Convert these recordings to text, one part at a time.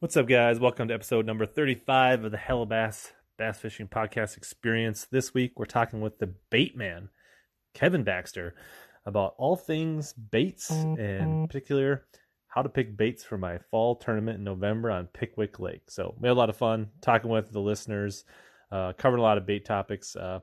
What's up, guys? Welcome to episode number 35 of the Hellabass Bass Fishing Podcast Experience. This week, we're talking with the bait man, Kevin Baxter, about all things baits and in particular how to pick baits for my fall tournament in November on Pickwick Lake. So, we had a lot of fun talking with the listeners, uh, a lot of bait topics. Uh,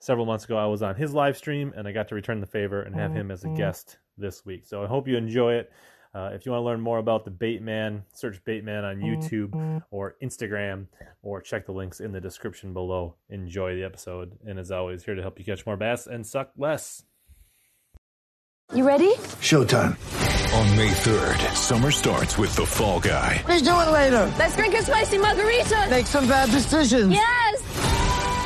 several months ago, I was on his live stream and I got to return the favor and have him as a guest this week. So, I hope you enjoy it. Uh, if you want to learn more about the Baitman, search Baitman on YouTube or Instagram, or check the links in the description below. Enjoy the episode, and as always, here to help you catch more bass and suck less. You ready? Showtime. On May 3rd, summer starts with The Fall Guy. Let's do it later. Let's drink a spicy margarita. Make some bad decisions. Yes.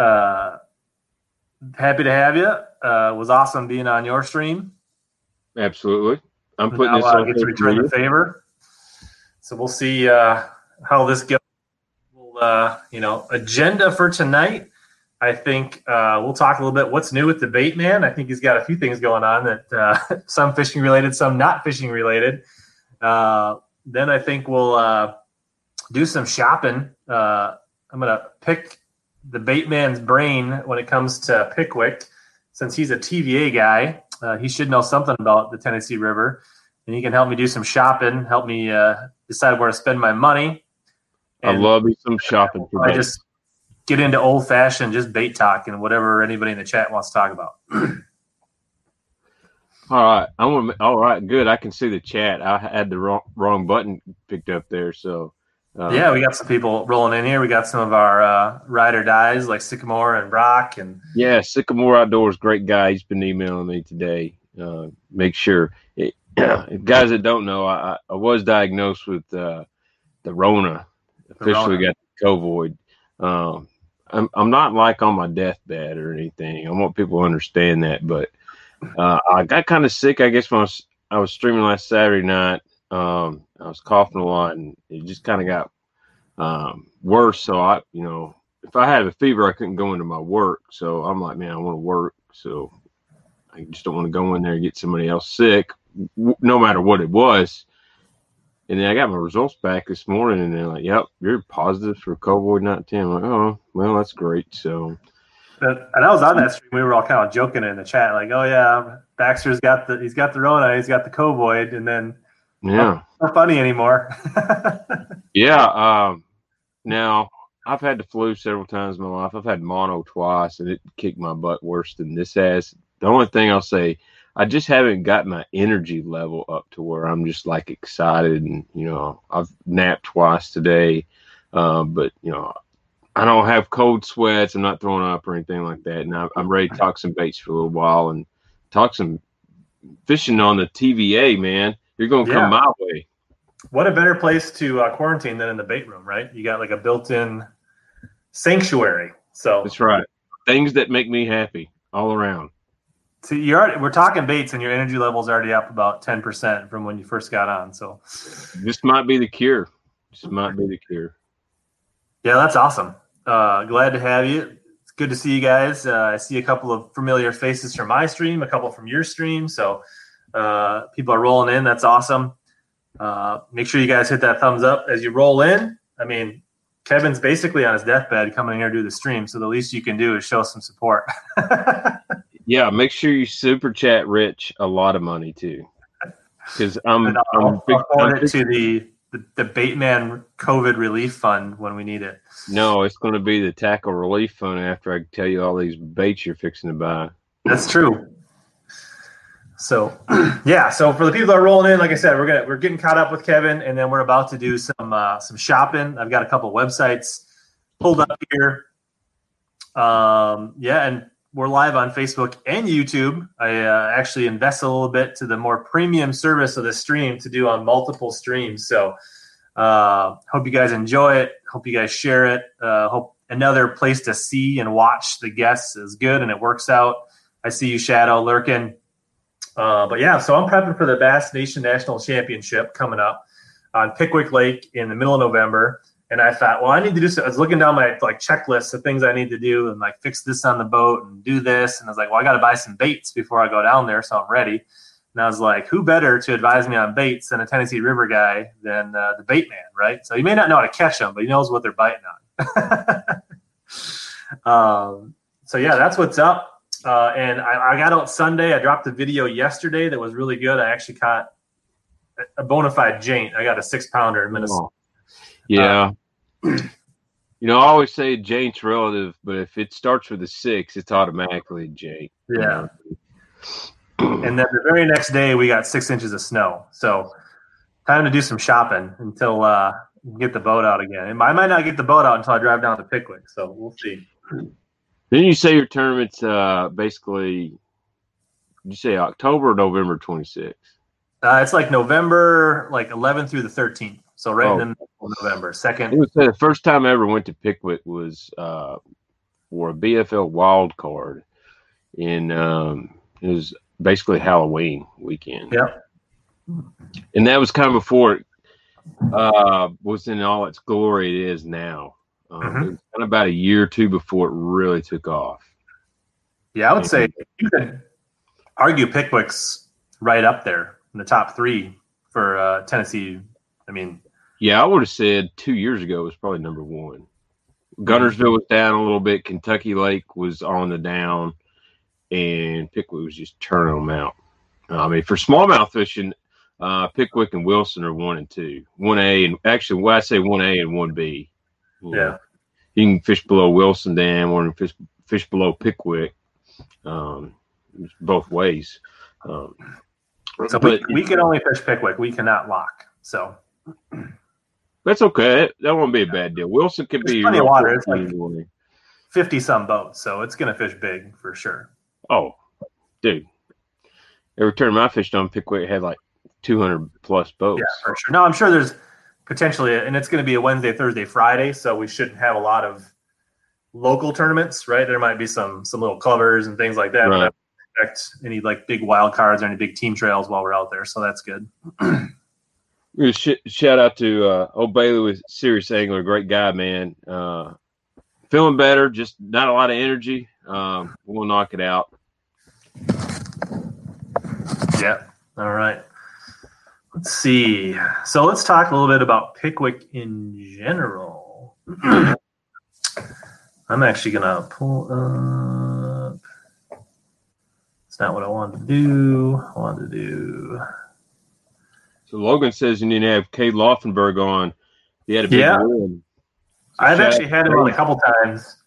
uh, happy to have you. Uh, was awesome being on your stream. Absolutely. I'm putting now this on get to return the favor. So we'll see uh, how this goes. We'll, uh, you know, agenda for tonight. I think uh, we'll talk a little bit what's new with the bait man. I think he's got a few things going on that uh, some fishing related, some not fishing related. Uh, then I think we'll uh, do some shopping. Uh, I'm gonna pick the bait man's brain when it comes to Pickwick, since he's a TVA guy. Uh, he should know something about the Tennessee River, and he can help me do some shopping, help me uh, decide where to spend my money. I love me some shopping for I bait. just get into old fashioned, just bait talk and whatever anybody in the chat wants to talk about. All right, I want. All right, good. I can see the chat. I had the wrong wrong button picked up there, so uh, yeah, we got some people rolling in here. We got some of our uh, ride or dies like Sycamore and Brock, and yeah. Sycamore Outdoors, great guy. He's been emailing me today. Uh, make sure, it, guys that don't know, I, I was diagnosed with uh, the Rona. Officially Rona. got the COVID. Um, I'm I'm not like on my deathbed or anything. I want people to understand that, but uh, I got kind of sick. I guess when I was, I was streaming last Saturday night. Um, I was coughing a lot, and it just kind of got um, worse. So I, you know, if I had a fever, I couldn't go into my work. So I'm like, man, I want to work. So I just don't want to go in there and get somebody else sick, w- no matter what it was. And then I got my results back this morning, and they're like, "Yep, you're positive for COVID nineteen." I'm like, "Oh, well, that's great." So and I was on that stream. We were all kind of joking in the chat, like, "Oh yeah, Baxter's got the he's got the Rona, he's got the Covoid," and then yeah, not funny anymore. yeah. Um, now I've had the flu several times in my life. I've had mono twice, and it kicked my butt worse than this has. The only thing I'll say, I just haven't got my energy level up to where I'm just like excited, and you know, I've napped twice today, uh, but you know. I don't have cold sweats. I'm not throwing up or anything like that. And I, I'm ready to talk some baits for a little while and talk some fishing on the TVA, man. You're going to Yeah. come my way. what a better place to uh, quarantine than in the bait room, right? You got like a built-in sanctuary. So That's right. Things that make me happy all around. So you're already, we're talking baits, and your energy level's already up about ten percent from when you first got on. So This might be the cure. This might be the cure. yeah, that's awesome. Uh, glad to have you. It's good to see you guys. Uh, I see a couple of familiar faces from my stream, a couple from your stream. So uh, people are rolling in. That's awesome. Uh, make sure you guys hit that thumbs up as you roll in. I mean, Kevin's basically on his deathbed coming in here to do the stream. So the least you can do is show some support. Yeah, make sure you super chat Rich a lot of money too. Because I'm, And I'm, I'll, big, I'll forward it to the, the the Baitman COVID relief fund when we need it. no, it's going to be the tackle relief fund after I tell you all these baits you're fixing to buy. That's true. So yeah, so for the people that are rolling in, like I said, we're gonna we're getting caught up with Kevin, and then we're about to do some uh, some shopping. I've got a couple websites pulled up here. Um, yeah, and we're live on Facebook and YouTube. I uh, actually invest a little bit to the more premium service of the stream to do on multiple streams. So Uh, hope you guys enjoy it. Hope you guys share it. Uh, hope another place to see and watch the guests is good and it works out. I see you, Shadow, lurking. Uh, but yeah, so I'm prepping for the Bass Nation National Championship coming up on Pickwick Lake in the middle of November. And I thought, well, I need to do. So I was looking down my like checklist of things I need to do and like fix this on the boat and do this. And I was like, well, I got to buy some baits before I go down there, so I'm ready. And I was like, who better to advise me on baits than a Tennessee River guy than uh, the bait man, right? So he may not know how to catch them, but he knows what they're biting on. um, so yeah, that's what's up. Uh, and I, I got out Sunday. I dropped a video yesterday that was really good. I actually caught a bona fide jaint. I got a six pounder in Minnesota. Oh. Yeah. you know, I always say Jaint's relative, but if it starts with a six, it's automatically Jaint. Yeah. And then the very next day, we got six inches of snow. So time to do some shopping until uh, get the boat out again. And I might not get the boat out until I drive down to Pickwick. So we'll see. Then you say your tournament's uh, basically, you say October November 26th? Uh, it's like November, like 11th through the 13th. So right Oh. in the middle of November. Second. the first time I ever went to Pickwick was uh, for a BFL wild card, and um, it was basically Halloween weekend. Yep. and that was kind of before it uh, was in all its glory it is now. Um, Mhm. It was kind of about a year or two before it really took off. Yeah, I would say you could argue Pickwick's right up there in the top three for uh, Tennessee. I mean, Yeah, I would have said two years ago it was probably number one. Guntersville was down a little bit. Kentucky Lake was on the down, and Pickwick was just turning them out. I mean, for smallmouth fishing, uh, Pickwick and Wilson are one and two, one A, and actually, when I say one A and one B, you know, yeah. you can fish below Wilson Dam or fish fish below Pickwick, um, both ways. Um, So we, but we can only fish Pickwick. We cannot lock. So that's okay. That won't be a bad deal. Wilson can There's be plenty of water. It's like-. 50 some boats. So it's to fish big for sure. Oh, dude. Every tournament I fished on Pickwick had like 200 plus boats. Yeah, for sure. No, I'm sure there's potentially, and it's going to be a Wednesday, Thursday, Friday. So we shouldn't have a lot of local tournaments, right? There might be some some little covers and things like that. But I don't expect any like big wild cards or any big team trails while we're out there. So that's good. Shout out to uh, old Bailey with Serious Angler, great guy, man. Uh, feeling better, just not a lot of energy. Um, we'll knock it out. Yeah. All right. Let's see. So let's talk a little bit about Pickwick in general. I'm actually gonna pull up. It's not what I wanted to do. I wanted to do. So Logan says you need to have Cade Laufenberg on. He had a big Yeah. win. So I've actually had him on a couple times,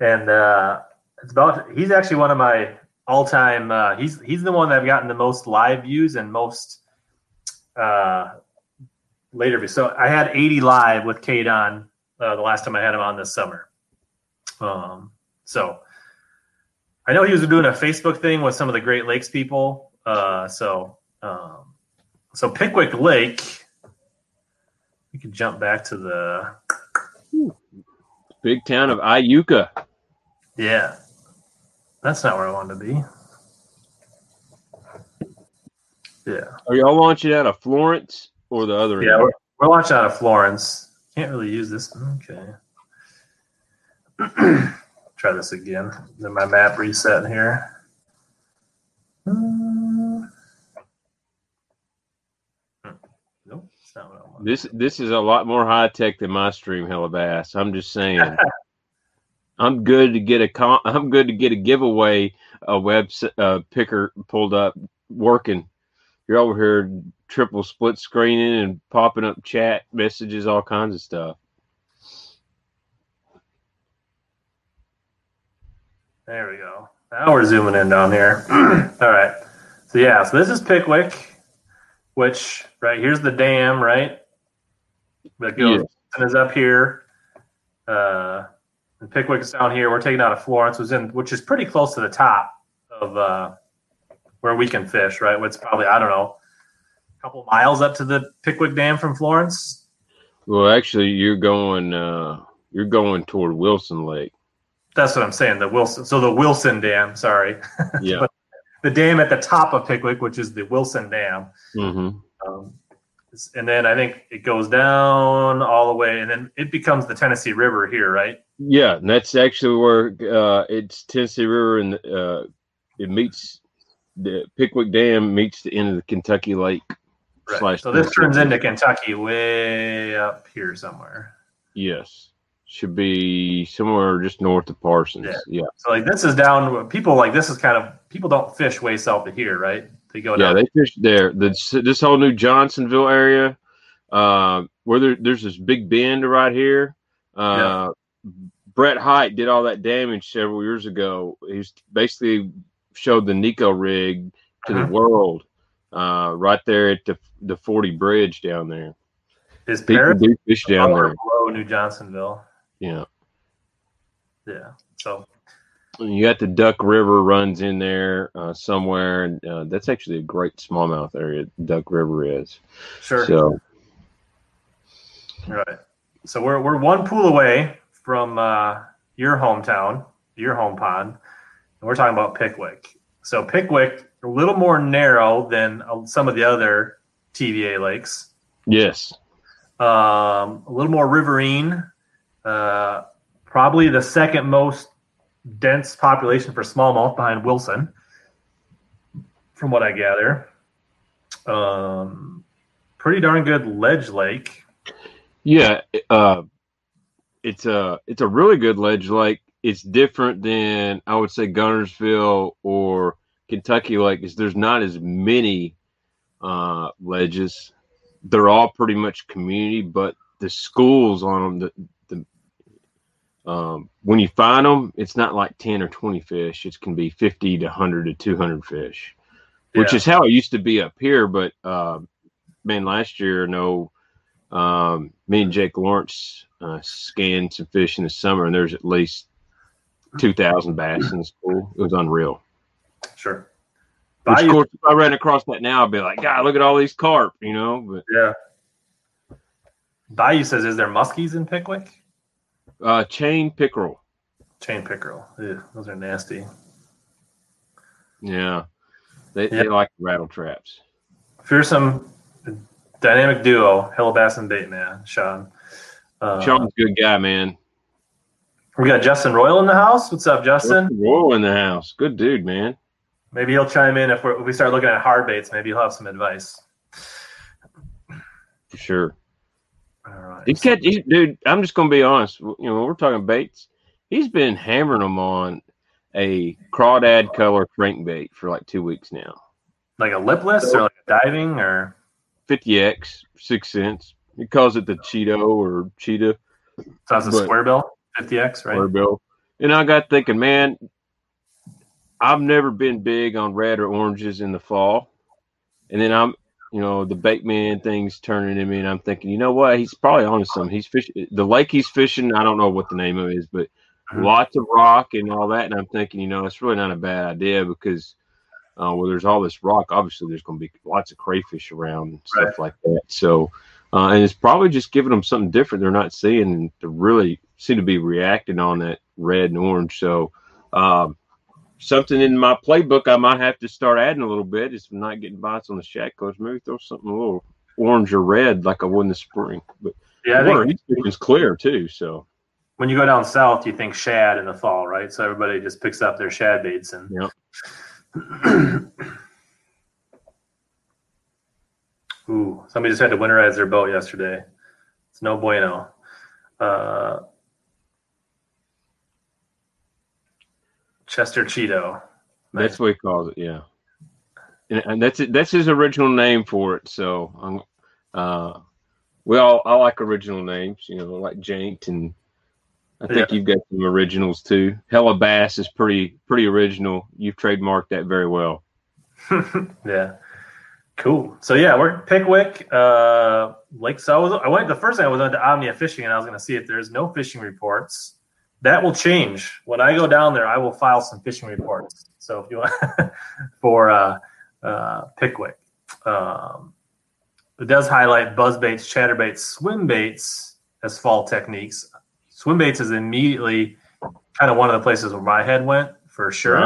and uh, it's about. He's actually one of my all-time. Uh, he's he's the one that I've gotten the most live views and most uh, later. So I had 80 live with Cade on uh, the last time I had him on this summer. Um, so I know he was doing a Facebook thing with some of the Great Lakes people. Uh, so um, so Pickwick Lake. We can jump back to the Big town of Iuka. Yeah. That's not where I wanted to be. Yeah. Are y'all launching out of Florence or the other Yeah, end? we're, we're watching out of Florence. Can't really use this. Okay. Try this again. Then my map reset here. Hmm. Nope, that's not what I want. This this is a lot more high tech than my stream Hellabass. I'm just saying. I'm good to get a con- I'm good to get a giveaway a web uh, picker pulled up working. You're over here triple split screening and popping up chat messages, all kinds of stuff. There we go. Now we're zooming in down here. All right. So yeah, so this is Pickwick, which right here's the dam, right? That goes and is up here. Uh, and Pickwick is down here. We're taking out of Florence, was in which is pretty close to the top of uh, where we can fish, right? It's probably I don't know, a couple miles up to the Pickwick Dam from Florence. Well, actually, you're going uh, you're going toward Wilson Lake. That's what I'm saying. The Wilson. So the Wilson Dam. Sorry, Yeah. But- the dam at the top of Pickwick, which is the Wilson Dam. hmm Um, and then I think it goes down all the way, and then it becomes the Tennessee River here, right? Yeah, and that's actually where uh, it's Tennessee River, and uh, it meets the Pickwick Dam meets the end of the Kentucky Lake. Right. slash So this Tennessee turns into Kentucky, way up here somewhere. yes, should be somewhere just north of Parsons. Yeah. Yeah, So like this is down. People like this is kind of people don't fish way south of here, right? They go yeah, down. they fish there. This this whole new Johnsonville area, uh, where there, there's this big bend right here. Uh, Brett Hite did all that damage several years ago. He's basically showed the Neko rig to Mhm. the world uh, right there at the the 40 bridge down there. is People do fish down there. below New Johnsonville? Yeah. Yeah. So You got the Duck River runs in there uh, somewhere, and uh, that's actually a great smallmouth area. Duck River is. sure. So Right. So we're we're one pool away from uh, your hometown, your home pond, and we're talking about Pickwick. So Pickwick, a little more narrow than uh, some of the other TVA lakes. yes, Um, a little more riverine. Uh, probably the second most dense population for smallmouth behind Wilson, from what I gather. Um, pretty darn good ledge lake. yeah. Uh, it's a it's a really good ledge lake. It's different than I would say Guntersville or Kentucky Like, Is there's not as many uh, ledges. They're all pretty much community, but the schools on them, the, the um, when you find them, it's not like ten or twenty fish. It can be fifty to hundred to two hundred fish, which Yeah. is how it used to be up here. But uh, man, last year, no, um, me and Jake Lawrence uh, scanned some fish in the summer, and there's at least two thousand bass in school. It was unreal. Sure. Which, of course, if I ran across that now, I'd be like, God, look at all these carp, you know. But Yeah. Bayou says, "Is there muskies in Pickwick?" uh, chain pickerel, Chain pickerel. Ew, those are nasty. yeah, they, Yeah. they like rattle traps. Fearsome dynamic duo, Hellabass and Baitman. Sean. Uh, Sean's a good guy, man. We got Justin Royal in the house. What's up, Justin? Royal in the house, good dude, man. Maybe he'll chime in if, we're, if we start looking at hard baits. Maybe he'll have some advice. For sure. All right. He's he, dude. I'm just gonna be honest. You know, when we're talking baits. He's been hammering them on a crawdad color crankbait for like two weeks now. like a lipless or like a diving or 50x, 6th Sense. He calls it the Cheeto or Cheetah so that's a But- square bill, 50x, right? bill. And I got thinking, man, I've never been big on red or oranges in the fall. And then I'm, you know, the bait man thing's turning in me, and I'm thinking, you know what? He's probably on to something. He's fishing the lake he's fishing. I don't know what the name of it is, but Mhm. lots of rock and all that. And I'm thinking, you know, it's really not a bad idea because uh, where there's all this rock, obviously there's going to be lots of crayfish around and stuff like that. So, uh, and it's probably just giving them something different they're not seeing and to really seem to be reacting on that red and orange. So, um, something in my playbook I might have to start adding a little bit is not getting bites on the shack coach. Maybe throw something a little orange or red like I would in the spring. But Yeah, I water think is clear too. So, when you go down south, you think shad in the fall, right? So everybody just picks up their shad baits and Yep. Ooh, somebody just had to winterize their boat yesterday. It's no bueno. Uh, Chester Cheeto. That's what he calls it, yeah. And, and that's it. That's his original name for it. So, I'm, uh, we all I like original names, you know, like Janked, and I think Yeah. you've got some originals too. Hella Bass is pretty pretty original. You've trademarked that very well. yeah. Cool. So yeah, we're Pickwick, uh, Lake. So I, was, I went the first thing I was on to Omnia Fishing, and I was going to see if there's no fishing reports. That will change when I go down there. I will file some fishing reports. So if you want for uh, uh, Pickwick, um, it does highlight buzz baits, chatterbaits, swim baits as fall techniques. Swim baits is immediately kind of one of the places where my head went for sure.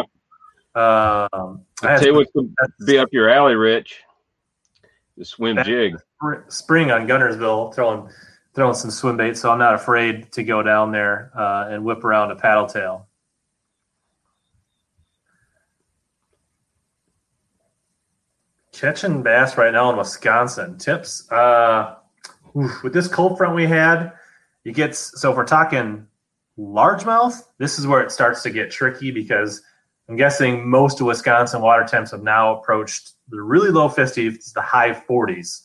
Um, I tell you what could be up your alley, Rich. The swim jig. spring on Guntersville throwing throwing some swim bait, so I'm not afraid to go down there uh, and whip around a paddle tail. Catching bass right now in Wisconsin. Tips uh, oof, with this cold front we had, you get so if we're talking largemouth, this is where it starts to get tricky because I'm guessing most of Wisconsin water temps have now approached the really low 50s, the high 40s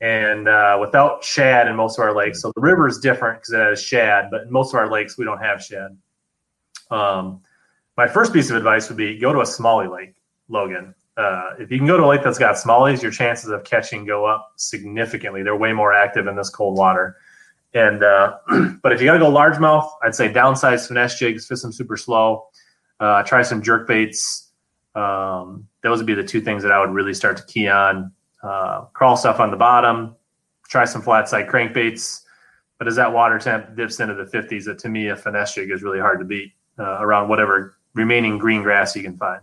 and uh, without shad in most of our lakes. So the river is different because it has shad, but in most of our lakes we don't have shad. Um, my first piece of advice would be go to a smallie lake, Logan. Uh, if you can go to a lake that's got smallies, your chances of catching go up significantly. They're way more active in this cold water. And uh, but if you got to go largemouth, I'd say downsize finesse jigs, fish them super slow. Uh, try some jerk baits. Um, those would be the two things that I would really start to key on uh, crawl stuff on the bottom, try some flat side crankbaits. But as that water temp dips into the 50s, that to me, a finesse jig is really hard to beat uh, around whatever remaining green grass you can find.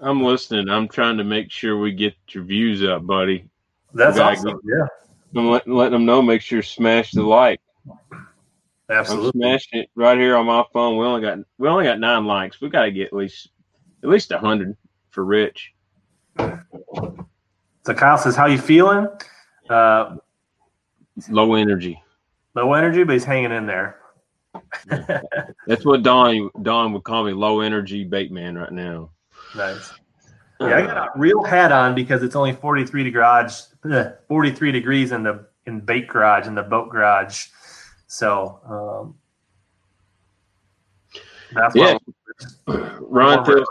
I'm listening. I'm trying to make sure we get your views up, buddy. That's awesome. Yeah, I'm letting, letting them know. Make sure smash the like. I'm absolutely. smashing it right here on my phone. We only got we only got nine likes. We got to get at least at least a hundred for Rich. So Kyle says, "How you feeling?" Uh, Low energy. low energy, but he's hanging in there. That's what Don Don would call me. Low energy bait man right now. Nice. Yeah, I got a real hat on because it's only 43 degrees, eh, 43 degrees in the in bait garage in the boat garage. So um, that's Yeah. Ron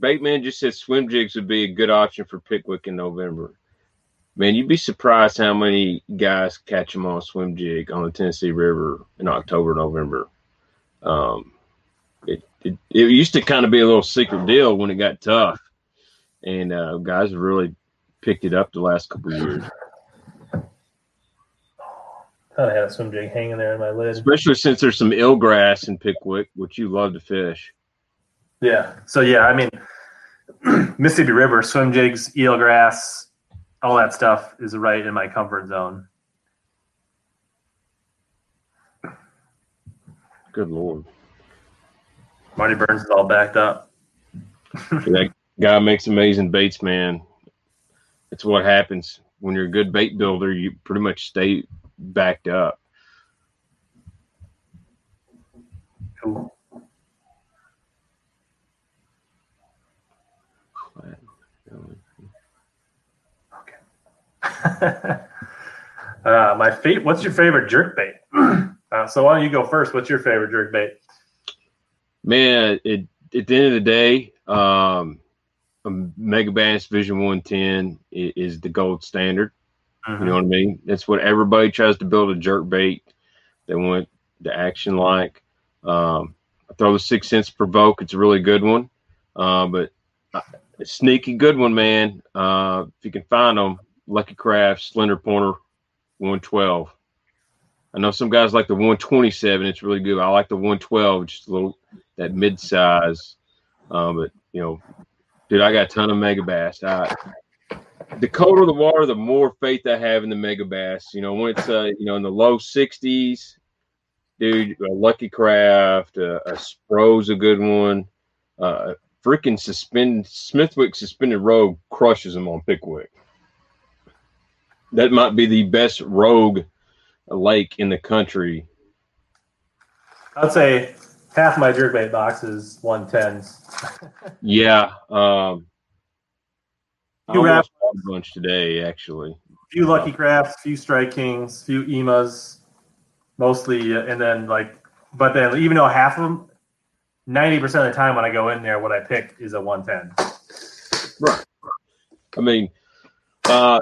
Bateman just said swim jigs would be a good option for Pickwick in November. Man, you'd be surprised how many guys catch them on a swim jig on the Tennessee River in October, November. Um, it, it it used to kind of be a little secret deal when it got tough, and uh, guys have really picked it up the last couple of years, thought I had a swim jig hanging there in my lid. especially since there's some eelgrass in Pickwick, which you love to fish. Yeah. So yeah, I mean, Mississippi River swim jigs, eel grass, all that stuff is right in my comfort zone. Good lord. Marty Burns is all backed up. that guy makes amazing baits, man. It's what happens when you're a good bait builder. You pretty much stay backed up. Cool. uh, my favorite. What's your favorite jerk bait? uh, so why don't you go first? What's your favorite jerk bait? Man, it, at the end of the day, um, Megabass Vision 110 is the gold standard. You know what I mean? That's what everybody tries to build a jerk bait. They want the action like. Um, I throw the 6th Sense provoke. It's a really good one, uh, but a sneaky good one, man. Uh, if you can find them, Lucky Craft Slender Pointer 112. I know some guys like the 127. It's really good. I like the 112, just a little that mid size. Um, but you know, dude, I got a ton of megabass. I, the colder the water, the more faith I have in the megabass. You know, when it's uh, you know in the low 60s, dude, a Lucky Craft, uh, a Spro's a good one. Uh, freaking suspend Smithwick suspended rogue crushes them on Pickwick. That might be the best rogue lake in the country. I'd say half my jerk bait box 110s. Yeah. Um, You have- a bunch today, actually. few Lucky Crafts, few Strike Kings, few Emas, mostly, and then like, but then even though half of them, 90% of the time when I go in there, what I pick is a 110. Right. I mean, uh,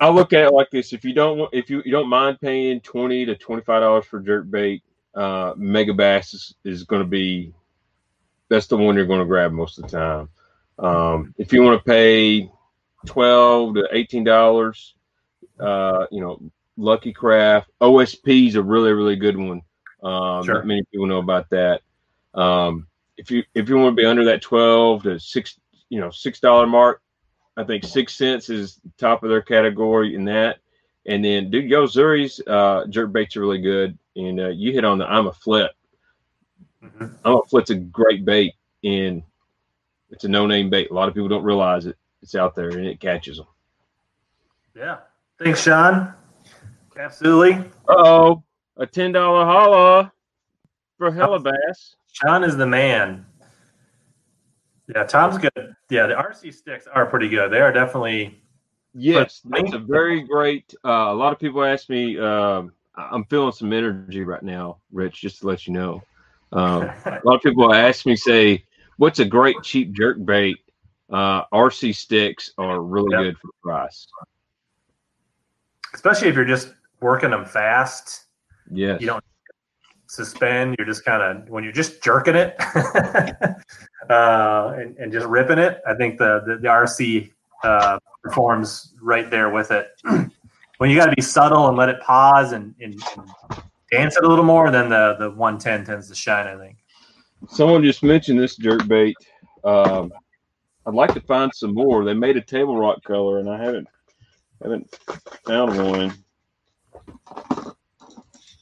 I look at it like this: if you don't, if you, you don't mind paying twenty to twenty five dollars for jerk bait, uh, Megabass is, is going to be that's the one you're going to grab most of the time. Um, if you want to pay twelve to eighteen dollars, uh, you know, Lucky Craft OSP is a really really good one. Um, Sure. Not many people know about that. Um, if you if you want to be under that twelve to six, you know, six dollar mark, I think 6th Sense is top of their category in that. And then Dude Yo-Zuri's uh, jerk baits are really good. And uh, you hit on the IMA Flit. Mhm. IMA Flit's a great bait, and it's a no name bait. A lot of people don't realize it. It's out there and it catches them. Yeah. Thanks, Sean. Absolutely. Uh oh, a ten dollar holla for Hellabass. Sean is the man. Yeah, Tom's good. Yeah, the RC sticks are pretty good. They are definitely. Yes, that's a very great. Uh, a lot of people ask me. Um, I- I'm feeling some energy right now, Rich. Just to let you know, um, a lot of people ask me, say, "What's a great cheap jerk bait?" Uh, RC sticks are really Yep. good for price. especially if you're just working them fast. Yes, You don't suspend. You're just kind of when you're just jerking it uh, and, and just ripping it. I think the the, the RC uh, performs right there with it. when you got to be subtle and let it pause and, and, and dance it a little more, then the the 110 tends to shine. I think. Someone just mentioned this jerk bait. Um, I'd like to find some more. They made a table rock color, and I haven't haven't found one.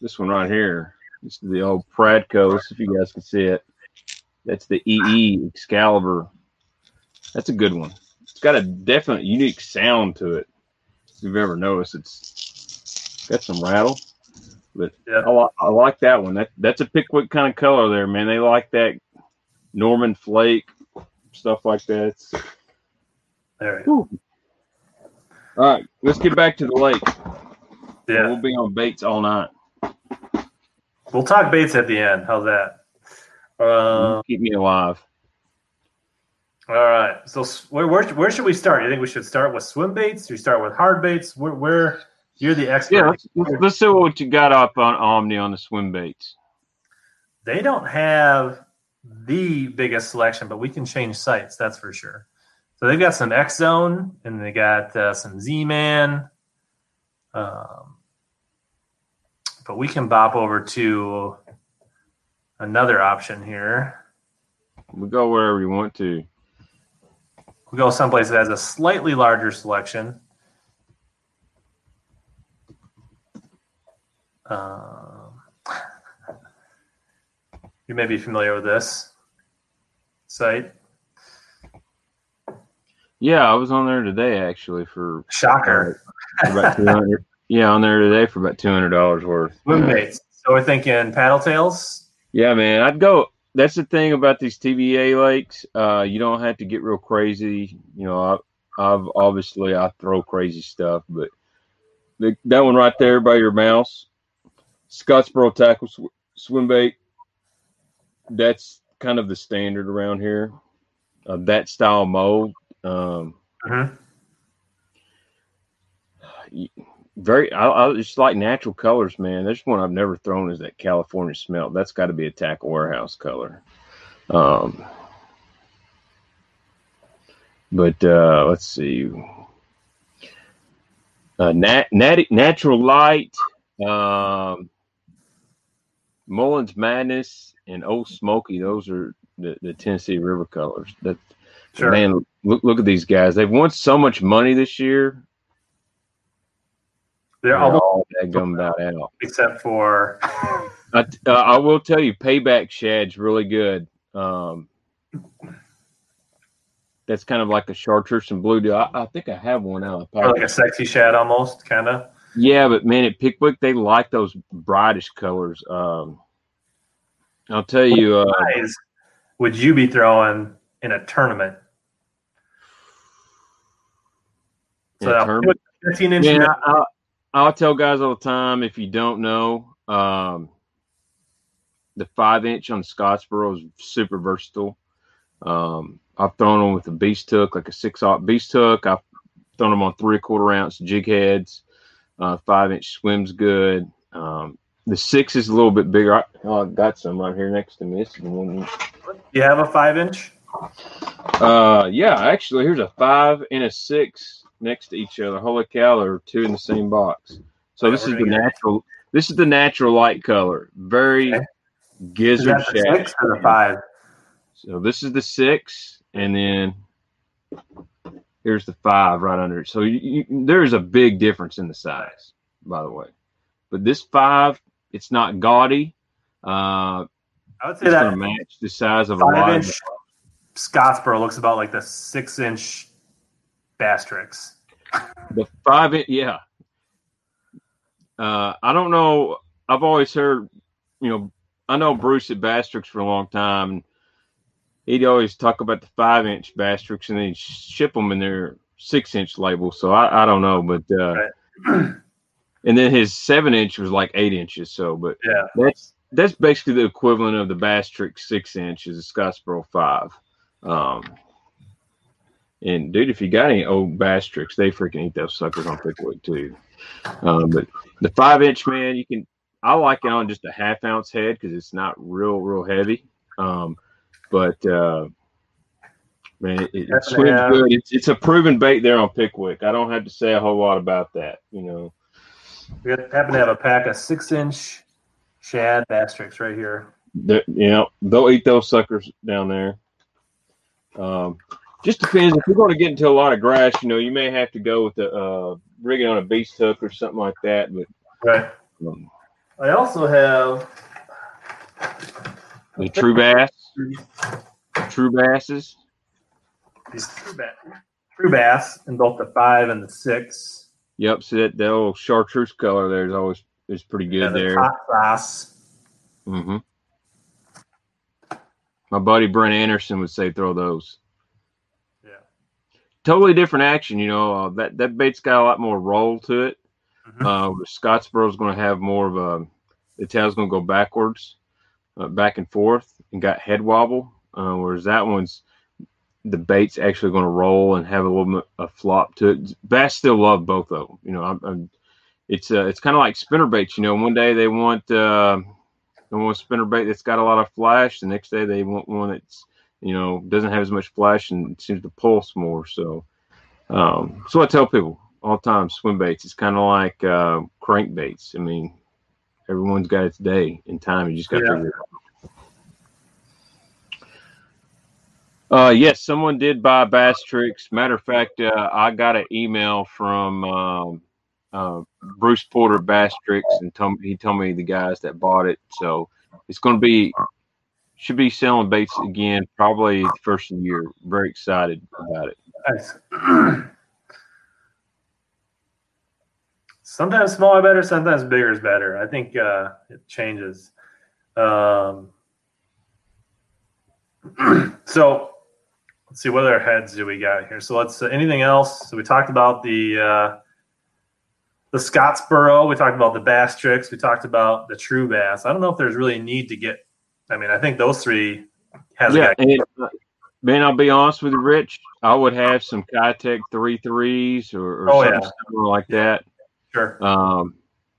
This one right here. This is the old Pradco. Let's see if you guys can see it. That's the EE Excalibur. That's a good one. It's got a definite unique sound to it. If you've ever noticed, it's got some rattle. But Yeah. I, li- I like that one. That that's a Pickwick kind of color there, man. They like that Norman Flake stuff like that. It's- There we go. all right, let's get back to the lake. Yeah, We'll be on baits all night. we'll talk baits at the end. How's that? Uh, Keep me alive. all right. So where, where where should we start? You think we should start with swim baits? Or you start with hard baits? Where, where you're the expert? Yeah, let's, let's, let's see what you got up on Omni on the swim baits. they don't have the biggest selection, but we can change sites. That's for sure. So they've got some X Zone and they got uh, some Z Man. Um, but we can bop over to another option here. We go wherever you want to. We go someplace that has a slightly larger selection. Um, you may be familiar with this site. Yeah, I was on there today actually for, Shocker. for about two hundred. yeah, on there today for about two hundred dollars worth. Swim baits. So we're thinking paddle tails. Yeah, man, I'd go. That's the thing about these TVA lakes. Uh, you don't have to get real crazy. You know, I, I've obviously I throw crazy stuff, but the, that one right there by your mouse, Scottsboro tackle sw- swim bait. That's kind of the standard around here. Uh, that style mold. Um, Mhm. very I, I just like natural colors, man. There's one I've never thrown is that California smelt. That's got to be a tackle warehouse color. Um, but uh, let's see. Uh, nat, nat, natural light, um, Mullins Madness, and Old Smoky. Those are the, the Tennessee River colors. That Sure. man, look look at these guys. They've won so much money this year. They're They're almost all that gum about out. except for I, uh, I will tell you, payback shad's really good. Um, that's kind of like a chartreuse and blue deal. I, I think I have one out. or like a sexy shad almost, kind of. Yeah, but man, at Pickwick they like those brightish colors. Um, I'll tell you, uh, would you be throwing in a tournament? So a tournament- 15 inch. Man, I, I, I'll tell guys all the time if you don't know, um, the five inch on Scottsboro is super versatile. Um, I've thrown them with a beast hook, like a six aught beast hook. I've thrown them on three quarter ounce jig heads. Uh, five inch swims good. Um, the six is a little bit bigger. I, oh, I've got some right here next to me. This is the one. you have a five inch? Uh, yeah, actually, here's a five and a six next to each other. Holy cow, they're two in the same box. So this is the natural. This is the natural light color. Very Okay. Gizzard the six or the five? So this is the six, and then here's the five right under it. So you, you, there is a big difference in the size, by the way. But this five, it's not gaudy. Uh, I would say that going match the size of a five-inch. Scottsboro looks about like the six inch Basstrix. The five, in, yeah. Uh, I don't know. I've always heard, you know, I know Bruce at Basstrix for a long time. And he'd always talk about the five inch Basstrix and then ship them in their six inch label. So I, I don't know, but uh, and then his seven inch was like eight inches. So, but Yeah. that's that's basically the equivalent of the Basstrix six inch is a Scottsboro five. Um, and dude, if you got any old Basstrix, they freaking eat those suckers on Pickwick too. Um, but the five inch man, you can. I like it on just a half ounce head because it's not real, real heavy. Um, but uh, man, it, it swims good. It's it's a proven bait there on Pickwick. I don't have to say a whole lot about that. You know, We happen to have a pack of six inch shad Basstrix right here. They're- you know they'll eat those suckers down there. Um, just depends if you're going to get into a lot of grass. You know, you may have to go with the uh, rigging on a beast hook or something like that. But Right. um, I also have the true bass, true basses. these true bass, true bass in both the five and the six. Yep, so that, that old chartreuse color there is always is pretty good Yeah, the there. top sauce. hmm My buddy Brent Anderson would say throw those. Yeah. Totally different action, you know. Uh, that that bait's got a lot more roll to it. Mhm. Uh, Scottsboro's going to have more of a the tail's going to go backwards, uh, back and forth, and got head wobble. Uh, whereas that one's the bait's actually going to roll and have a little bit of flop to it. Bass still love both of them. You know, I'm, I'm it's uh, it's kind of like spinner baits. You know, one day they want uh, they want a spinner bait that's got a lot of flash. The next day they want one that's you know doesn't have as much flash and seems to pulse more. So, um, so I tell people all the time, swim baits. It's kind of like uh, crank baits. I mean, everyone's got its day and time. You just got to figure it out. Uh, yes, someone did buy Basstrix. Matter of fact, uh, I got an email from um, uh, Bruce Porter Bass Tricks, and told, he told me the guys that bought it. So it's going to be should be selling baits again probably first of the year. Very excited about it. Nice. sometimes smaller better, sometimes bigger is better. I think uh, it changes. Um, so let's see what other heads do we got here. So let's uh, anything else? So we talked about the uh, the Scottsboro. We talked about the Basstrix. We talked about the True Bass. I don't know if there's really a need to get. I mean, I think those three has yeah, and uh, man, I'll be honest with you, Rich. I would have some Keitech three threes or, or Oh, something yeah. like that. sure. um,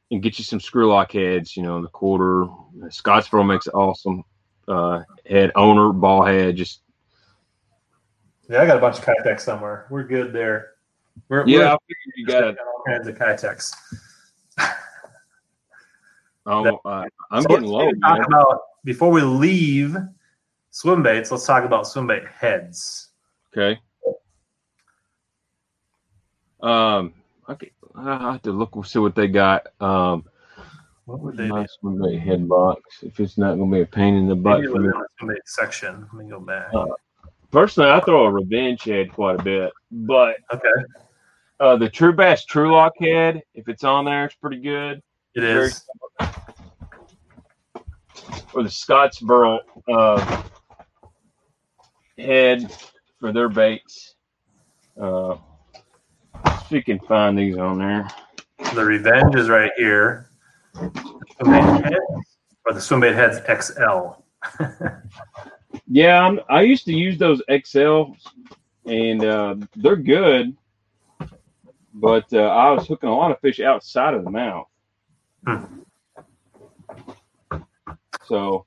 and get you some screw lock heads. You know, the quarter. Scottsboro makes an awesome uh, head owner ball head. Just Yeah, I got a bunch of Keitech somewhere. We're good there. We're, yeah, we're you got it. all kinds of Keitechs. Oh, uh, I'm So getting low. talk about before we leave swim baits. Let's talk about swim bait heads. Okay. Um, okay. I have to look and see what they got. Um, What would they nice one bait head box. If it's not going to be a pain in the butt Maybe for me. swim bait section. Let me go back. Uh, Personally, I throw a revenge head quite a bit, but Okay, uh, the True Bass True Lock head, if it's on there, it's pretty good. it Very- is. or the Scottsboro uh, head for their baits. Uh, if you can find these on there. The Revenge is right here. Swim bait heads, or the swim bait heads XL. Yeah, I'm, I used to use those XL, and uh, they're good, but uh, I was hooking a lot of fish outside of the mouth. Hmm. So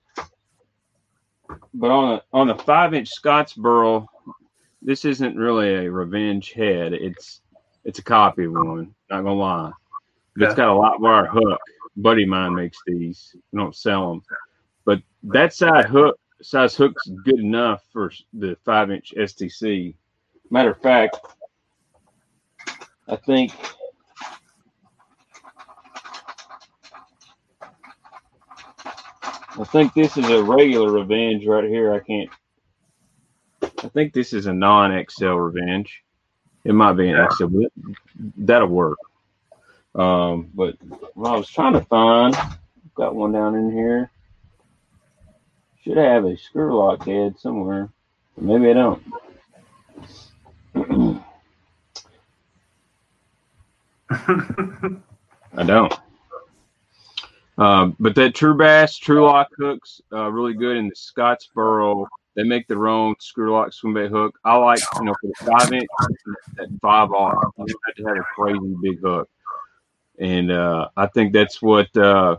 but on a, on a five inch Scottsboro, this isn't really a revenge head. It's it's a copy of one. Not gonna lie, but it's got a lot wire hook. Buddy of mine makes these. We don't sell them, but that side hook size hook's good enough for the five inch STC. Matter of fact, I think I think this is a regular revenge right here. I can't. I think this is a non-XL revenge. It might be an. XL, but that'll work. Um, but well, I was trying to find, got one down in here. Should have a screw lock head somewhere. Maybe I don't. I don't. Um, but that True Bass True Lock hooks uh, really good in the Scottsboro. They make their own screw lock swim bait hook. I like you know for the five inch that five off. You have to have a crazy big hook, and uh, I think that's what uh,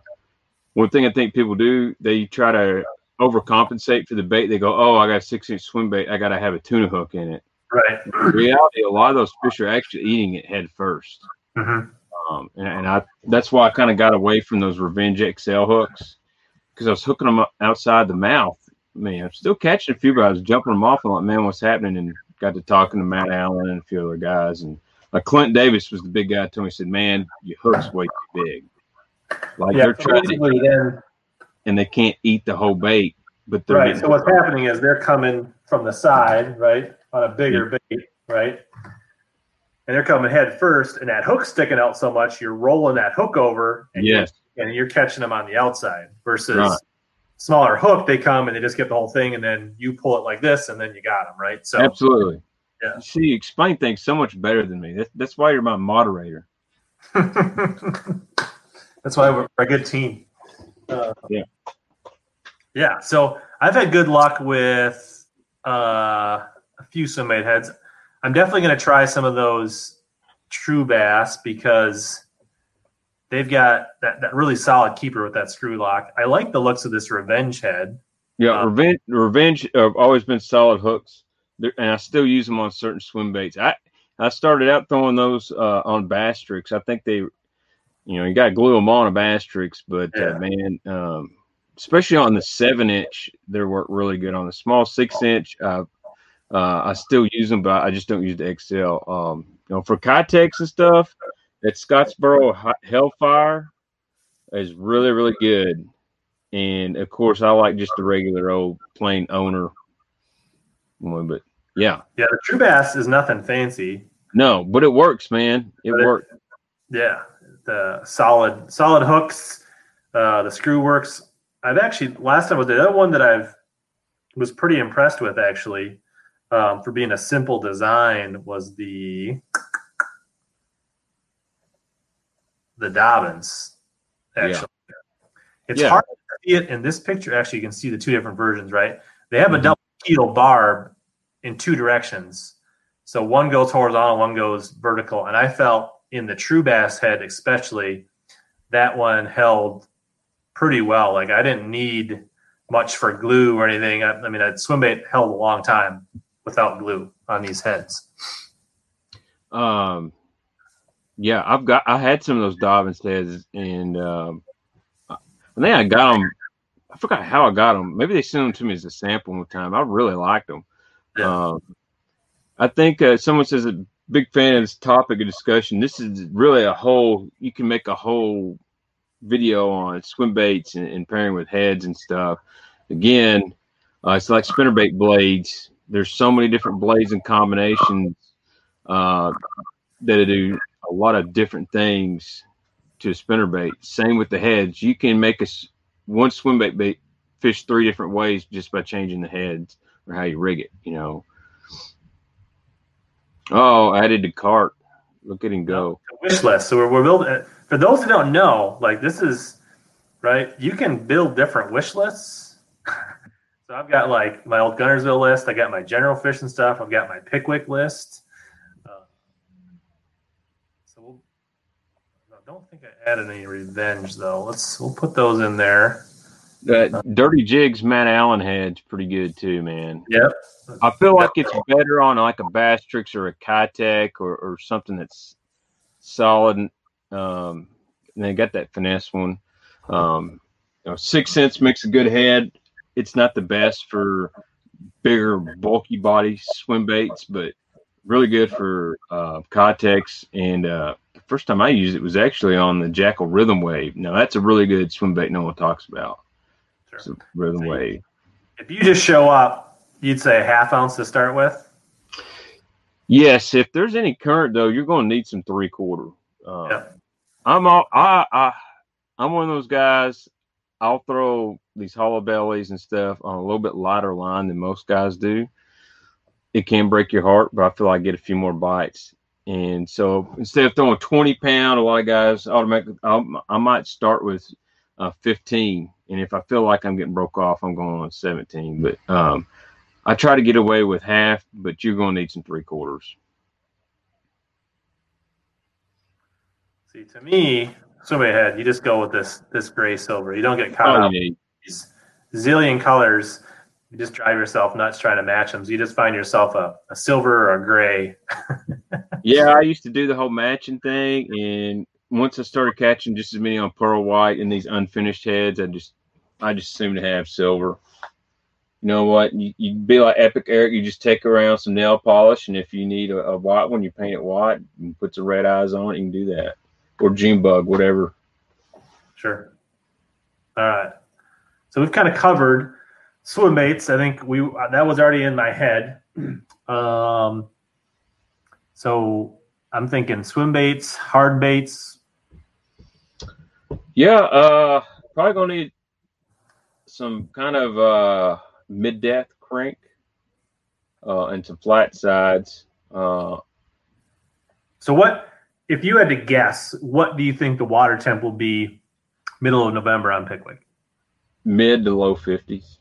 one thing I think people do. They try to overcompensate for the bait. They go, "Oh, I got a six inch swim bait. I got to have a tuna hook in it." right. In reality, a lot of those fish are actually eating it head first. hmm Um, and, and I that's why I kind of got away from those Revenge XL hooks because I was hooking them up outside the mouth. Man, I'm still catching a few, but I was jumping them off and like, man, what's happening? And got to talking to Matt Allen and a few other guys. And like Clint Davis was the big guy. Told me, he said, man, your hook's way too big. Like Yeah. they're trying to, then and they can't eat the whole bait, but they're right. getting- So what's happening is they're coming from the side, right, on a bigger bait, right, and they're coming head first, and that hook's sticking out so much, you're rolling that hook over, and yes, you're, and you're catching them on the outside. Versus Right. smaller hook, they come and they just get the whole thing, and then you pull it like this, and then you got them, right? So absolutely. Yeah. See, you explain things so much better than me. That's, that's why you're my moderator. That's why we're a good team. Uh, Yeah. Yeah. So I've had good luck with uh, a few swim heads. I'm definitely going to try some of those true bass because they've got that, that really solid keeper with that screw lock. I like the looks of this revenge head. Yeah, Um, revenge. Revenge have always been solid hooks, They're, and I still use them on certain swim baits. I I started out throwing those uh, on Basstrix. I think they, you know, you got to glue them on a Basstrix, but Yeah. uh, man, um, especially on the seven inch, they work really good. On the small six inch, uh, uh, I still use them, but I just don't use the XL. Um, you know, for Keitechs and stuff, that Scottsboro Hellfire is really really good. And of course, I like just the regular old plain owner one. But yeah, Yeah, the true bass is nothing fancy. no, but it works, man. It But it- works. Yeah, the solid solid hooks, uh, the screw works. I've actually last time was the other one that I've was pretty impressed with actually um, for being a simple design was the the Dobbins. Actually, it's Yeah. hard to see it in this picture. Actually, you can see the two different versions, right? They have Mhm. a double keel barb in two directions. So one goes horizontal, one goes vertical. And I felt in the true bass head, especially, that one held pretty well. Like I didn't need much for glue or anything. I, I mean, that swim bait held a long time without glue on these heads. Um, yeah, I've got I had some of those Dobbins heads, and um, I think I got them. I forgot how I got them. Maybe they sent them to me as a sample one time. I really liked them. Yeah. Um, I think uh, someone says a big fan of this topic of discussion. This is really a whole. You can make a whole video on swim baits and, and pairing with heads and stuff. Again, uh, it's like spinnerbait blades. There's so many different blades and combinations uh, that do a lot of different things to a spinnerbait. Same with the heads. You can make a one swim bait bait fish three different ways just by changing the heads or how you rig it. You know. Oh, added to cart. Look at him go. Wish list. So we're, we're building. For those who don't know, like this is right. You can build different wish lists. so I've got like my old Guntersville list. I got my general fish and stuff. I've got my Pickwick list. Uh, so we'll, I don't think I added any revenge though. Let's we'll put those in there. That Dirty Jigs Matt Allen head's pretty good too, man. Yep. I feel like it's better on like a Basstrix or a Keitech or, or something that's solid. Um, and they got that finesse one. Um, you know, 6th Sense makes a good head. It's not the best for bigger, bulky body swim baits, but really good for uh, Keitechs. And uh, the first time I used it was actually on the Jackall Rhythm Wave. Now that's a really good swim bait no one talks about. It's a Rhythm Wave. If you just show up, you'd say a half ounce to start with. Yes, if there's any current though, you're going to need some three quarter. Uh, Yeah. I'm all I I I'm one of those guys. I'll throw these hollow bellies and stuff on a little bit lighter line than most guys do. It can break your heart, but I feel like I get a few more bites. And so instead of throwing 20 pound, a lot of guys automatically, I'll, I might start with uh, 15. And if I feel like I'm getting broke off, I'm going on 17. But um, I try to get away with half, but you're going to need some three quarters. See, to me, swim ahead, you just go with this this gray silver. You don't get caught Oh, up in these zillion colors. You just drive yourself nuts trying to match them. So you just find yourself a, a silver or a gray. Yeah, I used to do the whole matching thing, and once I started catching just as many on pearl white and these unfinished heads, I just I just seem to have silver. You know what? You you be like Epic Eric. You just take around some nail polish, and if you need a, a white one, you paint it white and put some red eyes on it. You can do that, or June bug, whatever. Sure. All right. So we've kind of covered swim baits. I think we that was already in my head. Um, so I'm thinking swim baits, hard baits. Yeah, uh, probably gonna need some kind of uh mid death crank, uh, and some flat sides. Uh, So what if you had to guess? What do you think the water temp will be middle of November on Pickwick? mid to low fifties.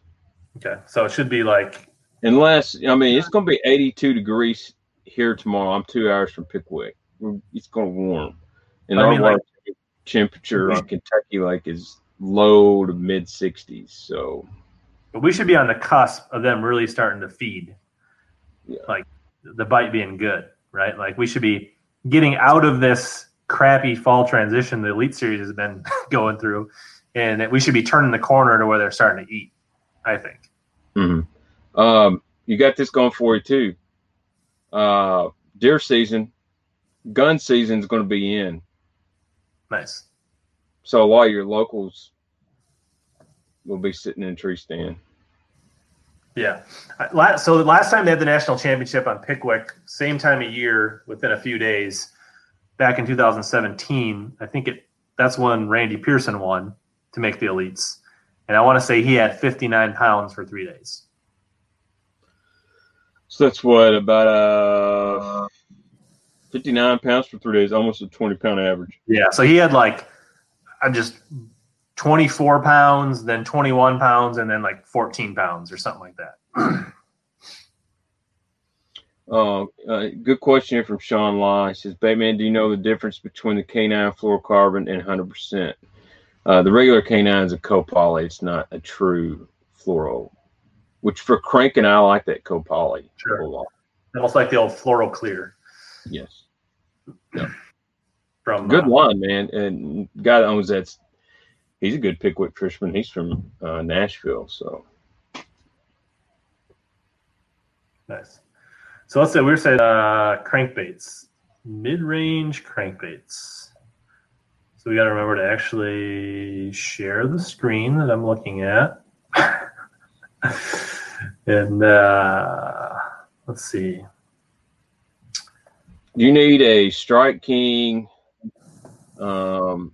Okay, so it should be like Unless I mean it's going to be 82 degrees here tomorrow. I'm two hours from Pickwick. It's going to warm, and I our mean, water like- temperature on Kentucky like is low to mid 60s. So But we should be on the cusp of them really starting to feed. Yeah. Like the bite being good, right? Like we should be getting out of this crappy fall transition the Elite Series has been going through, and that we should be turning the corner to where they're starting to eat. I think. um, you got this going for you too. Uh, deer season, gun season is going to be in. Nice. So a lot of your locals will be sitting in tree stand. Yeah. So the last time they had the national championship on Pickwick, same time of year, within a few days, back in 2017, I think it that's when Randy Pearson won to make the elites, and I want to say he had 59 pounds for three days. So that's what about uh 59 pounds for three days, almost a 20 pound average. Yeah. So he had like, I just 24 pounds, then 21 pounds, and then like 14 pounds or something like that. Uh, uh, good question here from Sean Law. He says, Baitman, do you know the difference between the canine fluorocarbon and 100%? Uh, the regular canine is a copoly. It's not a true fluoro, which for cranking, I like that copoly. Sure. a lot. Almost like the old floral clear Yes. From Good uh, line, man. And guy that owns that's he's a good Pickwick fisherman. He's from uh, Nashville. So Nice. So let's say we are saying uh, crankbaits, mid-range crankbaits. So we got to remember to actually share the screen that I'm looking at, and uh, let's see. you need a Strike King. Um,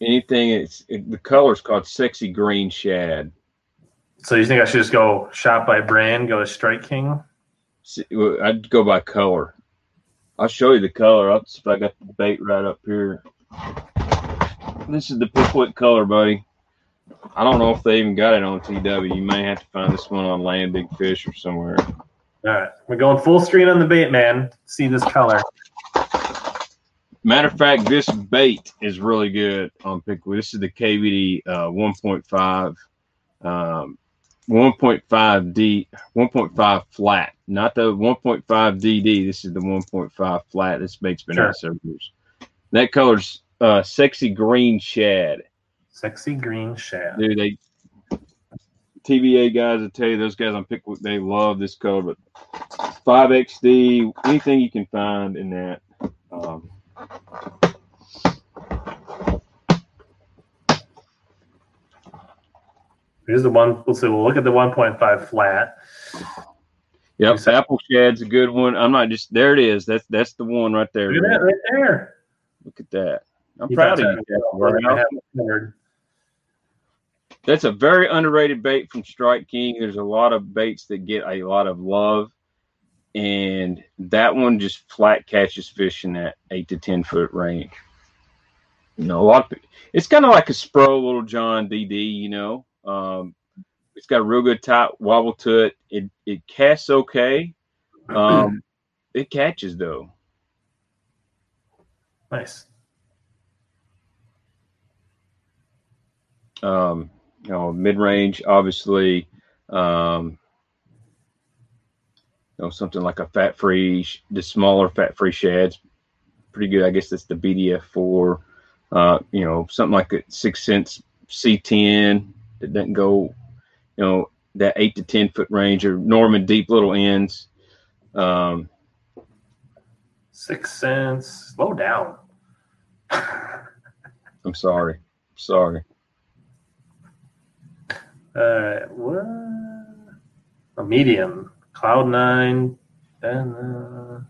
anything. It's it, the color's called Sexy Green Shad. So you think I should just go shop by brand, go to Strike King? I'd go by color. I'll show you the color. I'll, see if I got the bait right up here. This is the Pickwick color, buddy. I don't know if they even got it on TW. You may have to find this one on Land Big Fish or somewhere. All right, we're going full screen on the bait, man. See this color. Matter of fact, this bait is really good on Pickwick. This is the KVD uh, 1.5, um, 1.5 D, 1.5 flat, not the 1.5 DD. This is the 1.5 flat. This bait's been Sure. out several years. That color's uh, sexy green shad. Sexy green shad. Dude, they TVA guys will tell you those guys on Pickwick they love this color, but five XD, anything you can find in that. Um, Here's the one. We'll see. We'll look at the 1.5 flat. yep, You apple shad's a good one. I'm not just there. It is. That's that's the one right there. Look at that right there. Look at that. I'm You proud of you. that. Jeff We're gonna Warehouse. have it covered. That's a very underrated bait from Strike King. There's a lot of baits that get a lot of love, and that one just flat catches fish in that eight to ten foot range. You know, a lot of it's kind of like a Spro Little John DD. You know, um, it's got a real good tight wobble to it. It it casts okay. Um, it catches though. Nice. um, you know, mid range, obviously, um, you know, something like a fat free, the smaller fat free shads, pretty good. I guess that's the BDF four. Uh, you know, something like a 6th Sense C10 that doesn't go, you know, that eight to ten foot range or Norman deep little ends. Um, 6th Sense. Slow down. I'm sorry, sorry. All right. What? A medium. Cloud nine. Uh,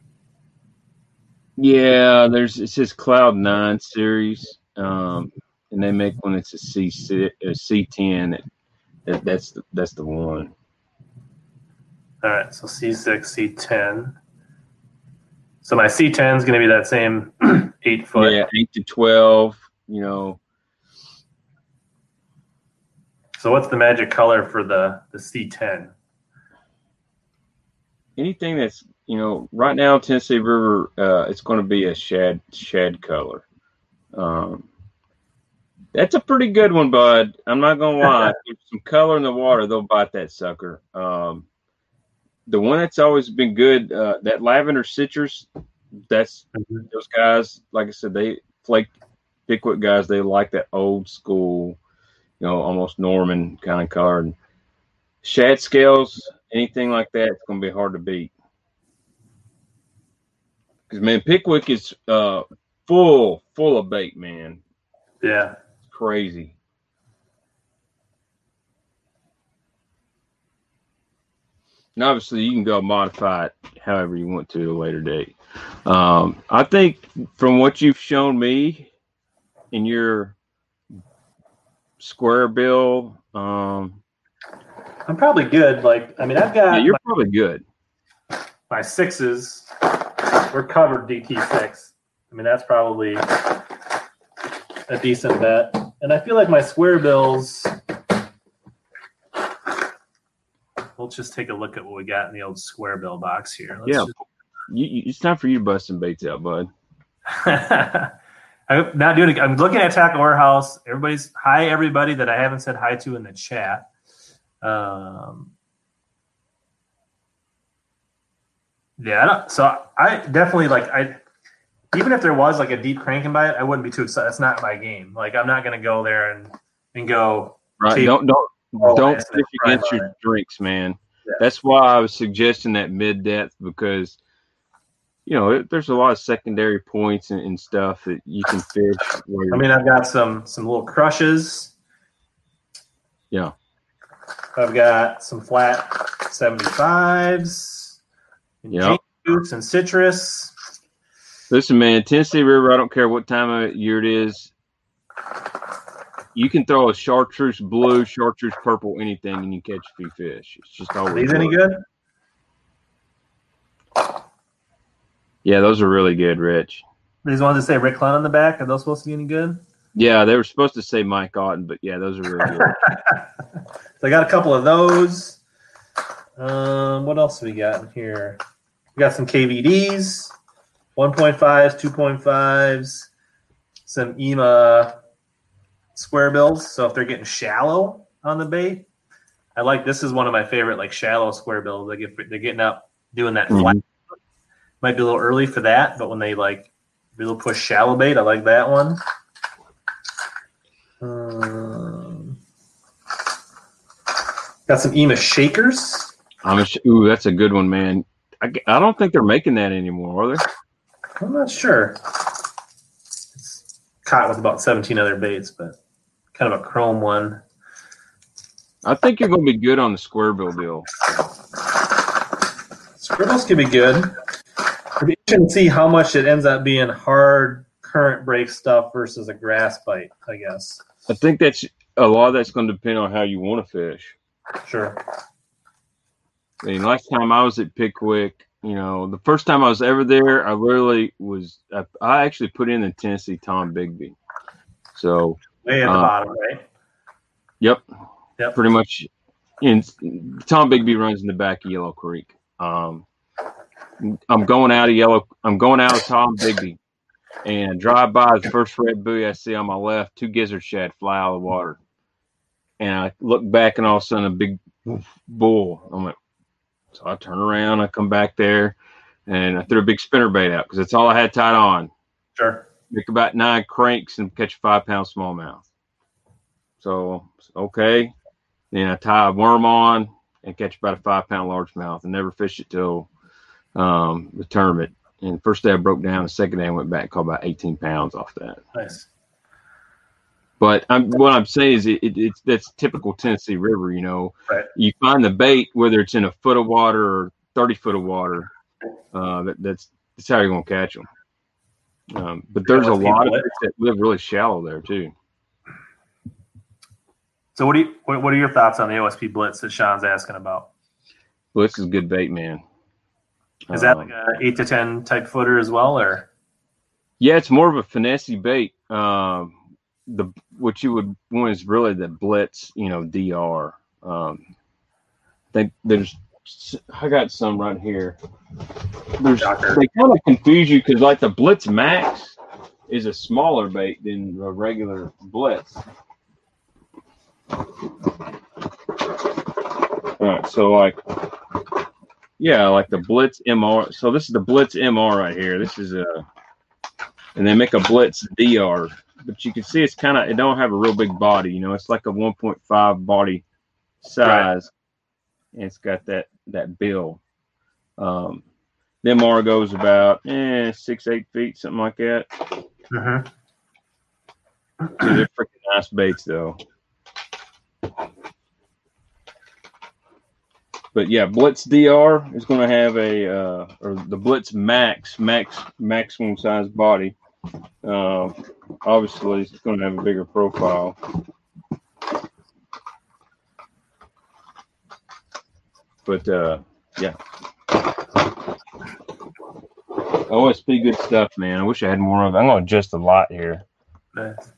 Yeah, there's it says Cloud Nine series, um, and they make one that's a C a C ten. That, that that's the that's the one. all right. So C6, C10. So my C10 is going to be that same eight foot. Yeah, eight to twelve. You know, So what's the magic color for the the C10? Anything that's you know right now Tennessee River, uh, it's going to be a shad shad color. Um, that's a pretty good one, bud. I'm not gonna lie. There's some color in the water, they'll bite that sucker. Um, the one that's always been good, uh, that lavender citrus, that's Mhm. those guys. Like I said, they flake Pickwick guys. They like that old school, you know, almost Norman kind of color. And shad scales, anything like that, it's gonna be hard to beat. Because man, Pickwick is uh, full, full of bait, man. Yeah. It's crazy. And obviously, you can go modify it however you want to at a later date. Um, I think from what you've shown me in your square bill, um, I'm probably good. Like, I mean, I've got yeah, you're probably good. my sixes. We're covered DT6. I mean, that's probably a decent bet. And I feel like my square bills. Let's just take a look at what we got in the old square bill box here. Let's Yeah. just- You, you, it's time for you to bust some baits out, bud. I'm not doing it. I'm looking at Tackle Warehouse. Everybody's hi, everybody that I haven't said hi to in the chat. Um, yeah, I don't, so I definitely like I. Even if there was like a deep cranking bite, I wouldn't be too excited. That's not my game. Like I'm not to go there and and go. Right? Don't don't don't fish against your it. drinks, man. Yeah. That's why I was suggesting that mid depth because you know it, there's a lot of secondary points and, and stuff that you can fish. I mean, I've got some some little crushes. Yeah. I've got some flat 75s, and Yep. Jutes and citrus. listen, man, Tennessee River. I don't care what time of year it is. You can throw a chartreuse blue, chartreuse purple, anything, and you catch a few fish. It's just Are always these any good? Yeah, those are really good, Rich. These ones that say Rick Clunn on the back, are those supposed to be any good? Yeah, they were supposed to say Mike Otten, but yeah, those are really good. So I got a couple of those. Um, what else we got in here? We got some KVDs. 1.5s, 2.5s, some IMA square bills. So if they're getting shallow on the bait, I like this is one of my favorite like shallow square bills. They get they're getting up doing that Mhm. flat. Might be a little early for that, but when they like really push shallow bait, I like that one. Um, got some IMA shakers. I'm a sh- ooh, that's a good one, man. I, I don't think they're making that anymore, are they? I'm not sure. It's caught with about 17 other baits, but kind of a chrome one. I think you're going to be good on the square bill deal. Scribbles could be good. It'd be interesting to see how much it ends up being hard current break stuff versus a grass bite, I guess. I think that's a lot of that's going to depend on how you want to fish. Sure. I mean, last time I was at Pickwick, you know, the first time I was ever there, I literally was, I, I actually put in the Tennessee Tombigbee. So, Way at the Uh, bottom, right? yep, Yep. pretty much. In Tombigbee runs in the back of Yellow Creek. Um, I'm going out of Yellow. I'm going out of Tombigbee, and drive by the first red buoy I see on my left. Two gizzard shad fly out of the water, and I look back, and all of a sudden a big bull. I'm like, so I turn around, I come back there, and I threw a big spinner bait out because that's all I had tied on. Sure. Make about nine cranks and catch a five pound smallmouth. So okay, then I tie a worm on and catch about a five pound largemouth and never fish it till um, the tournament. And the first day I broke down, the second day I went back and caught about 18 pounds off that. Nice. But I'm, what I'm saying is it, it, it's that's typical Tennessee River. You know, Right. you find the bait whether it's in a foot of water or 30 foot of water. Uh, that, that's that's how you're gonna catch them. Um, but there's a lot of fish that live really shallow there too. So what do you what, what are your thoughts on the OSP blitz that Sean's asking about? Well, this is good bait, man. Is that Um, like a eight to ten type footer as well, or Yeah, it's more of a finessey bait. Um, the what you would want is really the blitz, you know, DR. Um, they there's I got some right here. There's they kind of confuse you because like the blitz max is a smaller bait than a regular blitz. All right, so like yeah, like the Blitz MR. So this is the Blitz MR right here. This is a, and they make a Blitz DR, but you can see it's kind of it don't have a real big body. You know, it's like a 1.5 body size, and it's got that that bill. Um, the MR goes about eh, six eight feet, something like that. Dude, they're freaking nice baits though. But yeah, Blitz DR is going to have a, uh, or the Blitz Max, max, maximum size body. Uh, obviously, it's going to have a bigger profile. But uh, yeah, OSP good stuff, man. I wish I had more of. it. I'm going to adjust a lot here. Nice.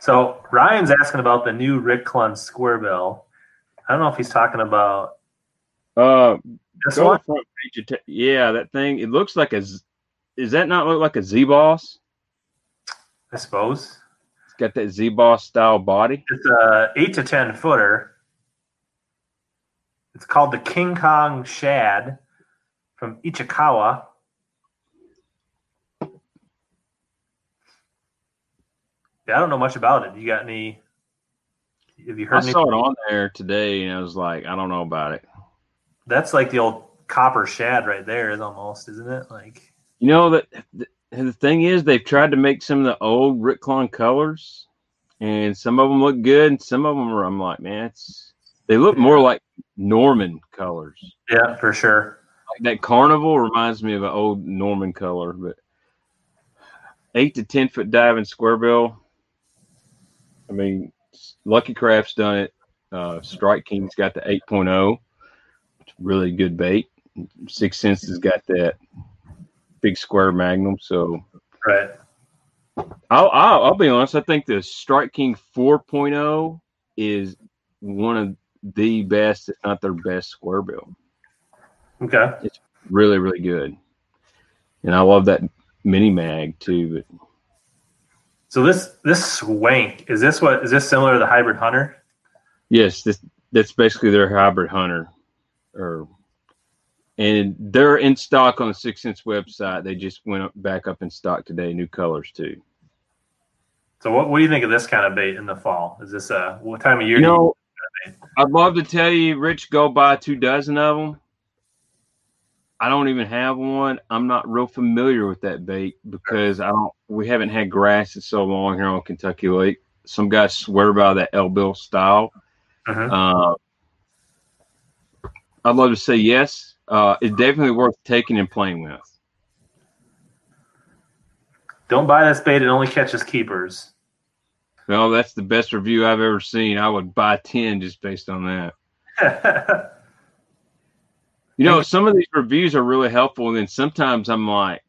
So Ryan's asking about the new Rick Clunn square bill. I don't know if he's talking about Uh, this one. front page yeah, that thing. It looks like a. Z- Is that not look like a Z Boss? I suppose It's got that Z Boss style body. it's a eight to ten footer. It's called the King Kong Shad from Ichikawa. Yeah, I don't know much about it. You got any? Have you I heard any? saw it on there today, and I was like, I don't know about it. That's like the old copper shad right there, is almost, isn't it? Like, You know that the, the thing is, they've tried to make some of the old Rick Clunn colors, and some of them look good, and some of them are. I'm like, man, it's they look more like Norman colors. yeah, for sure. Like that carnival reminds me of an old Norman color, but eight to ten foot diving square bill. I mean, Lucky Craft's done it. Uh, Strike King's got the 8.0. It's really good bait. 6th Sense's got that big square magnum. So Right. I'll, I'll, I'll be honest. I think the Strike King 4.0 is one of the best, if not their best, square bill Okay. It's really really good and I love that mini mag too. But So this this swank is this what is this similar to the hybrid hunter? yes, this that's basically their hybrid hunter, or and they're in stock on the 6th Sense website. They just went up, back up in stock today, new colors too. So what, what do you think of this kind of bait in the fall? Is this a what time of year? You do know, I'd love to tell you, Rich, go buy two dozen of them. I don't even have one. I'm not real familiar with that bait because I don't. We haven't had grass in so long here on Kentucky Lake. Some guys swear by that L bill style. Mhm. Uh, I'd love to say yes. Uh, it's definitely worth taking and playing with. Don't buy this bait; it only catches keepers. Well, that's the best review I've ever seen. I would buy ten just based on that. You know, some of these reviews are really helpful, and then sometimes I'm like,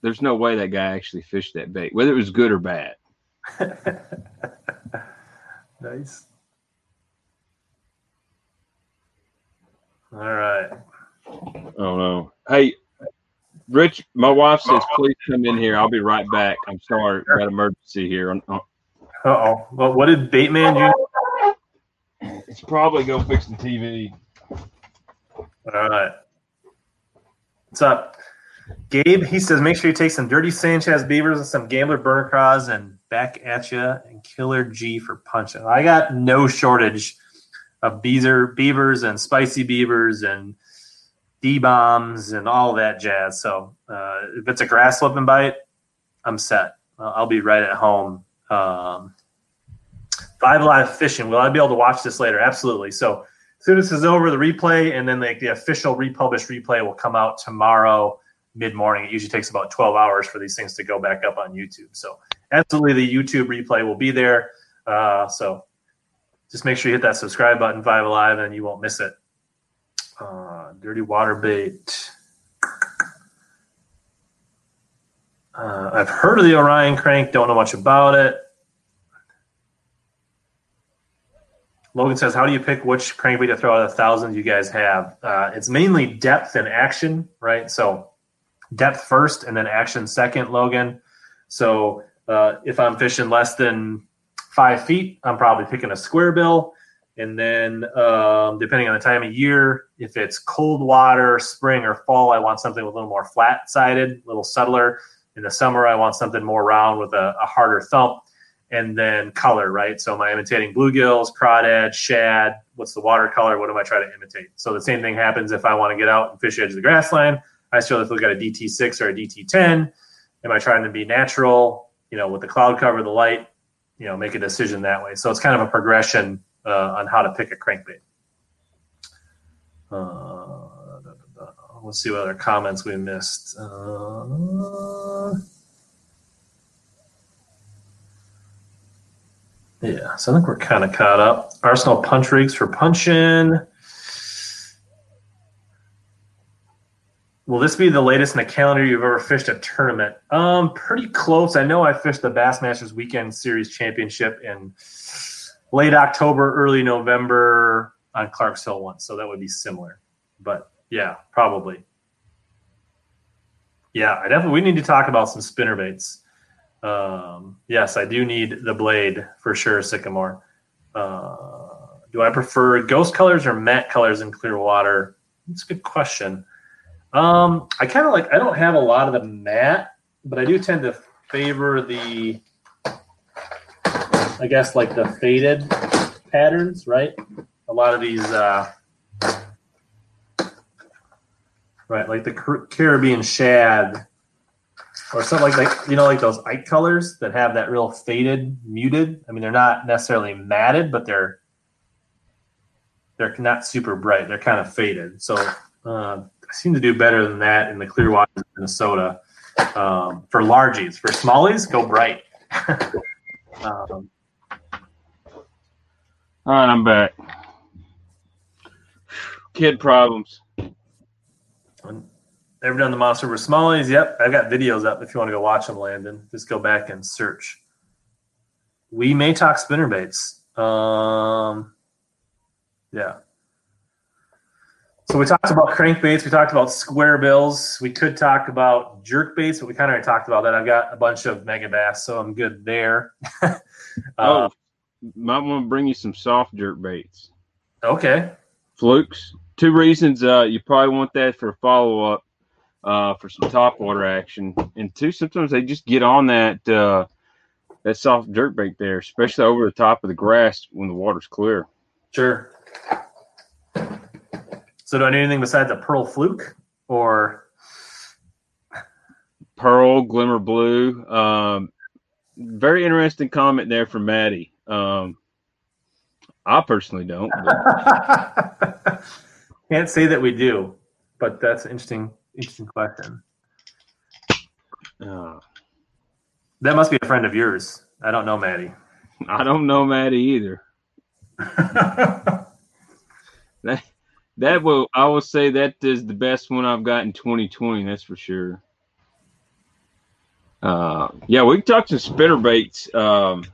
"There's no way that guy actually fished that bait, whether it was good or bad." nice. All right. Oh no! Hey, Rich, my wife says, "Please come in here. I'll be right back." I'm sorry, got emergency here. Uh, Uh oh. Well, what did Baitman do? It's probably go fix the TV. All right. What's up? Gabe, he says, make sure you take some dirty Sanchez beavers and some gambler burner craws and back at you and killer G for punching. I got no shortage of beaver, beavers and spicy beavers and D bombs and all that jazz. So uh, if it's a grass slipping bite, I'm set. I'll be right at home. Um, Five Live Fishing. Will I be able to watch this later? Absolutely. So as soon as this is over, the replay and then like the official republished replay will come out tomorrow mid morning. It usually takes about 12 hours for these things to go back up on YouTube. So absolutely, the YouTube replay will be there. Uh, so just make sure you hit that subscribe button, Five Alive, and you won't miss it. Uh, dirty water bait. Uh, I've heard of the Orion crank, don't know much about it. Logan says, "How do you pick which crankbait to throw out of the thousands you guys have?" Uh, it's mainly depth and action, right? So depth first, and then action second. Logan. So uh, if I'm fishing less than five feet, I'm probably picking a square bill, and then um, depending on the time of year, if it's cold water, spring or fall, I want something with a little more flat sided, a little subtler. In the summer, I want something more round with a, a harder thump and then color, right? So am I imitating bluegills, crawdad, shad? What's the watercolor? What am I trying to imitate? So the same thing happens if I want to get out and fish edge of the grass line. I still have to look at a DT6 or a DT10. Am I trying to be natural, you know, with the cloud cover, the light, you know, make a decision that way. So it's kind of a progression uh, on how to pick a crankbait. Uh, let's see what other comments we missed. Uh, Yeah, so I think we're kind of caught up. Arsenal punch rigs for punching. Will this be the latest in the calendar you've ever fished a tournament? Um, pretty close. I know I fished the Bassmasters Weekend Series Championship in late October, early November on Clarks Hill once, so that would be similar. But yeah, probably. Yeah, I definitely we need to talk about some spinner baits. Um, yes, I do need the blade for sure, Sycamore. Uh, do I prefer ghost colors or matte colors in clear water? That's a good question. Um, I kind of like, I don't have a lot of the matte, but I do tend to favor the, I guess, like the faded patterns, right? A lot of these, uh, right, like the Caribbean shad or something like that, you know, like those Ike colors that have that real faded, muted. I mean, they're not necessarily matted, but they're they're not super bright. They're kind of faded. So uh, seem to do better than that in the clear waters of Minnesota. Um, for largies, for smallies, go bright. um, All right, I'm back. Kid problems. Ever done the Monster for Smallies? Yep, I've got videos up if you want to go watch them, Landon. Just go back and search. We may talk spinnerbaits. Um, yeah. So we talked about crankbaits. We talked about square bills. We could talk about jerk baits, but we kind of already talked about that. I've got a bunch of megabass, so I'm good there. uh, Oh, might want to bring you some soft jerk baits. okay. Flukes. Two reasons. Uh, you probably want that for a follow up, uh, for some top water action, and two, sometimes they just get on that uh, that soft jerk bait there, especially over the top of the grass when the water's clear. Sure. So do I need anything besides a pearl fluke or Pearl, glimmer blue. Um, very interesting comment there from Maddie. Um, I personally don't. but- can't say that we do, but that's an interesting interesting question. uh, That must be a friend of yours. I don't know, Maddie. I don't know Maddie either. That will I will say that is the best one I've got in 2020. That's for sure. Uh, yeah, we can talk some spinner baits. Um,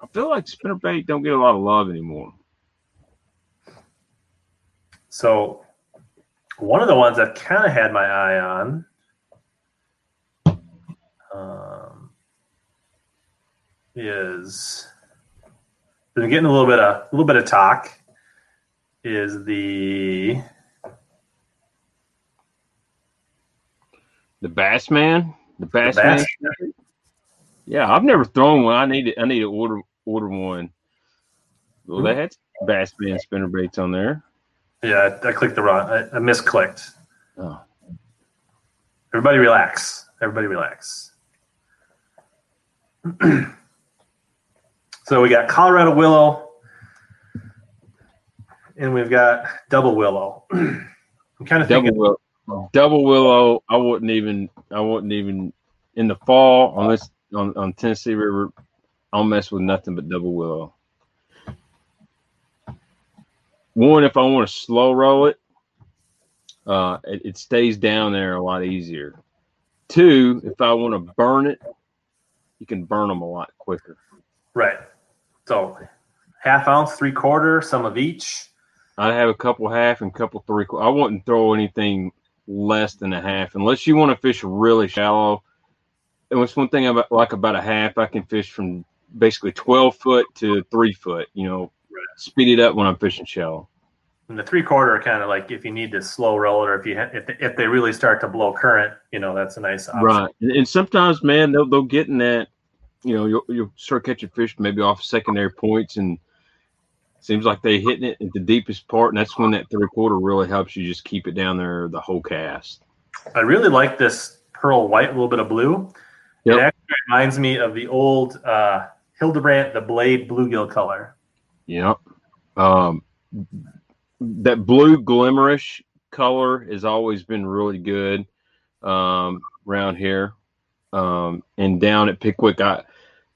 I feel like spinner bait don't get a lot of love anymore. so one of the ones I've kind of had my eye on um, is been getting a little bit of a little bit of talk is the The Bass Man, the Bass, bass. Man. Yeah, I've never thrown one. I need to, I need to order order one. Well, they hmm. had Bass Man spinner baits on there. Yeah, I, I clicked the wrong. I, I misclicked. Oh. Everybody relax. Everybody relax. so we got Colorado willow, and we've got double willow. I'm kind of double thinking. willow, double willow. I wouldn't even. I wouldn't even in the fall on this on, on Tennessee River. I'll mess with nothing but double willow. One, if I want to slow roll it, uh, it, it stays down there a lot easier. Two, if I want to burn it, you can burn them a lot quicker. Right. So half ounce, three quarter, some of each. I'd have a couple half and a couple three. I wouldn't throw anything less than a half unless you want to fish really shallow. And what's one thing about like about a half, I can fish from basically twelve foot to three foot. You know, speed it up when I'm fishing shallow. And the three quarter are kind of like if you need to slow roll it, or if you ha- if they, if they really start to blow current, you know that's a nice option. Right. And, and sometimes, man, they'll they'll get in that. You know, you'll you'll start catching fish maybe off secondary points, and seems like they're hitting it at the deepest part, and that's when that three quarter really helps you just keep it down there the whole cast. I really like this pearl white, a little bit of blue. Yep. It actually reminds me of the old uh, Hildebrandt, the blade bluegill color. Yep. Um, that blue glimmerish color has always been really good um, around here. Um, and down at Pickwick, I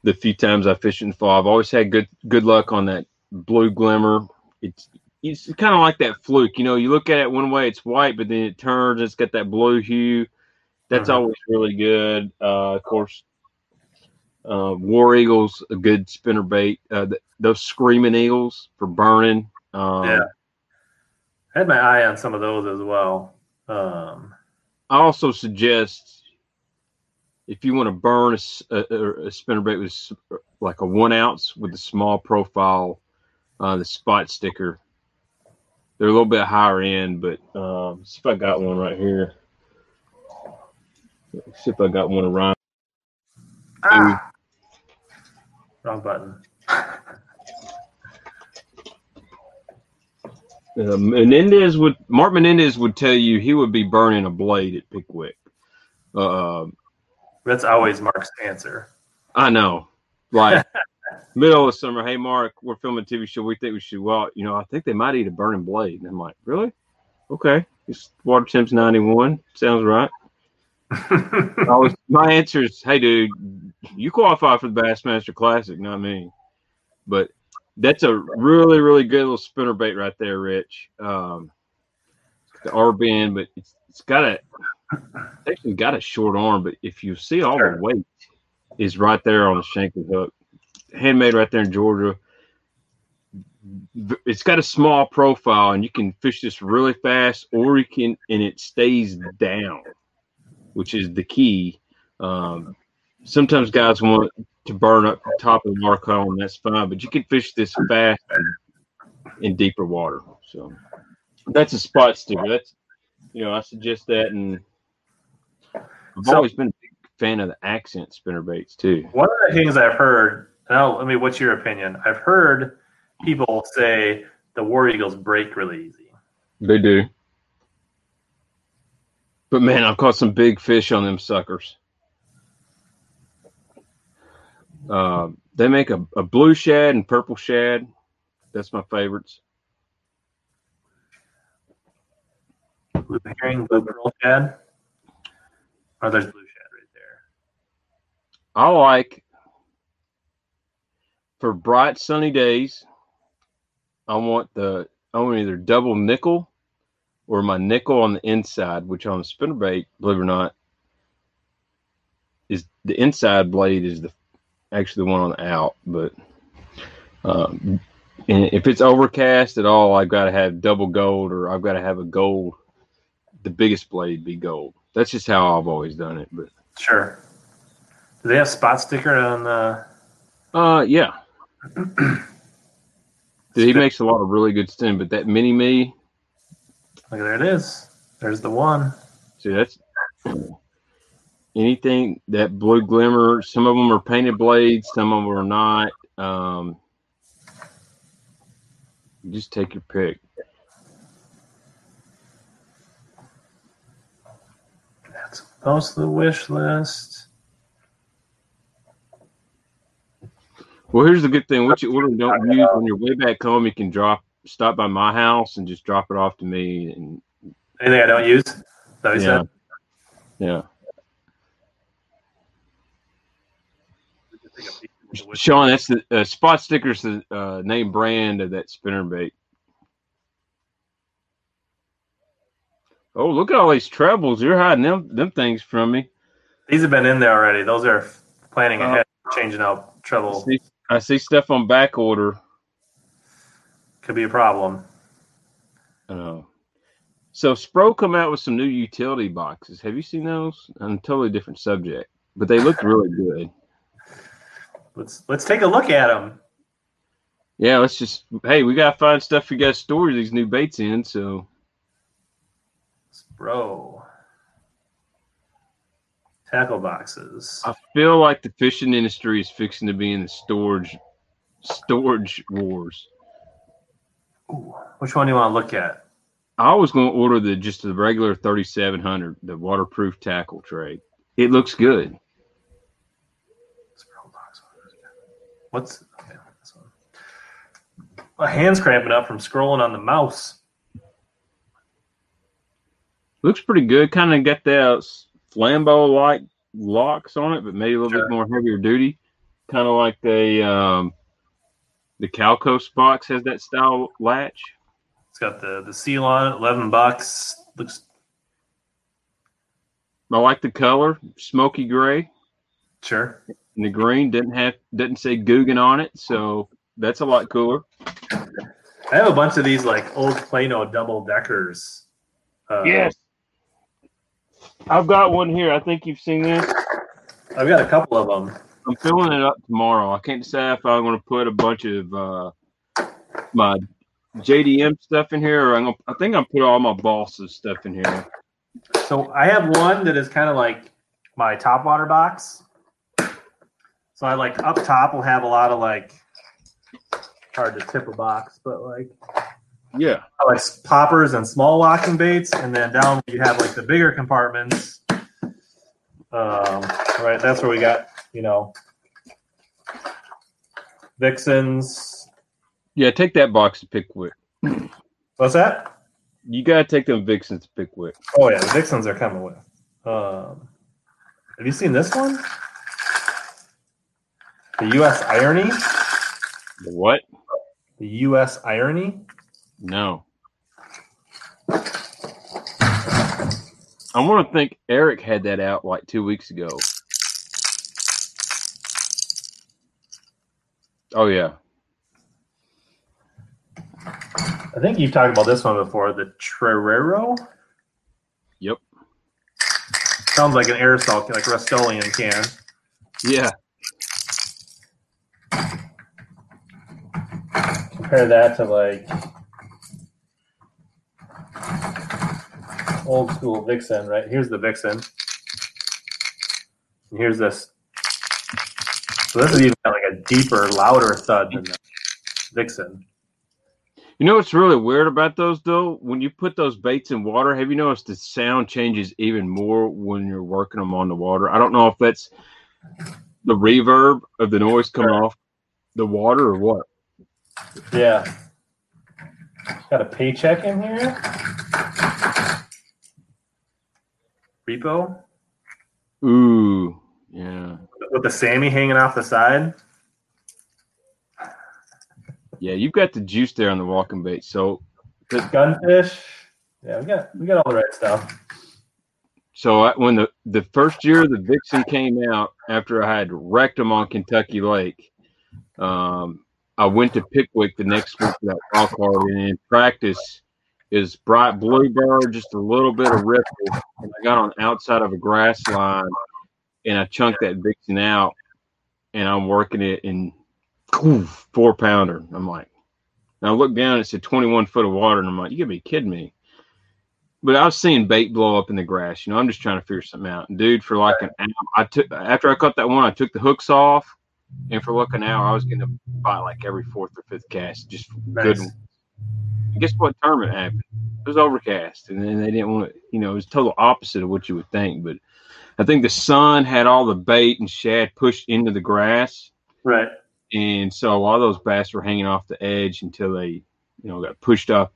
the few times I fished in the fall, I've always had good good luck on that blue glimmer. It's it's kind of like that fluke, you know. You look at it one way, it's white, but then it turns, it's got that blue hue. That's Mhm. always really good. Uh, of course, uh, War Eagles, a good spinner bait. Uh, th- those screaming eagles for burning. Um, Yeah. I had my eye on some of those as well. Um, I also suggest if you want to burn a spinner bait with like a one ounce with a small profile, uh, the spot sticker. They're a little bit higher end, but um, see if I got one right here. See if I got one around. ah! Wrong button. Uh, Menendez would Mark Menendez would tell you he would be burning a blade at Pickwick. Uh, That's always Mark's answer. I know, like middle of summer. Hey, Mark, we're filming a TV show. We think we should. Well, you know, I think they might eat a burning blade. And I'm like, really? Okay. It's water temps 91. Sounds right. I was, my answer is, hey, dude, you qualify for the Bassmaster Classic, not me. But that's a really, really good little spinner bait right there, Rich. Um, the R bend, but it's, it's got a it's actually got a short arm. But if you see all Sure. the weight is right there on the shank hook, handmade right there in Georgia. it's got a small profile, and you can fish this really fast, or you can, and it stays down, which is the key. Um, sometimes guys want to burn up the top of the water column, that's fine, but you can fish this fast in, in deeper water. So that's a spot sticker. That's you know, I suggest that, and I've So- always been a big fan of the accent spinner baits too. One of the things I've heard, now, I mean, what's your opinion? I've heard people say the War Eagles break really easy. They do. But man, I've caught some big fish on them suckers. Uh, they make a, a blue shad and purple shad. That's my favorites. Blue herring, blue pearl shad. Oh, there's blue shad right there. I like for bright sunny days. I want the I want either double nickel or my nickel on the inside, which on the spinnerbait, believe it or not, is the inside blade is the actually the one on the out. But um, if it's overcast at all, I've got to have double gold or I've got to have a gold. The biggest blade be gold. That's just how I've always done it. But Sure. Do they have spot sticker on the? Uh, yeah. Dude, he makes a lot of really good stem, but that mini me, Look, there it is. There's the one. see, that's anything that blue glimmer. Some of them are painted blades, some of them are not. Um, just take your pick. That's most of the wish list. Well, here's the good thing: what you order and don't use on your way back home, you can drop, stop by my house and just drop it off to me. And Anything I don't use? Yeah, said? yeah. Sean, that's the uh, spot stickers. The uh, name brand of that spinner bait. Oh, look at all these trebles! You're hiding them them things from me. These have been in there already. Those are planning Uh, ahead, changing out treble. see, I see stuff on back order. Could be a problem. Uh, so Spro come out with some new utility boxes. Have you seen those? On a totally different subject, but they look really good. Let's let's take a look at them. Yeah, let's just hey, we gotta find stuff we gotta store these new baits in. So Bro. Tackle boxes. I feel like the fishing industry is fixing to be in the storage storage wars. Ooh, which one do you want to look at? I was going to order the just the regular 3700, the waterproof tackle tray. It looks good. Scroll box. What's okay, this one? My hand's cramping up from scrolling on the mouse. Looks pretty good. Kind of got that Flambeau like locks on it, but maybe a little Sure. bit more heavier duty. Kind of like the um, the Calcos box has that style latch. It's got the the seal on it, eleven bucks. Looks I like the color, smoky gray, sure. and the green didn't have didn't say Guggen on it, so that's a lot cooler. I have a bunch of these like old Plano double deckers. Uh, I've got one here. I think you've seen this. I've got a couple of them. I'm filling it up tomorrow. I can't decide if I'm going to put a bunch of uh, my JDM stuff in here, or I'm gonna, I think I'm put all my bosses stuff in here. So I have one that is kind of like my top water box. So I like up top will have a lot of like hard to tip a box, but like Yeah, I like poppers and small locking baits, and then down you have like the bigger compartments. Um, right, that's where we got you know vixens. yeah. Take that box to Pickwick. What's that? You got to take them vixens to Pickwick. Oh yeah, the vixens are coming with. Um, have you seen this one? The U.S. Irony. The what? The U.S. Irony. No. I want to think Eric had that out like two weeks ago. Oh yeah. I think you've talked about this one before. The Trerero Yep. sounds like an aerosol, like Rust-Oleum can. Yeah. Compare that to like old school Vixen, right? Here's the Vixen. And here's this. So this is even like a deeper, louder thud than the Vixen. You know what's really weird about those though? When you put those baits in water, have you noticed the sound changes even more when you're working them on the water? I don't know if that's the reverb of the noise coming off the water or what. Yeah. Got a paycheck in here. Repo Ooh, yeah, with the Sammy hanging off the side. yeah. You've got the juice there on the walking bait. So, the, Gunfish. Yeah, we got we got all the right stuff. so I, when the the first year the Vixen came out after I had wrecked them on Kentucky Lake, um, I went to Pickwick the next week for that wild card, and in practice is bright bluebird, just a little bit of ripple, and I got on outside of a grass line, and I chunked that Vixen out, and I'm working it in four pounder. I'm like, and I look down, it said 21 foot of water, and I'm like, you gotta be kidding me. But I was seeing bait blow up in the grass. You know, I'm just trying to figure something out. And dude, for like an hour, I took after I caught that one, I took the hooks off, and for like an hour, I was getting a bite like every fourth or fifth cast, just good. Nice. And guess what tournament happened? It was overcast, and then they didn't want to. You know, it was total opposite of what you would think. But I think the sun had all the bait and shad pushed into the grass, Right. and so a lot of those bass were hanging off the edge until they, you know, got pushed up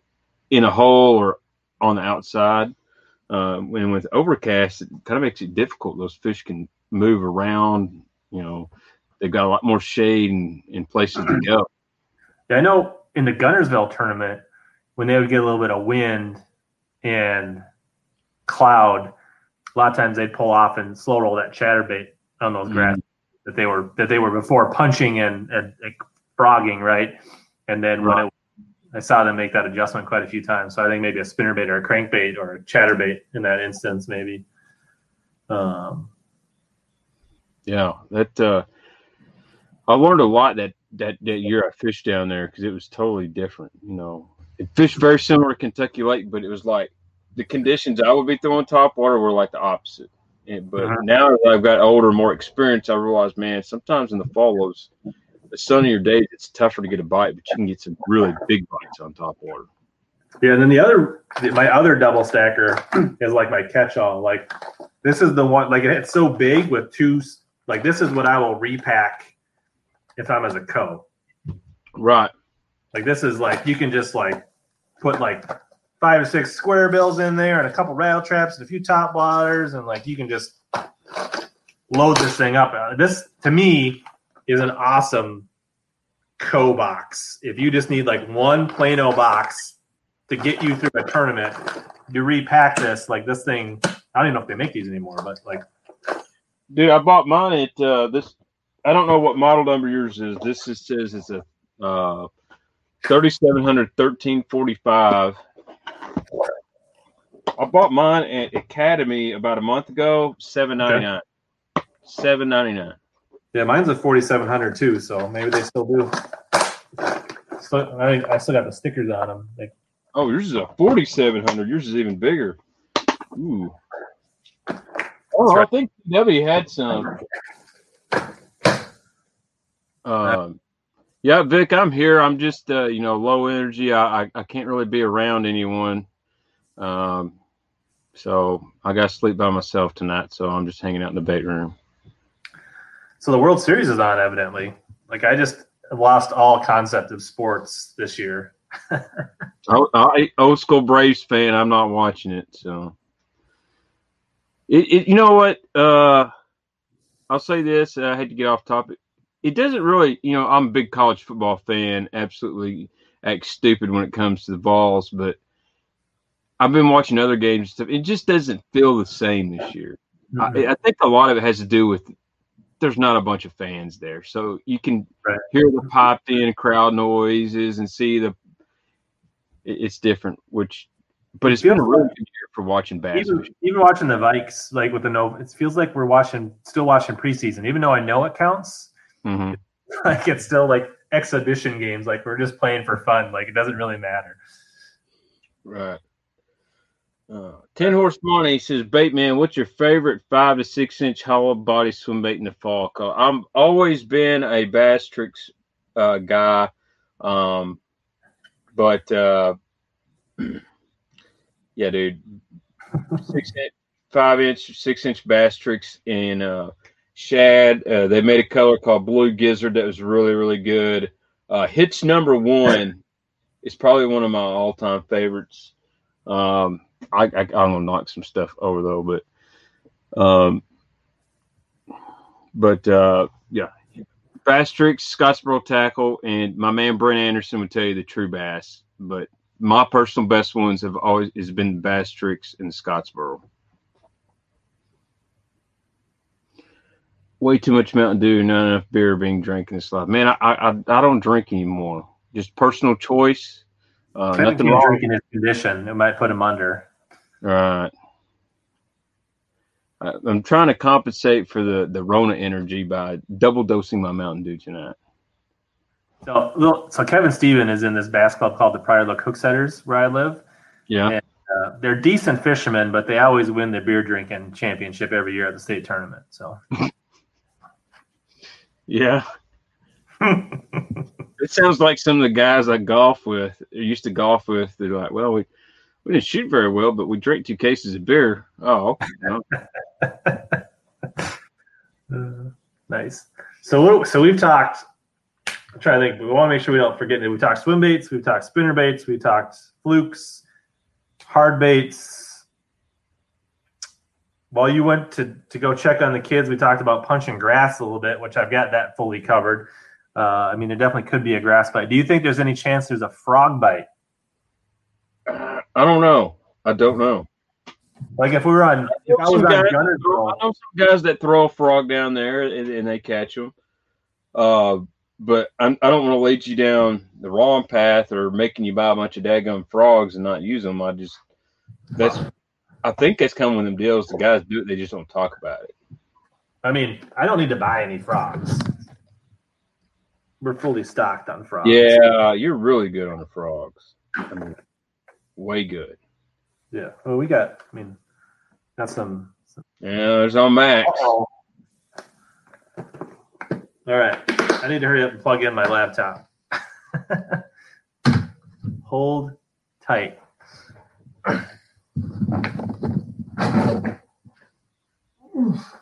in a hole or on the outside. Um, and with overcast, it kind of makes it difficult. Those fish can move around. You know, they've got a lot more shade and, and places to go. Yeah, I know in the Guntersville tournament, when they would get a little bit of wind and cloud, a lot of times they'd pull off and slow roll that chatterbait on those grass that they were that they were before punching and, and, and frogging, right? And then when it, I saw them make that adjustment quite a few times. So I think maybe a spinnerbait or a crankbait or a chatterbait in that instance, maybe. Um, Yeah, that uh, I learned a lot that that that year I fished down there because it was totally different. You know, it fished very similar to Kentucky Lake, but it was like the conditions I would be throwing top water were like the opposite. And, but Uh-huh. now that I've got older, more experience, I realize, man, sometimes in the fall, those the sunnier days, it's tougher to get a bite, but you can get some really big bites on top water. Yeah, and then the other, my other double stacker is like my catch-all. Like this is the one, like it's so big with two. Like this is what I will repack if I'm as a co. Right. Like this is like you can just like put like five or six square bills in there and a couple rattle traps and a few top waters and like you can just load this thing up. Uh, This to me is an awesome co box. If you just need like one Plano box to get you through a tournament, you repack this like this thing. I don't even know if they make these anymore, but like Dude, I bought mine at uh, this. I don't know what model number yours is. This is, says it's a uh, 3700 1345. I bought mine at Academy about a month ago, seven ninety nine. Seven ninety nine. yeah, mine's a 4700 too, so maybe they still do. So I, I still got the stickers on them. Like Oh, yours is a forty seven hundred. Yours is even bigger. Ooh. Oh, I think Debbie had some. Um, yeah, Vic, I'm here. I'm just uh, you know low energy. I, I I can't really be around anyone. Um, so I got to sleep by myself tonight. So I'm just hanging out in the bait room. So the World Series is on, evidently. Like I just lost all concept of sports this year. I, I old school Braves fan. I'm not watching it. So it, it you know what? Uh, I'll say this. I had to get off topic. It doesn't really, you know, I'm a big college football fan. Absolutely act stupid when it comes to the balls, but I've been watching other games and stuff. It just doesn't feel the same this year. I, mm-hmm. I think a lot of it has to do with there's not a bunch of fans there, so you can Right. hear the popped in crowd noises and see the it, it's different. Which, but it's been a really good year for watching bass. Even, even watching the Vikes, like with the no, it feels like we're watching, still watching preseason. Even though I know it counts, Mhm. like it's still like exhibition games. Like we're just playing for fun. Like it doesn't really matter. Right. Uh, Ten Horse Money says, Baitman, what's your favorite five to six inch hollow body swim bait in the fall? 'Cause I'm always been a Basstrix uh, guy, um, but uh, yeah, dude, six inch, five inch, six inch Basstrix in uh, shad. Uh, they made a color called Blue Gizzard that was really, really good. Uh, Hitch number one is probably one of my all time favorites. Um, I, I I'm gonna knock some stuff over though, but um, but uh, yeah, Basstrix, Scottsboro Tackle, and my man Brent Anderson would tell you the true bass. But my personal best ones have always has been Basstrix and Scottsboro. Way too much Mountain Dew, not enough beer being drank in this life. Man, I I, I don't drink anymore. Just personal choice. Uh, I nothing wrong. drinking his condition, it might put him under. Right. I- I'm trying to compensate for the the Rona energy by double dosing my Mountain Dew tonight. So, so Kevin Steven is in this bass club called the Prior Lake Hook Setters where I live. Yeah. Uh, they're decent fishermen, but they always win the beer drinking championship every year at the state tournament. So Yeah. it sounds like some of the guys I golf with, or used to golf with, they're like, well, we, we didn't shoot very well, but we drank two cases of beer. Oh, okay. Uh, nice. So what, so we've talked. I'm trying to think. We want to make sure we don't forget that we talked swim baits, we've talked spinner baits, we talked flukes, hard baits. While you went to to go check on the kids, we talked about punching grass a little bit, which I've got that fully covered. Uh, I mean, there definitely could be a grass bite. Do you think there's any chance there's a frog bite? I don't know. I don't know. Like if we were on, if I was on guys- Guntersville, I know some guys that throw a frog down there and, and they catch them. Uh, but I'm, I don't want to lead you down the wrong path or making you buy a bunch of daggum frogs and not use them. I just that's I think that's kind of one of them deals. The guys do it, they just don't talk about it. I mean, I don't need to buy any frogs. We're fully stocked on frogs. Yeah, you're really good on the frogs. I mean, way good. Yeah. Well, we got. I mean, got some. some Yeah, there's on Max. Uh-oh. All right. I need to hurry up and plug in my laptop. Hold tight. Ooh.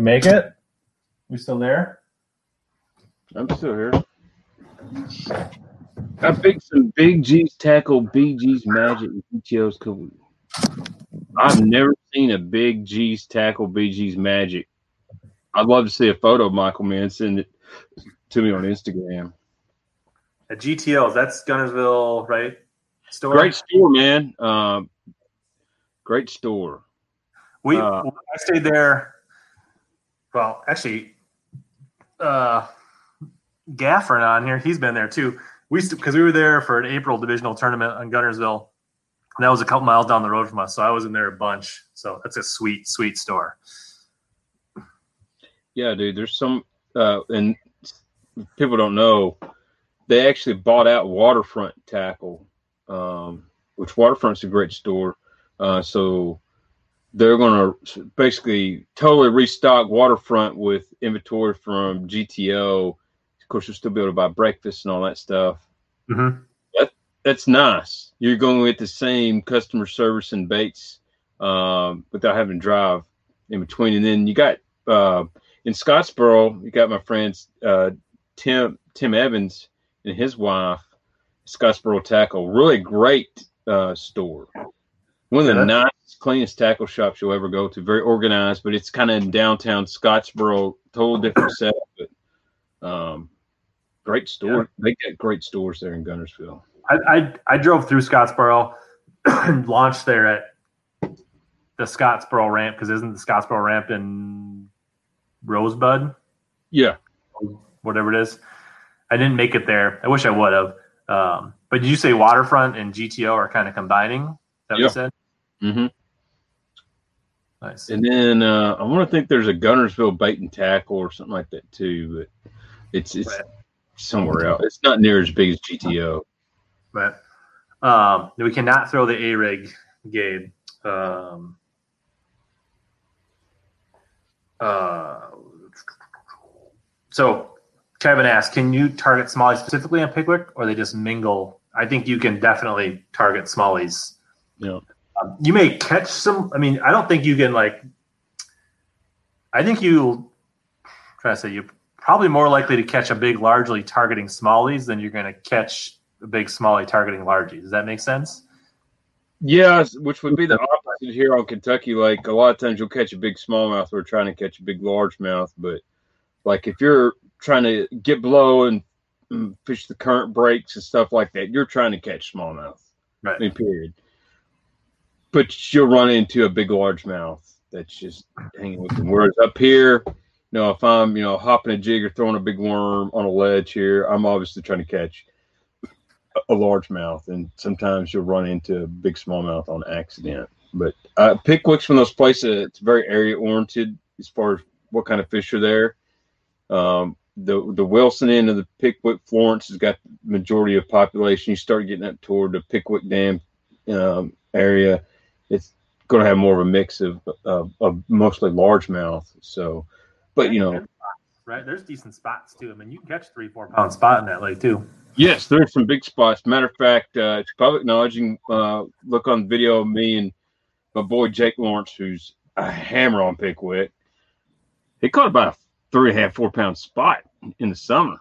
We make it. We still there? I'm still here. I picked some Big G's tackle, BG's magic, and PTO's cool. I've never seen a Big G's tackle, BG's magic. I'd love to see a photo of Michael, man. Send it to me on Instagram. At GTOs. That's Guntersville, right? Store. Great store, man. Um, great store. We Uh, I stayed there. Well, actually, uh, Gaffern on here. He's been there too. We because we were there for an April divisional tournament on Guntersville. And that was a couple miles down the road from us, so I was in there a bunch. So that's a sweet, sweet store. Yeah, dude. There's some, uh, and people don't know, they actually bought out Waterfront Tackle, um, which Waterfront's a great store. Uh, so they're going to basically totally restock Waterfront with inventory from GTO. Of course, you'll still be able to buy breakfast and all that stuff. Mm-hmm. That's nice. You're going to get the same customer service and baits um, without having to drive in between. And then you got uh, in Scottsboro, you got my friends uh, Tim Tim Evans and his wife, Scottsboro Tackle. Really great uh, store. One of the Yeah. nicest, cleanest tackle shops you'll ever go to. Very organized, but it's kind of in downtown Scottsboro. Total different setup, but um, great store. They got great stores there in Guntersville. I, I I drove through Scottsboro and launched there at the Scottsboro ramp because isn't the Scottsboro ramp in Rosebud, Yeah, whatever it is? I didn't make it there. I wish I would have. Um, but did you say Waterfront and GTO are kind of combining? That Yeah. said? Hmm Nice. and then uh, I want to think there's a Guntersville bait and tackle or something like that too, but it's it's Right. somewhere else. It's not near as big as GTO. But um, we cannot throw the A rig, Gabe. Um, uh, so Kevin asked, can you target smallies specifically on Pickwick, or they just mingle? I think you can definitely target smallies. Yeah. Um, you may catch some. I mean, I don't think you can like. I think you. trying to say you're probably more likely to catch a big largely targeting smallies than you're going to catch a big smallie targeting largies. Does that make sense? Yes, which would be the opposite here on Kentucky. Like a lot of times you'll catch a big smallmouth or trying to catch a big largemouth, but like if you're trying to get below and fish the current breaks and stuff like that, you're trying to catch smallmouth. Right. I mean, period. But you'll run into a big largemouth that's just hanging with them. Whereas up here, you know, if I'm you know hopping a jig or throwing a big worm on a ledge here, I'm obviously trying to catch a largemouth, and sometimes you'll run into a big smallmouth on accident. But uh, Pickwick's of those places that's very area oriented as far as what kind of fish are there. Um, the the Wilson end of the Pickwick Florence has got the majority of population. You start getting up toward the Pickwick Dam um, area, it's going to have more of a mix of, of, of mostly largemouth. So, but you know, Right. There's decent spots too. I mean, you can catch three, four pound spot in that lake too. Yes, there's some big spots. Matter of fact, uh, it's public knowledge. You can uh, look on video of me and my boy Jake Lawrence, who's a hammer on Pickwick. He caught about a three and a half, four pound spot in the summer.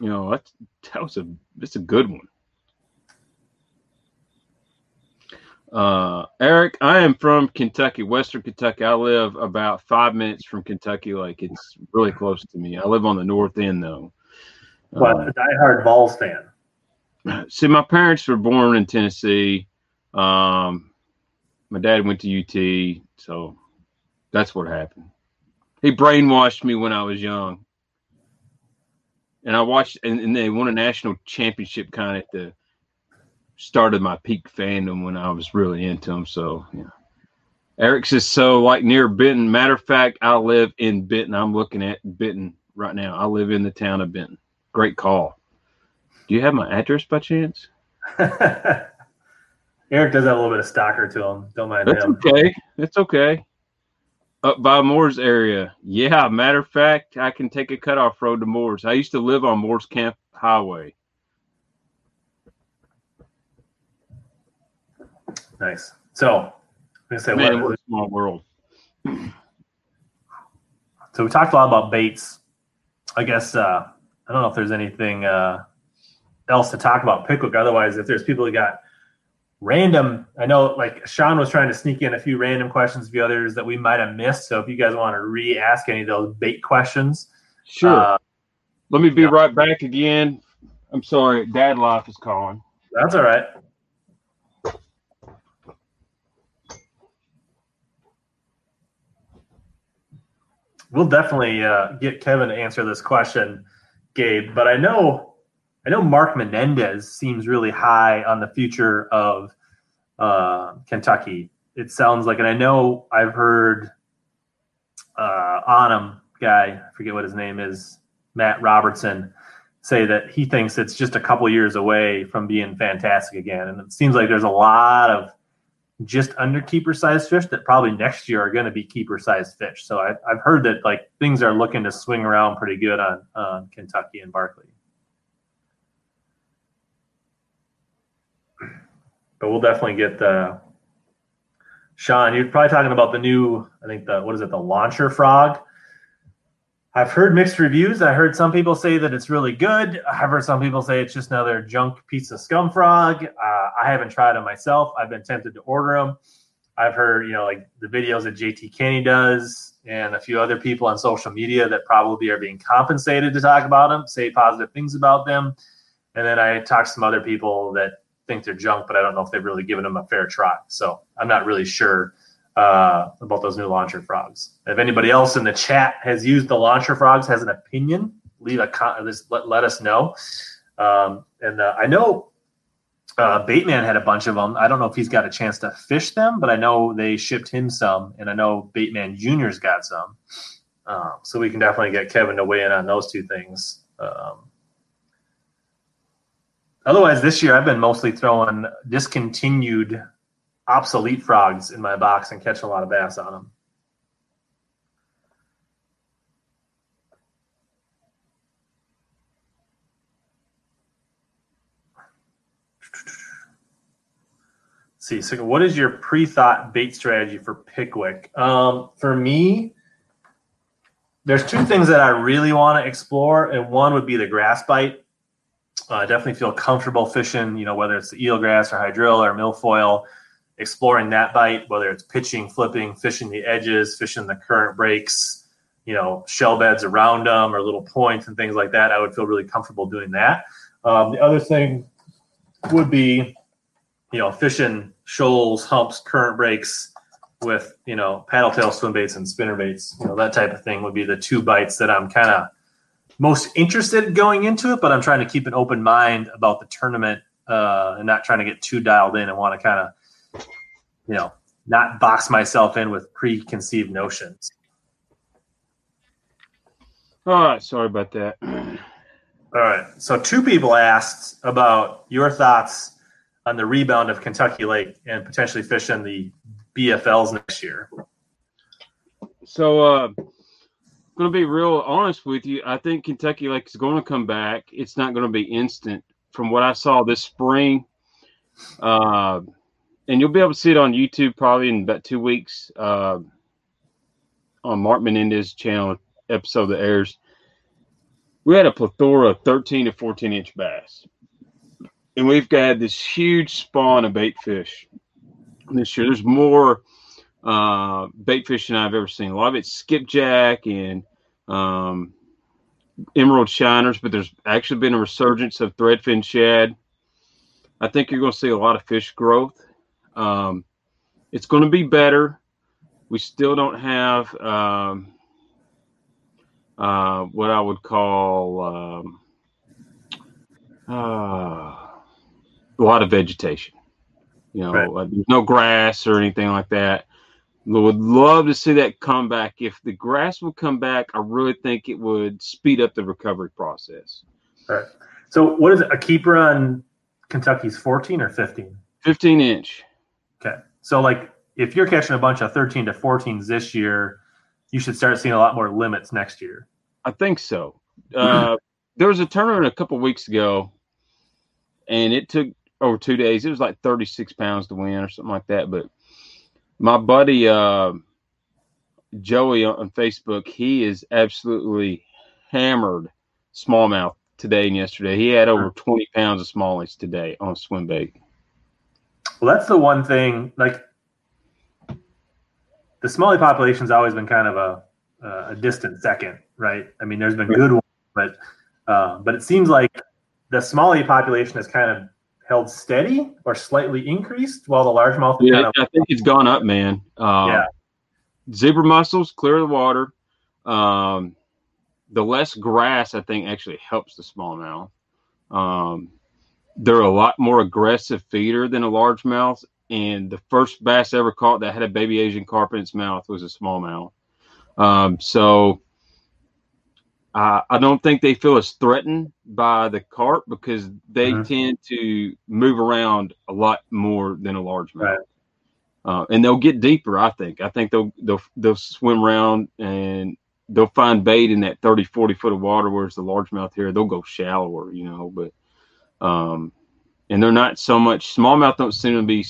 You know, that's, that was a that's a good one. Uh, Eric, I am from Kentucky, Western Kentucky. I live about five minutes from Kentucky Lake It's really close to me. I live on the north end, though. But Uh, a diehard Vols fan. see my parents were born in tennessee um my dad went to ut so that's what happened he brainwashed me when i was young and i watched and, and they won a national championship kind of at the start of my peak fandom when i was really into them so yeah eric says so like near benton matter of fact i live in benton i'm looking at benton right now i live in the town of benton great call do you have my address by chance? Eric does have a little bit of stalker to him. Don't mind That's him. okay. That's okay. Up by Moore's area. Yeah, matter of fact, I can take a cutoff road to Moore's. I used to live on Moore's Camp Highway. Nice. So, I'm gonna say Man, what, small world. so we talked a lot about baits. I guess uh, I don't know if there's anything uh, else to talk about Pickwick. Otherwise, if there's people who got random, I know like Sean was trying to sneak in a few random questions, a few others that we might have missed. So if you guys want to re-ask any of those bait questions, Sure. uh, Let me be yeah. right back again. I'm sorry, Dad Life is calling. that's all right. We'll definitely uh, get Kevin to answer this question, Gabe. But I know, I know Mark Menendez seems really high on the future of uh, Kentucky. It sounds like, and I know I've heard uh, Onum guy, I forget what his name is, Matt Robertson, say that he thinks it's just a couple years away from being fantastic again. And it seems like there's a lot of just under keeper sized fish that probably next year are going to be keeper sized fish. So I've, I've heard that like things are looking to swing around pretty good on, on Kentucky and Barkley. But we'll definitely get the Sean. You're probably talking about the new, I think the what is it, the launcher frog. I've heard mixed reviews. I heard some people say that it's really good. I've heard some people say it's just another junk piece of scum frog. Uh, I haven't tried them myself. I've been tempted to order them. I've heard, you know, like the videos that JT Kenney does and a few other people on social media that probably are being compensated to talk about them, say positive things about them. And then I talked to some other people that think they're junk, but I don't know if they've really given them a fair try. So I'm not really sure uh, about those new launcher frogs. If anybody else in the chat has used the launcher frogs, has an opinion, leave a comment. Let, let us know. Um, and uh, I know uh, Baitman had a bunch of them. I don't know if he's got a chance to fish them, but I know they shipped him some, and I know Baitman Junior's got some. Um, so we can definitely get Kevin to weigh in on those two things. Um, otherwise, this year I've been mostly throwing discontinued obsolete frogs in my box and catch a lot of bass on them. see, so what is your pre-thought bait strategy for Pickwick? Um, for me, there's two things that I really want to explore, and one would be the grass bite. Uh, I definitely feel comfortable fishing, you know, whether it's the eelgrass or hydrilla or milfoil exploring that bite, whether it's pitching, flipping, fishing the edges, fishing the current breaks, you know, shell beds around them or little points and things like that, I would feel really comfortable doing that. Um, the other thing would be, you know, fishing shoals, humps, current breaks with, you know, paddle tail swim baits and spinner baits, you know, that type of thing would be the two bites that I'm kind of most interested going into it, but I'm trying to keep an open mind about the tournament uh, and not trying to get too dialed in and want to kind of you know, not box myself in with preconceived notions. All right, sorry about that. All right. So two people asked about your thoughts on the rebound of Kentucky Lake and potentially fishing the BFLs next year. So uh going to be real honest with you. I think Kentucky Lake is going to come back. It's not going to be instant. From what I saw this spring, uh, and you'll be able to see it on YouTube probably in about two weeks uh, on Mark Menendez channel episode that airs. We had a plethora of 13 to 14 inch bass, and we've got this huge spawn of bait fish this year. There's more uh, bait fish than I've ever seen. A lot of it's skipjack and um, emerald shiners, but there's actually been a resurgence of threadfin shad. I think you're going to see a lot of fish growth um, it's going to be better. We still don't have um, uh, what I would call um, uh, a lot of vegetation. You know, right. uh, there's no grass or anything like that. would love to see that come back. If the grass would come back, I really think it would speed up the recovery process. Right. So, what is it, a keeper on Kentucky's 14 or 15? 15 inch. Okay. So like if you're catching a bunch of 13 to 14s this year, you should start seeing a lot more limits next year. I think so. Uh, there was a tournament a couple weeks ago, and it took over two days. It was like 36 pounds to win or something like that. But my buddy uh, Joey on Facebook, he is absolutely hammered smallmouth today and yesterday. He had over 20 pounds of smallies today on swim bait. Well, that's the one thing. Like the smallie population's always been kind of a a distant second, right? I mean, there's been good ones, but uh, but it seems like the smallie population has kind of held steady or slightly increased, while the largemouth. Yeah, kind of, I think it's gone up, man. Uh, yeah. Zebra mussels clear the water. Um, the less grass, I think, actually helps the smallmouth. Um, they're a lot more aggressive feeder than a largemouth. And the first bass ever caught that had a baby Asian carp in its mouth was a smallmouth. Um, so uh, I don't think they feel as threatened by the carp because they mm-hmm. tend to move around a lot more than a largemouth. Right. Uh, and they'll get deeper. I think. I think they'll they'll they'll swim around and they'll find bait in that 30, 40 foot of water. Whereas the largemouth here, they'll go shallower. You know, but um, and they're not so much smallmouth don't seem to be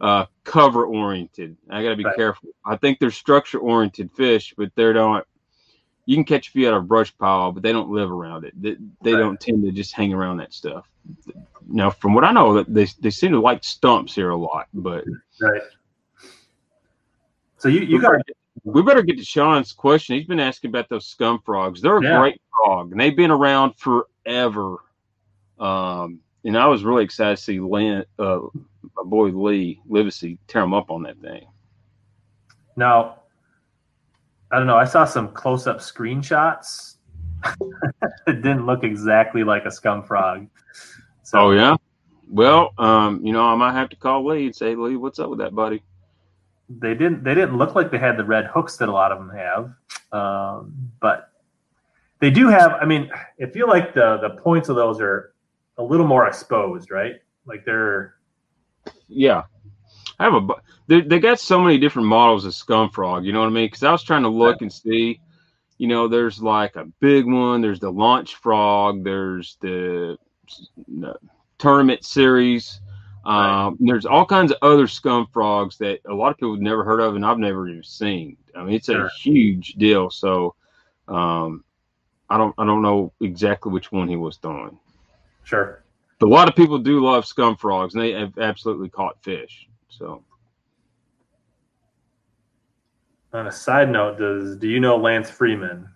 uh, cover oriented. I got to be right. careful. I think they're structure oriented fish, but they're not. you can catch a few out of brush pile, but they don't live around it. They, they Right. don't tend to just hang around that stuff. Now, from what I know, that they they seem to like stumps here a lot. But Right. So you you we, got better get, we better get to Sean's question. He's been asking about those scum frogs. They're a Yeah. great frog, and they've been around forever. Um, and I was really excited to see Lynn, uh, my boy Lee Livesay tear them up on that thing. now. I don't know. I saw some close-up screenshots. it didn't look exactly like a scum frog. So Oh yeah. Well, um, you know, I might have to call Lee and say, Lee, what's up with that, buddy? they didn't they didn't look like they had the red hooks that a lot of them have um, but they do have i mean i feel like the the points of those are a little more exposed right like they're Yeah, I have a. They, they got so many different models of scum frog. You know what I mean? Because I was trying to look and see. You know, there's like a big one. There's the launch frog. There's the, the tournament series. Um, and there's all kinds of other scum frogs that a lot of people have never heard of, and I've never even seen. I mean, it's a huge deal. So, um, I don't I don't know exactly which one he was throwing. Sure But a lot of people do love scum frogs, and they have absolutely caught fish. So on a side note does do you know lance freeman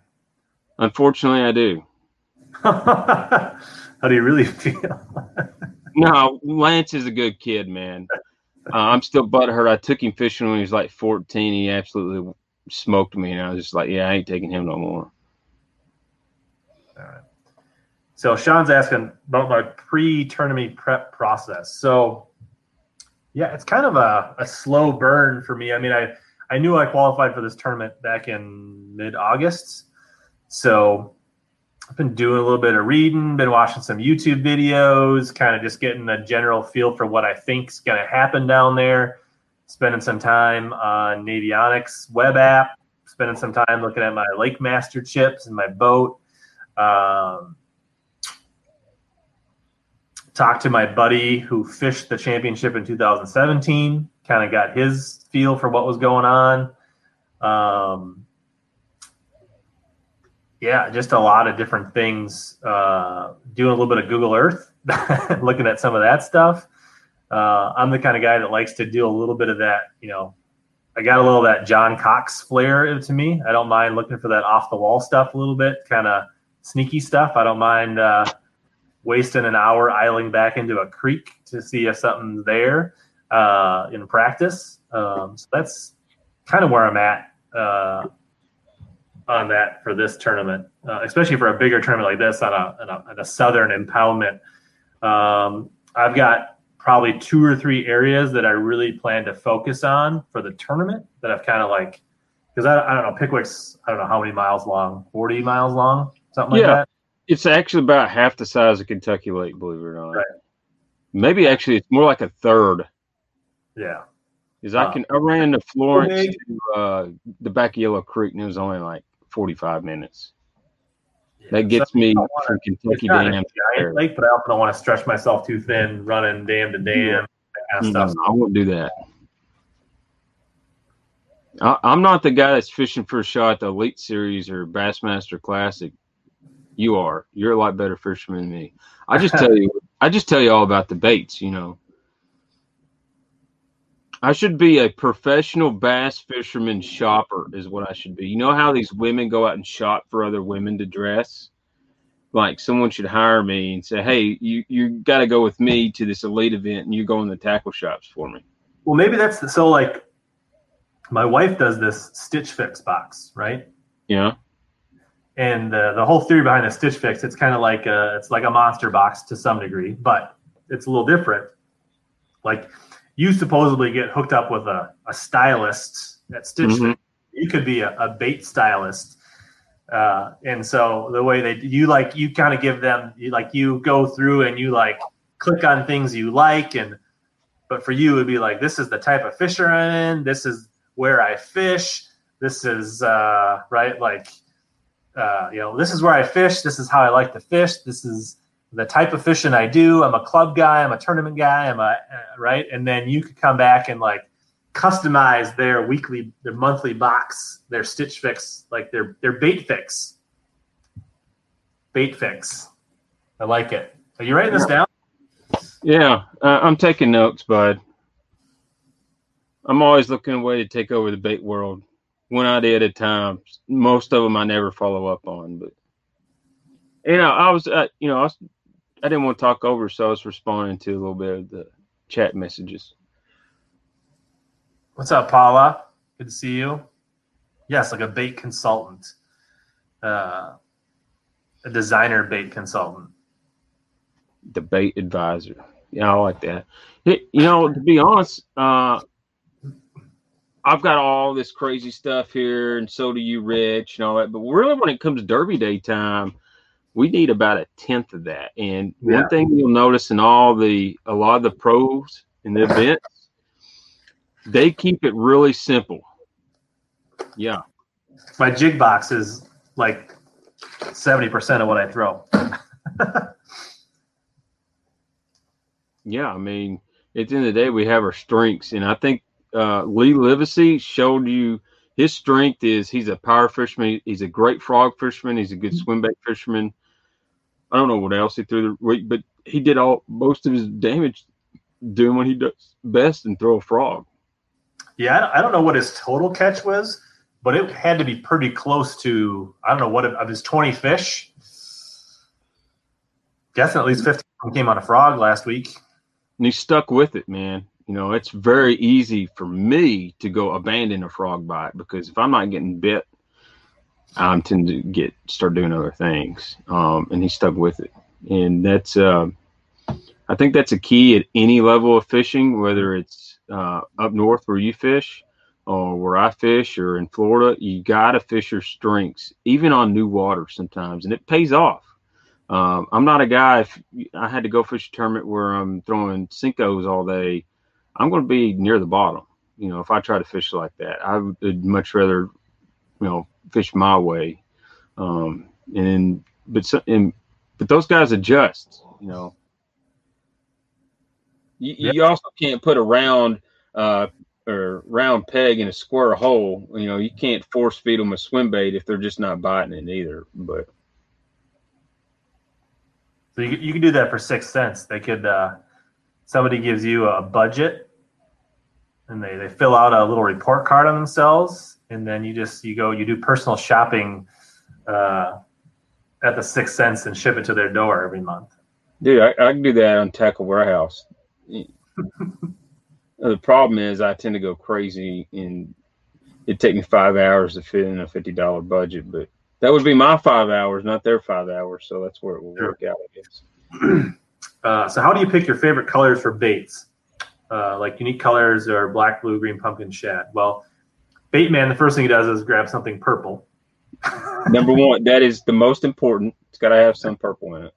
unfortunately, I do. how do you really feel No, Lance is a good kid, man. Uh, I'm still butthurt. I took him fishing when he was like 14. He absolutely smoked me, and I was just like, "Yeah, I ain't taking him no more." So Sean's asking about my pre-tournament prep process. So yeah, it's kind of a, a slow burn for me. I mean, I, I knew I qualified for this tournament back in mid-August. So I've been doing a little bit of reading, been watching some YouTube videos, kind of just getting a general feel for what I think's going to happen down there. Spending some time on Navionics web app, spending some time looking at my Lake Master chips and my boat. Um, talked to my buddy who fished the championship in 2017 kind of got his feel for what was going on. Um, yeah just a lot of different things uh, doing a little bit of google earth looking at some of that stuff. Uh, i'm the kind of guy that likes to do a little bit of that you know i got a little of that john cox flair to me. I don't mind looking for that off the wall stuff a little bit kind of sneaky stuff. I don't mind uh, wasting an hour idling back into a creek to see if something's there uh, in practice. Um, so that's kind of where I'm at uh, on that for this tournament, uh, especially for a bigger tournament like this on a, on a, on a southern impoundment. Um, I've got probably two or three areas that I really plan to focus on for the tournament that I've kind of like, because I, I don't know, Pickwick's, I don't know how many miles long, 40 miles long, something like Yeah. that. It's actually about half the size of Kentucky Lake, believe it or not. Right. Maybe actually it's more like a third. Yeah. Is I can I ran to Florence to uh, the back of Yellow Creek, and it was only like forty five minutes. Yeah. That gets So me wanna- from Kentucky Dam. giant lake, but I also don't want to stretch myself too thin running dam to dam, that kind of No. I won't do that. I, I'm not the guy that's fishing for a shot at the Elite Series or Bassmaster Classic. You are. You're a lot better fisherman than me. I just tell you. I just tell you all about the baits. You know. I should be a professional bass fisherman shopper, is what I should be. You know how these women go out and shop for other women to dress? Like someone should hire me and say, "Hey, you you got to go with me to this elite event, and you go in the tackle shops for me." Well, maybe that's the, so. Like, my wife does this Stitch Fix box, right? Yeah. And uh, the whole theory behind the Stitch Fix, it's kind of like a, it's like a monster box to some degree, but it's a little different. Like, you supposedly get hooked up with a, a stylist at Stitch Mhm. Fix. You could be a, a bait stylist. Uh, and so the way they you like you kind of give them you like you go through and you like click on things you like and but for you it'd be like this is the type of fisher I'm in this is where I fish this is uh, right like uh, you know this is where I fish this is how I like to fish this is the type of fishing I do I'm a club guy I'm a tournament guy I'm a uh, right and then you could come back and like customize their weekly, their monthly box, their Stitch Fix, like their their bait fix. Bait fix. I like it. Are you writing this down? Yeah, uh, I'm taking notes, bud. I'm always looking a way to take over the bait world, one idea at a time. Most of them I never follow up on, but you know, I was, uh, you know, I was, I didn't want to talk over, so I was responding to a little bit of the chat messages. What's up, Paula? Good to see you. Yes, like a bait consultant, uh, a designer bait consultant. Debate advisor. Yeah, I like that. You know, to be honest, uh, I've got all this crazy stuff here, and so do you, Rich, and all that. But really, when it comes to Derby Day time, we need about a tenth of that. And Yeah. one thing you'll notice in all the a lot of the pros in the events, they keep it really simple. Yeah, My jig box is like seventy percent of what I throw. yeah. I mean, at the end of the day, we have our strengths, and I think uh, Lee Livesay showed you his strength is he's a power fisherman. He's a great frog fisherman. He's a good swim bait fisherman. I don't know what else he threw the week, but he did all most of his damage doing what he does best and throw a frog. Yeah, I don't, I don't know what his total catch was, but it had to be pretty close to I don't know what of his twenty fish. Guessing at least fifteen came on a frog last week. And he stuck with it, man. You know, it's very easy for me to go abandon a frog bite because if I'm not getting bit, I'm tend to get start doing other things. Um, and he stuck with it, and that's uh, I think that's a key at any level of fishing, whether it's uh, up north where you fish or where I fish or in Florida. You got to fish your strengths, even on new water sometimes, and it pays off. Um, I'm not a guy. If I had to go fish a tournament where I'm throwing Senkos all day, I'm going to be near the bottom. You know, if I try to fish like that, I would much rather, you know, fish my way. Um, and but so, and but those guys adjust. You know, you, you also can't put a round uh, or round peg in a square hole. You know, you can't force feed them a swim bait if they're just not biting it either. But So you, you can do that for 6th Sense. They could uh, somebody gives you a budget, and they they fill out a little report card on themselves, and then you just you go you do personal shopping uh, at the 6th Sense and ship it to their door every month. Dude, I, I can do that on Tackle Warehouse. the problem is I tend to go crazy and it take me five hours to fit in a fifty dollar budget, but that would be my five hours, not their five hours. So that's where it will work out, I guess. Uh, so how do you pick your favorite colors for baits? Uh, like unique colors or black, blue, green, pumpkin, shad. Well, Baitman, the first thing he does is grab something purple. Number one, that is the most important. It's got to have some purple in it.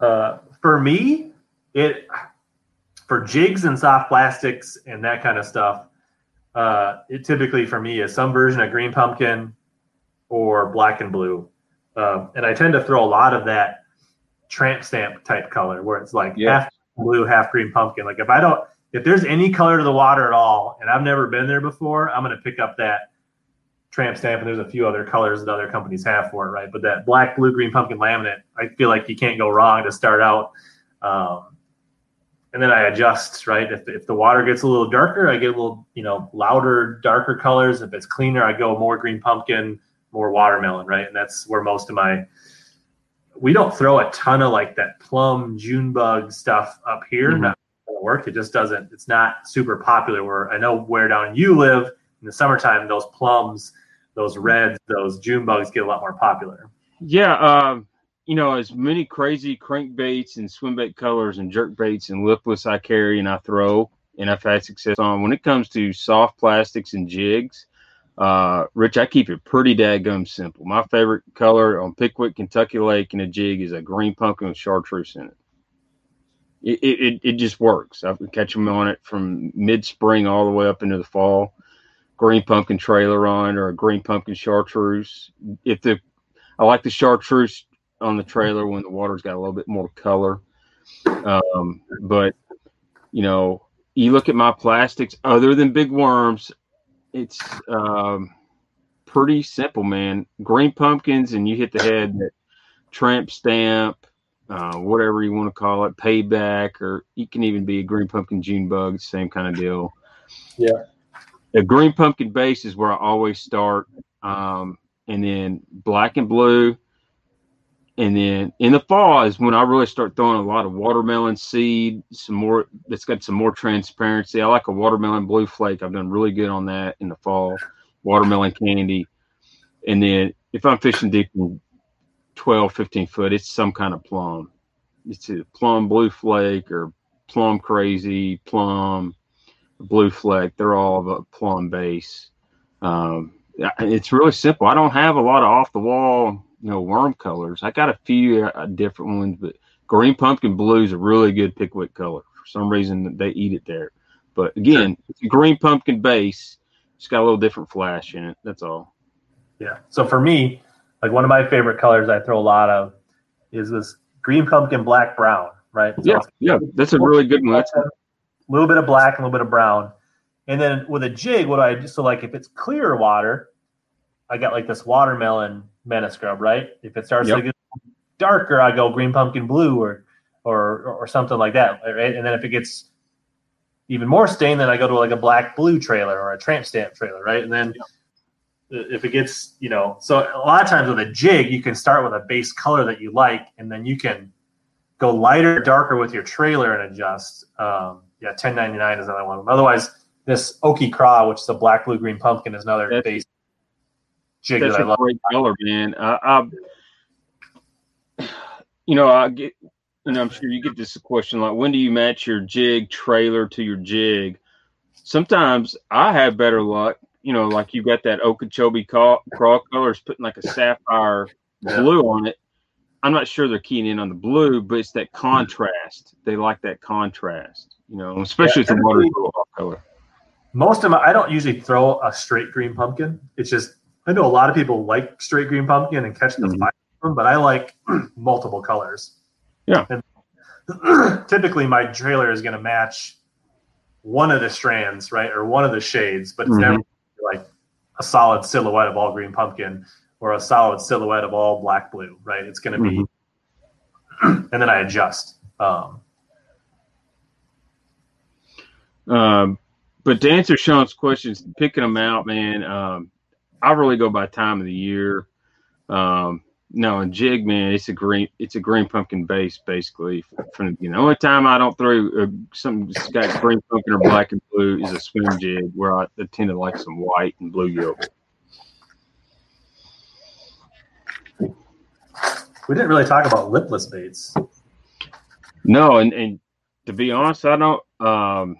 Uh, for me, it for jigs and soft plastics and that kind of stuff. Uh, it typically for me is some version of green pumpkin or black and blue, uh, and I tend to throw a lot of that tramp stamp type color where it's like Yeah. half blue, half green pumpkin. Like if I don't, if there's any color to the water at all, and I've never been there before, I'm to pick up that tramp stamp. And there's a few other colors that other companies have for it, right? But that black, blue, green pumpkin laminate, I feel like you can't go wrong to start out. Um, and then I adjust, right? If, if the water gets a little darker, I get a little, you know, louder, darker colors. If it's cleaner, I go more green pumpkin, more watermelon, right? And that's where most of my we don't throw a ton of like that plum June bug stuff up here. Mhm. Not work. It just doesn't. It's not super popular. Where I know where down you live in the summertime, those plums, those reds, those June bugs get a lot more popular. Yeah, um, you know, as many crazy crankbaits and swim bait colors and jerk baits and lipless I carry and I throw and I've had success on. When it comes to soft plastics and jigs, uh, Rich, I keep it pretty daggum simple. My favorite color on Pickwick, Kentucky Lake in a jig is a green pumpkin with chartreuse in it. It, it, it, just works. I can catch them on it from mid spring all the way up into the fall. Green pumpkin trailer on or a green pumpkin chartreuse. If the I like the chartreuse on the trailer when the water's got a little bit more color. Um, but you know, you look at my plastics, other than big worms, it's um, pretty simple, man. Green pumpkins, and you hit the head that tramp stamp, uh, whatever you want to call it, payback, or you can even be a green pumpkin June bug, same kind of deal. Yeah. The green pumpkin base is where I always start, um, and then black and blue, and then in the fall is when I really start throwing a lot of watermelon seed, some more that's got some more transparency. I like a watermelon blue flake. I've done really good on that in the fall. Watermelon candy. And then if I'm fishing deep in 12, 15 foot, it's some kind of plum. It's a plum blue flake or plum crazy, plum, blue flake. They're all of a plum base. Um, it's really simple. I don't have a lot of off the wall you know worm colors. I got a few uh, different ones, but green pumpkin blue is a really good pickwick color. For some reason, they eat it there. But again, it's a green pumpkin base. It's got a little different flash in it. That's all. Yeah. So for me, like one of my favorite colors I throw a lot of is this green pumpkin black brown, right? So yeah, yeah, that's a really good one. That's a little bit of black and a little bit of brown. And then with a jig, what do I do? So like if it's clear water, I got like this watermelon Menace grub, right? If it starts Yep. to get darker, I go green pumpkin blue or or or something like that, right? And then if it gets even more stained, then I go to like a black blue trailer or a tramp stamp trailer, right? And then if it gets, you know, so a lot of times with a jig, you can start with a base color that you like, and then you can go lighter, darker with your trailer and adjust. Um, yeah, ten ninety nine is another one. Otherwise, this Oki Craw, which is a black, blue, green pumpkin, is another That's- base jig That's that I a love. great color, man. I, I, you know, I get, and I'm sure you get this question like, when do you match your jig trailer to your jig? Sometimes I have better luck. You know, like you got that Okeechobee craw, craw colors putting like a sapphire blue on it. I'm not sure they're keying in on the blue, but it's that hmm. contrast. They like that contrast. You know, especially Yeah, if the water typically- color. Most of my, I don't usually throw a straight green pumpkin. It's just I know a lot of people like straight green pumpkin and catch the Mhm. fire, from, but I like multiple colors. Yeah. And typically, my trailer is going to match one of the strands, right, or one of the shades, but it's Mhm. never like a solid silhouette of all green pumpkin or a solid silhouette of all black blue, right? It's going to be, and then I adjust. Um, Um, but to answer Sean's questions, picking them out, man, um, I really go by time of the year. Um, no, and jig, man, it's a green, it's a green pumpkin base, basically. From the beginning. the only time I don't throw uh, something that's got green pumpkin or black and blue is a swim jig, where I, I tend to like some white and blue yolk. we didn't really talk about lipless baits. No, and and to be honest, I don't. Um,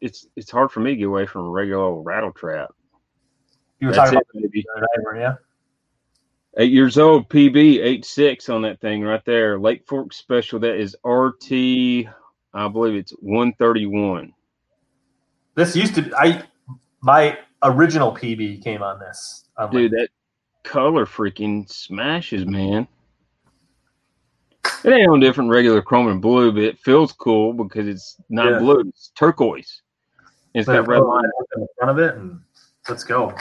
it's it's hard for me to get away from a regular old rattle trap. You were That's talking it, about baby. the other night, Eight years old, PB, eight six on that thing right there. Lake Fork Special. That is RT. I believe it's one thirty one. This used to I my original PB came on this. on Dude, that color freaking smashes, man. It ain't no different regular chrome and blue, but it feels cool because it's not Yeah. blue. It's turquoise. It's got red lines. in the front of it, and let's go.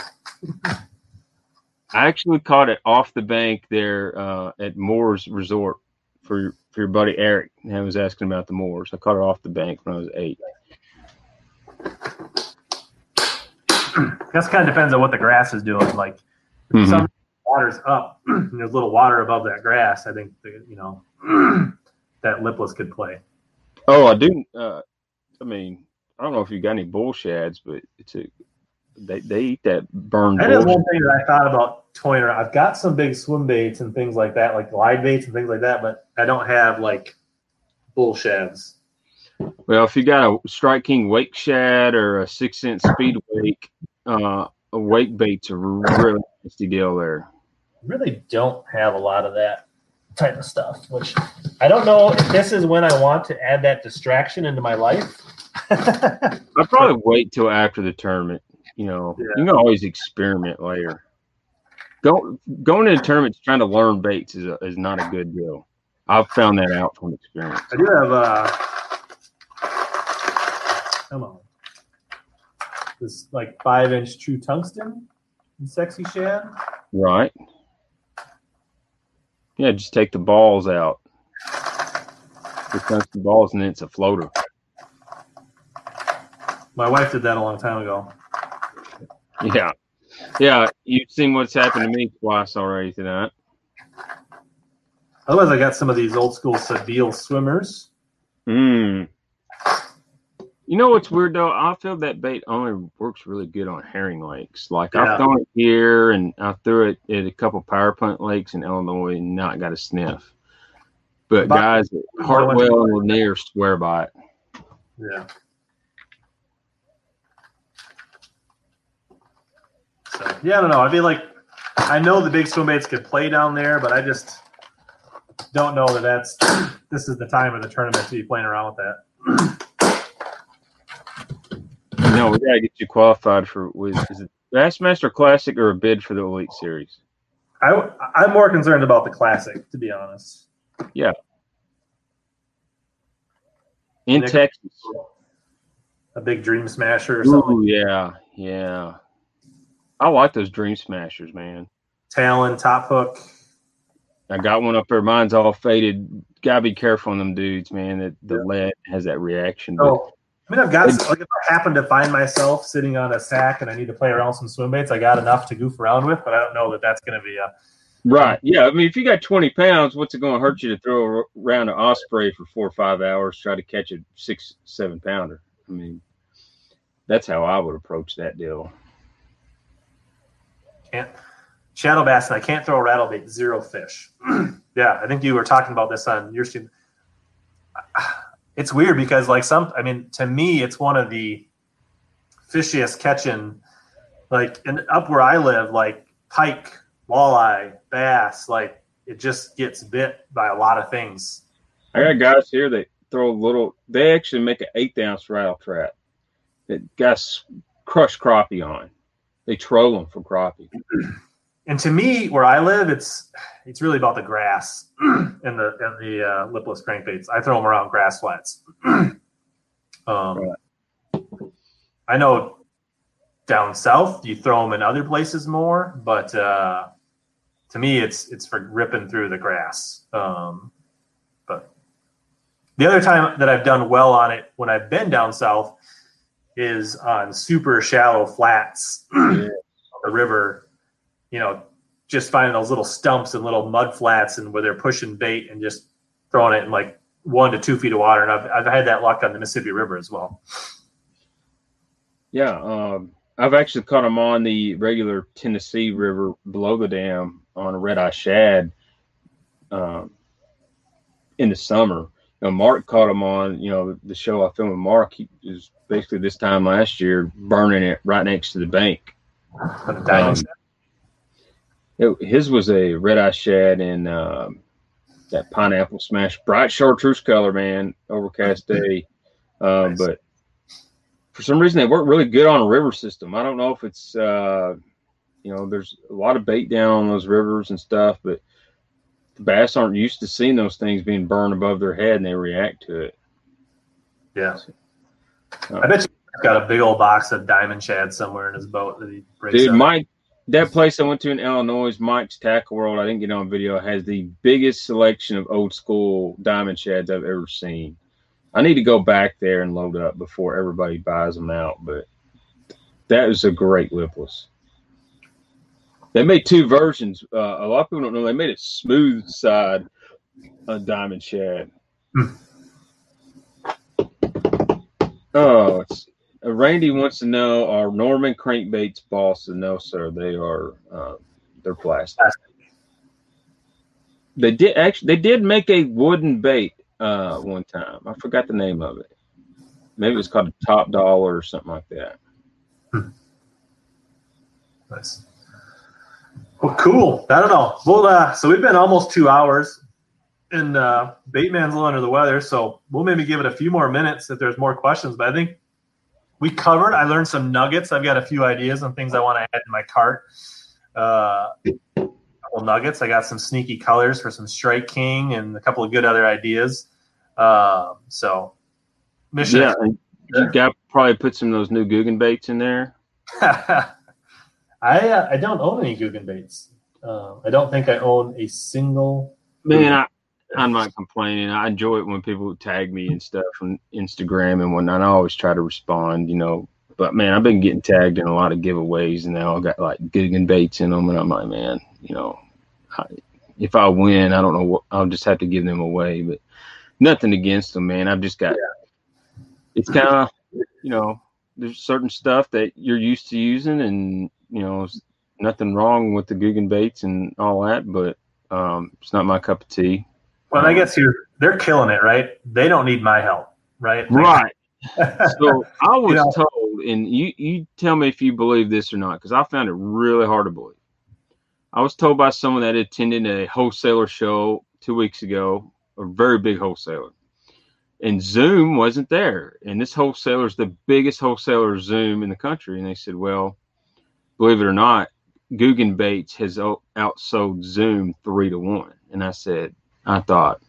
I actually caught it off the bank there uh, at Moore's Resort for your, for your buddy Eric. I was asking about the Moors. I caught it off the bank when I was eight. This kind of depends on what the grass is doing. Like if Mhm. some water's up, and there's little water above that grass. I think the, you know that lipless could play. Oh, I do. Uh, I mean, I don't know if you got any bull shads, but it's a they, they eat that burned That is one thing that I thought about toying around. I've got some big swim baits and things like that, like glide baits and things like that, but I don't have like bull shads. Well, if you got a Strike King wake shad or a six inch speed wake, uh, a wake bait's a really nasty deal there. really don't have a lot of that type of stuff, which I don't know if this is when I want to add that distraction into my life. I'd probably wait till after the tournament. You know, Yeah. you can always experiment later. Go going to tournaments trying to learn baits is a, is not a good deal. I've found that out from experience. I do have uh Come on. This like five inch true tungsten in sexy shad. Right. Yeah, just take the balls out. The balls and then it's a floater. My wife did that a long time ago. Yeah. Yeah. You've seen what's happened to me twice already tonight. Otherwise, I got some of these old school Sebile swimmers. Mm. You know what's weird though? I feel that bait only works really good on herring lakes. Like Yeah. I've thrown it here and I threw it at a couple power plant lakes in Illinois and not got a sniff. But But- guys Hartwell and Lanier swear by it. Yeah. So yeah, I don't know. I feel like I know the big swim baits could play down there, but I just don't know that that's this is the time of the tournament to be playing around with that. No, we gotta get you qualified for with is it Bassmaster Classic or a bid for the Elite Series? I I'm more concerned about the classic, to be honest. Yeah. In Nick- Texas. A big dream smasher or something. Ooh, yeah, yeah. I like those Dream Smashers, man. Talon, top hook. I got one up there. Mine's all faded. Gotta be careful on them dudes, man. That the lead has that reaction. Oh, I mean, I've got like if I happen to find myself sitting on a sack and I need to play around with some swim baits, I got enough to goof around with, but I don't know that that's going to be a right, yeah. I mean, if you got twenty pounds, what's it going to hurt you to throw around an osprey for four or five hours, try to catch a six, seven pounder? I mean, that's how I would approach that deal. Can't shadow bass and I can't throw a rattle bait, zero fish. yeah, I think you were talking about this on your stream. It's weird because like some I mean, to me it's one of the fishiest catching like and up where I live, like pike, walleye, bass, like it just gets bit by a lot of things. I got guys here that throw a little. They actually make an eighth ounce rattle trap that guys crush crappie on. They troll them for crappie. And to me, where I live, it's it's really about the grass and the and the uh, lipless crankbaits. I throw them around grass flats. um, I know down south you throw them in other places more, but uh, to me, it's it's for ripping through the grass. Um, but the other time that I've done well on it when I've been down south is on super shallow flats, the river you know, just finding those little stumps and little mud flats and where they're pushing bait and just throwing it in like one to two feet of water. And I've, I've had that luck on the Mississippi River as well. Yeah, um, I've actually caught them on the regular Tennessee River below the dam on a red eye shad um, in the summer. Know, Mark caught him on, you know, the show I filmed with Mark. He was basically this time last year burning it right next to the bank. On the diamond Um, It, his was a red eye shad and um, that pineapple smash, bright chartreuse color, man. Overcast day, uh, Nice. but for some reason they work really good on a river system. I don't know if it's uh, you know there's a lot of bait down on those rivers and stuff, but bass aren't used to seeing those things being burned above their head and they react to it. yeah. Uh, I bet you got a big old box of diamond shad somewhere in his boat that he breaks Dude. Mike, that place I went to in Illinois, Mike's Tackle World, I didn't get on video, has the biggest selection of old school diamond shads I've ever seen. I need to go back there and load up before everybody buys them out, but that is a great lipless. They made two versions. Uh, a lot of people don't know they made a smooth side on diamond shad. Hmm. oh, it's uh, Randy wants to know: Are Norman crankbaits balsa? No, sir. They are. Uh, they're plastic. They did actually. They did make a wooden bait uh, one time. I forgot the name of it. Maybe it was called a top dollar or something like that. Nice. Well, cool. I don't know. Well, uh, so we've been almost two hours, and uh, Baitman's a little under the weather, so we'll maybe give it a few more minutes if there's more questions. But I think we covered. I learned some nuggets. I've got a few ideas and things I want to add in my cart. Uh, a couple nuggets. I got some sneaky colors for some Strike King and a couple of good other ideas. Um, so, mission. Yeah, you got probably put some of those new Googan baits in there. I uh, I don't own any Googan baits. Um, I don't think I own a single. Man, I, I'm not complaining. I enjoy it when people tag me and stuff on Instagram and whatnot. I always try to respond, you know. But man, I've been getting tagged in a lot of giveaways, and they all got like Googan baits in them, and I'm like, man, you know, I, if I win, I don't know what I'll just have to give them away. But nothing against them, man. I've just got. It's kind of, you know, there's certain stuff that you're used to using, and you know, nothing wrong with the Googan baits and all that, but um, it's not my cup of tea. Well, I guess you're they're killing it, right? They don't need my help, right? Right. so I was know. told, and you you tell me if you believe this or not, because I found it really hard to believe. I was told by someone that attended a wholesaler show two weeks ago, a very big wholesaler, and Zoom wasn't there. And this wholesaler is the biggest wholesaler Zoom in the country. And they said, well, believe it or not, Googan Baits has outsold Zoom three to one. And I said, I thought,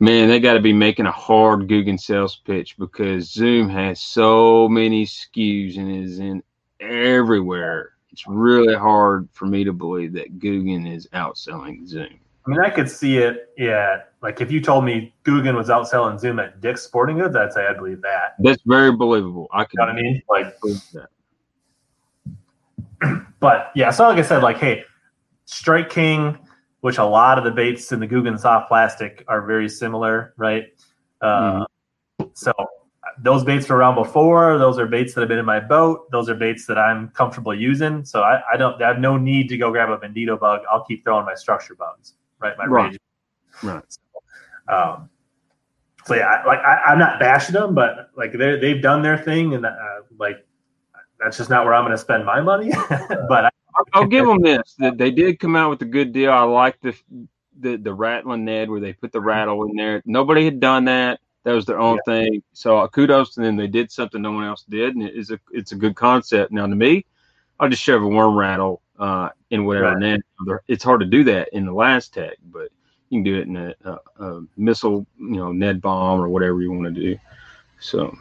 man, they got to be making a hard Googan sales pitch because Zoom has so many SKUs and is in everywhere. It's really hard for me to believe that Googan is outselling Zoom. I mean, I could see it. Yeah, like if you told me Googan was outselling Zoom at Dick's Sporting Goods, I'd say I believe that. That's very believable. I can You know what I mean? Like, that. but yeah. So like I said, like, hey, Strike King, which a lot of the baits in the Googan soft plastic are very similar, right? Uh, So those baits were around before. Those are baits that have been in my boat. Those are baits that I'm comfortable using. So I, I don't I have no need to go grab a Bandito bug. I'll keep throwing my structure bugs, right? My Right. rage. Right. Um, so yeah, like I, I'm not bashing them, but like they they've done their thing, and uh, like that's just not where I'm going to spend my money. but I, I'll give them this. That they did come out with a good deal. I like the the the rattling Ned where they put the rattle in there. Nobody had done that. That was their own thing. So uh, kudos to them. They did something no one else did, and it is a it's a good concept. Now to me, I'll just shove a worm rattle uh, in whatever Right. net. It's hard to do that in the ElaZtech, but you can do it in a, a, a missile, you know, Ned bomb or whatever you want to do. So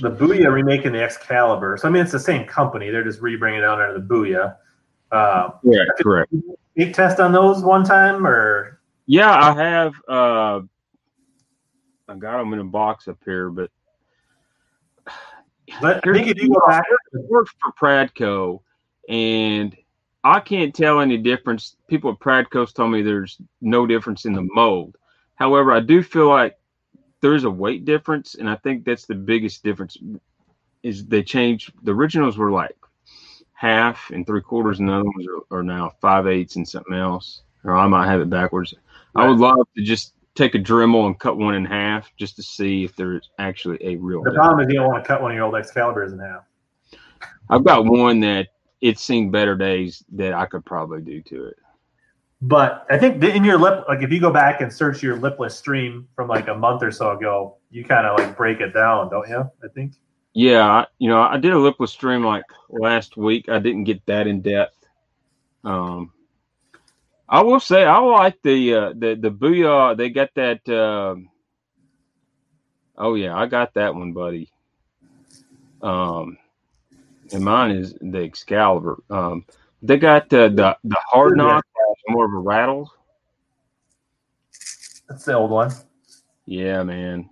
the Booyah remaking the Excalibur. So I mean, it's the same company. They're just rebringing it out under the Booyah. Uh, yeah, correct. big test on those one time, or Yeah, I have. Uh, I got them in a box up here, but but I think if you go back, I worked for Pradco, and I can't tell any difference. People at Pradco's told me there's no difference in the mold. However, I do feel like there's a weight difference, and I think that's the biggest difference. Is they changed the originals were like half and three quarters, and the other ones are, are now five eighths and something else. Or I might have it backwards. I would love to just take a Dremel and cut one in half just to see if there's actually a real. the difference. problem is you don't want to cut one of your old Excaliburs in half. I've got one that it's seen better days that I could probably do to it. But I think in your lip, like if you go back and search your lipless stream from like a month or so ago, you kind of like break it down, don't you? I think. Yeah, I, you know, I did a lipless stream like last week. I didn't get that in depth. Um, I will say I like the uh, the the booyah. They got that. um oh yeah, I got that one, buddy. Um, and mine is the Excalibur. Um, they got the the, the hard knock, more of a rattle. That's the old one. Yeah, man.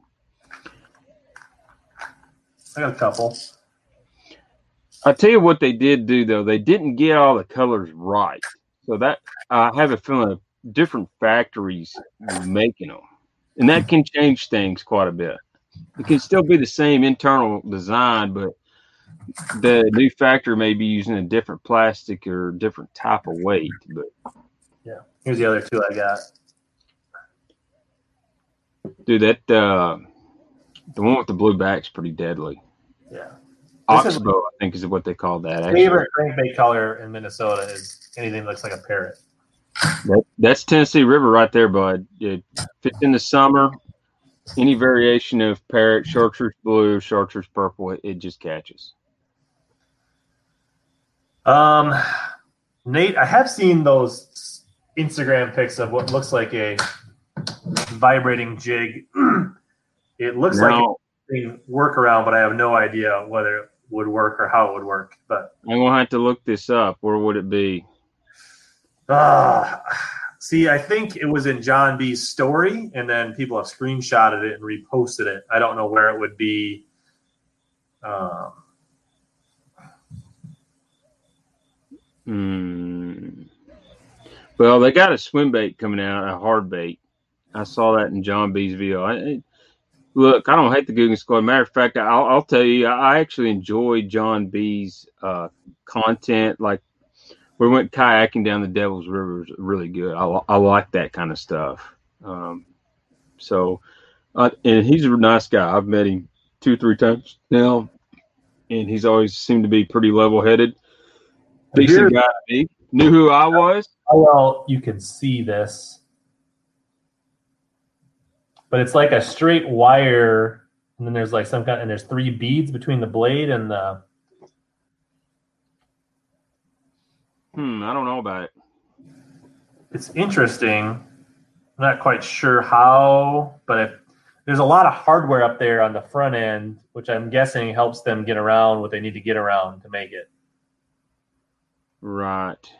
I got a couple. I tell you what they did do though, they didn't get all the colors right. So that I have a feeling different factories making them, and that can change things quite a bit. It can still be the same internal design, but the new factory may be using a different plastic or different type of weight. But Yeah. Here's the other two I got. dude, that uh, the one with the blue back's pretty deadly. Yeah. Oxbow, I think, is what they call that. Actually. Favorite crankbait color in Minnesota is anything that looks like a parrot. That, that's Tennessee River right there, bud. It fits in the summer. Any variation of parrot, chartreuse blue, chartreuse purple, it, it just catches. Um, Nate, I have seen those Instagram pics of what looks like a vibrating jig. it looks like a workaround, but I have no idea whether it would work or how it would work. But I'm gonna have to look this up. Where would it be? uh, see, I think it was in John B's story, and then people have screenshotted it and reposted it. I don't know where it would be. Um, Hmm. Well, they got a swim bait coming out, a hard bait. I saw that in John B's video. I, look, I don't hate the Googan Squad. Matter of fact, I'll, I'll tell you, I actually enjoy John B's uh, content. Like we went kayaking down the Devil's River, is really good. I, I like that kind of stuff. Um, so, uh, and he's a nice guy. I've met him two, three times now, and he's always seemed to be pretty level headed. Decent guy me. Knew who I was. How well you can see this. But it's like a straight wire, and then there's like some kind, and there's three beads between the blade and the. Hmm, I don't know about it. It's interesting. I'm not quite sure how, but if there's a lot of hardware up there on the front end, which I'm guessing helps them get around what they need to get around to make it. Right.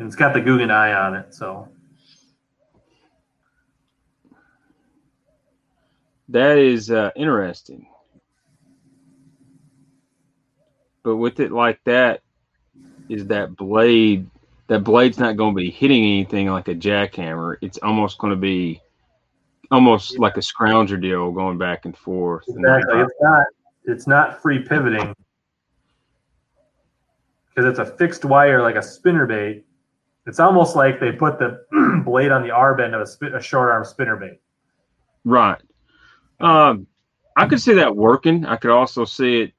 And it's got the Googan eye on it, so That is uh, interesting. But with it like that, is that blade? That blade's not going to be hitting anything like a jackhammer. It's almost going to be almost like a scrounger deal going back and forth. And Exactly. It's not it's not free pivoting because it's a fixed wire like a spinner bait. It's almost like they put the blade on the R bend of a, spin, a short arm spinner bait. Right. Um, I could see that working. I could also see it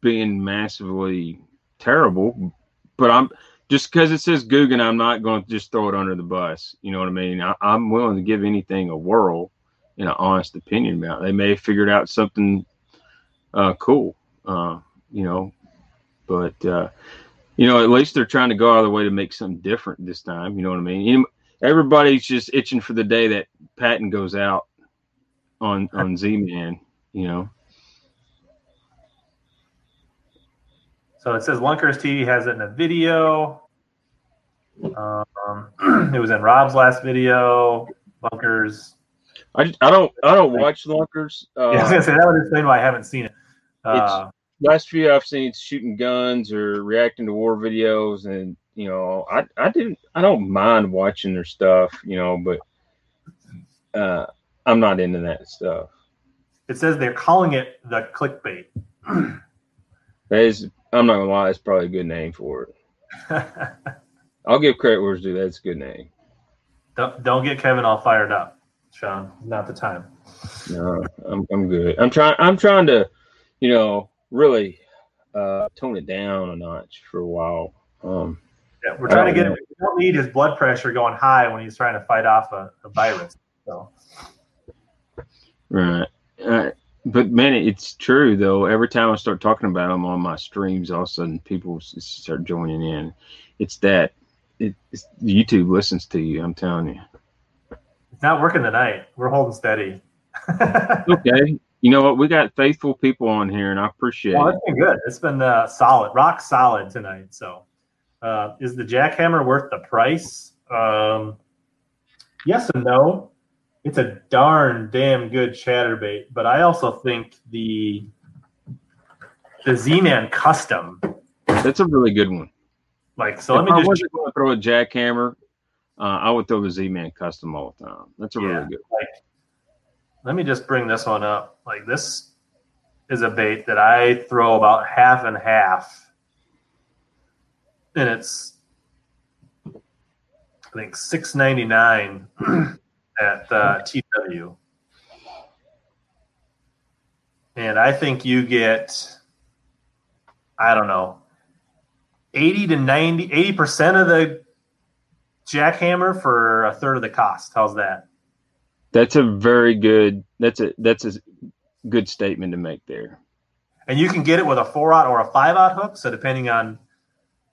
being massively terrible. But I'm just because it says Googan, I'm not going to just throw it under the bus. You know what I mean? I, I'm willing to give anything a whirl, in an honest opinion about. it. They may have figured out something uh, cool, uh, you know. But uh, you know, at least they're trying to go out of the way to make something different this time. You know what I mean? Everybody's just itching for the day that patent goes out on on Z Man. You know, So it says Lunkers TV has it in a video. Um, it was in Rob's last video. Lunkers. I, I don't I don't watch Lunkers. Uh, yeah, I was gonna say that would explain why I haven't seen it. Uh, last few I've seen shooting guns or reacting to war videos, and you know, I I didn't I don't mind watching their stuff, you know, but uh, I'm not into that stuff. it says they're calling it the clickbait. That is, I'm not gonna lie, it's probably a good name for it. I'll give credit where it's due. That's a good name. don't, don't get Kevin all fired up, Sean. Not the time. No, I'm I'm good. I'm trying I'm trying to, you know, really uh tone it down a notch for a while. Um Yeah, we're trying to get him. We don't need his blood pressure going high when he's trying to fight off a, a virus. So right. Uh, but man, it's true though. Every time I start talking about them on my streams, all of a sudden people start joining in. It's that it, it's, YouTube listens to you. I'm telling you. it's not working tonight. We're holding steady. Okay, you know what? We got faithful people on here, and I appreciate well, it. it's been good. It's been uh, solid, rock solid tonight. So, uh, is the jackhammer worth the price? Um, yes and no. It's a darn damn good chatterbait, but I also think the the Z-Man custom, That's a really good one. like, so let me I just wasn't going to throw a jackhammer, uh, I would throw the Z-Man custom all the time. That's a Yeah. really good. like let me just bring this one up. Like this is a bait that i throw about half and half. And it's i think 699 at uh, tw and i think you get i don't know 80 to 90 80% of the jackhammer for a third of the cost. How's that That's a very good. That's a that's a good statement to make there. and you can get it with a four out or a five out hook. So depending on,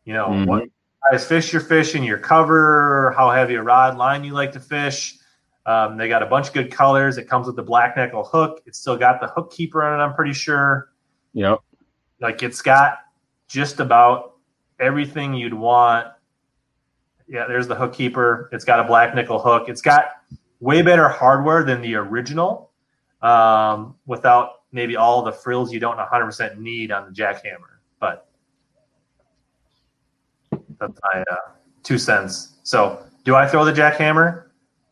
you know, Mhm. what size fish you're fishing, your cover, how heavy a rod line you like to fish, Um, they got a bunch of good colors. It comes with the black nickel hook. It's still got the hook keeper on it. I'm pretty sure. Yep. Like it's got just about everything you'd want. Yeah, there's the hook keeper. It's got a black nickel hook. It's got way better hardware than the original, um, without maybe all the frills you don't 100% need on the jackhammer. But that's my uh, two cents. So, do I throw the jackhammer?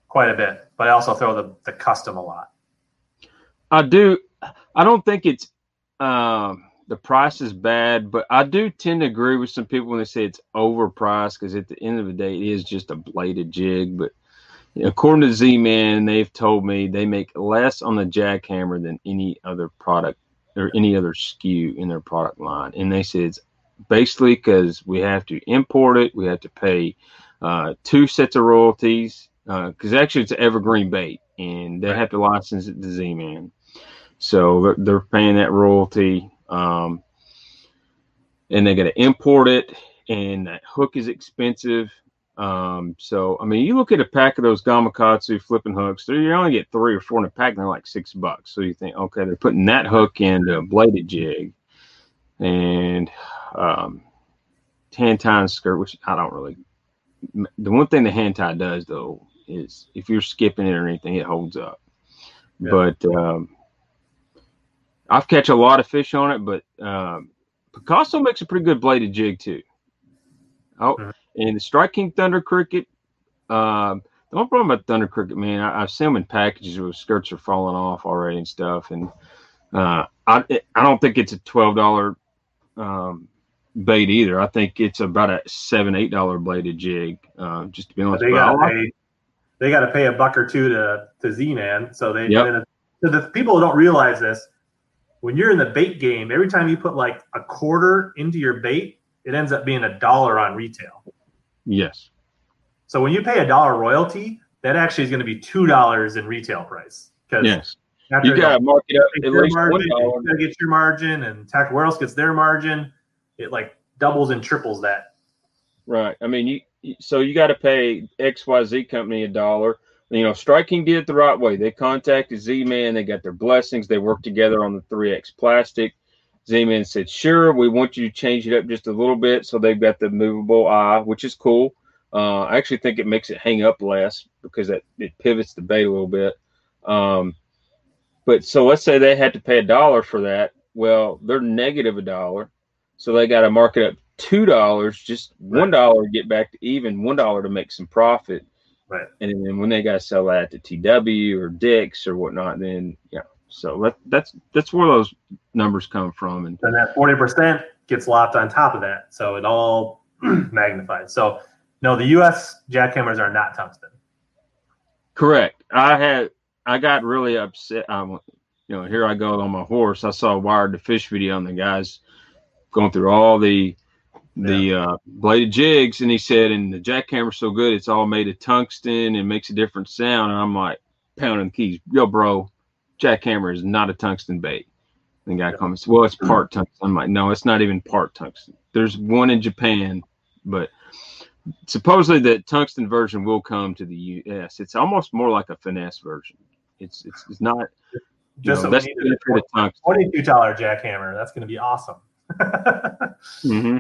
Quite a bit, but I also throw the, the custom a lot. I do. I don't think it's um, the price is bad, but I do tend to agree with some people when they say it's overpriced because at the end of the day, it is just a bladed jig. But according to Z Man, they've told me they make less on the jackhammer than any other product or any other SKU in their product line, and they said it's basically because we have to import it, we have to pay uh, two sets of royalties because actually it's an evergreen bait and they Right. have to license it to Z-Man. So they're, they're paying that royalty, um, and they got to import it, and that hook is expensive. Um, so I mean, you look at a pack of those Gamakatsu flipping hooks, they you only get three or four in a pack, and they're like six bucks. So you think, okay, they're putting that hook into a bladed jig, and um, hand tie skirt, which I don't really. The one thing the hand tie does though is if you're skipping it or anything, it holds up. Yeah. But um, I've catch a lot of fish on it, but um, Picasso makes a pretty good bladed jig too. Oh, Mhm. And the Strike King Thunder Cricket. Um, the one problem about Thunder Cricket, man, I, I've seen them in packages where skirts are falling off already and stuff, and uh, I I don't think it's a twelve dollar um, bait either. I think it's about a seven eight dollar bladed jig. Uh, just to be honest, they got pay they got to pay a buck or two to to Z Man. So they Yep. to the people who don't realize this, when you're in the bait game, every time you put like a quarter into your bait, it ends up being a dollar on retail. Yes, So when you pay a dollar royalty, that actually is going to be two dollars in retail price. Because yes, you gotta mark it up at your least margin, you gotta get your margin, and Tackle Warehouse gets their margin. It like doubles and triples that. Right. I mean, you so you got to pay XYZ company a dollar. You know, Strike King did it the right way. They contacted Z Man. They got their blessings. They worked together on the 3X plastic. Z Man said, sure, we want you to change it up just a little bit. So they've got the movable eye, which is cool. Uh, I actually think it makes it hang up less because it, it pivots the bait a little bit. Um, but so let's say they had to pay a dollar for that. Well, they're negative a dollar. So they got to mark it up two dollars, just one dollar to get back to even, one dollar to make some profit. Right. And then when they got to sell that to TW or Dick's or whatnot, then yeah. So that, that's that's where those numbers come from. And then that 40% gets lopped on top of that. So it all magnifies. So, no, the US jackhammers are not tungsten. correct, I had I got really upset. Um, you know, here I go on my horse. I saw a Wired2Fish video on the guys going through all the the uh, bladed jigs, and he said, "And the jackhammer's so good, it's all made of tungsten and makes a different sound." And I'm like, pounding the keys, yo, bro, jackhammer is not a tungsten bait. And the guy comes, well, it's part tungsten. I'm like, no, it's not even part tungsten. There's one in Japan, but supposedly the tungsten version will come to the U.S. It's almost more like a finesse version. It's it's, it's not. You Just know, so that's the benefit of tungsten. $22 jackhammer. That's going to be awesome. hmm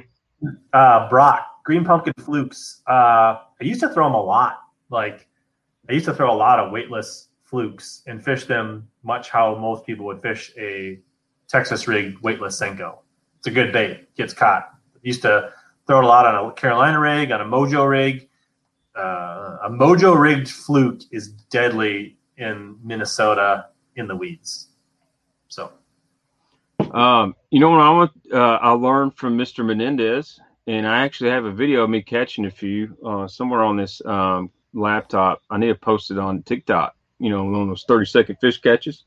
uh, Brock, green pumpkin flukes. Uh, I used to throw them a lot. Like, I used to throw a lot of weightless flukes and fish them much how most people would fish a Texas rigged weightless Senko. It's a good bait, gets caught. Used to throw it a lot on a Carolina rig, on a Mojo rig. Uh, a Mojo rigged fluke is deadly in Minnesota in the weeds. So, Um, you know what I want? Uh, I learned from Mr. Menendez, and I actually have a video of me catching a few uh, somewhere on this um, laptop. I need to post it on TikTok. You know, on those thirty second fish catches.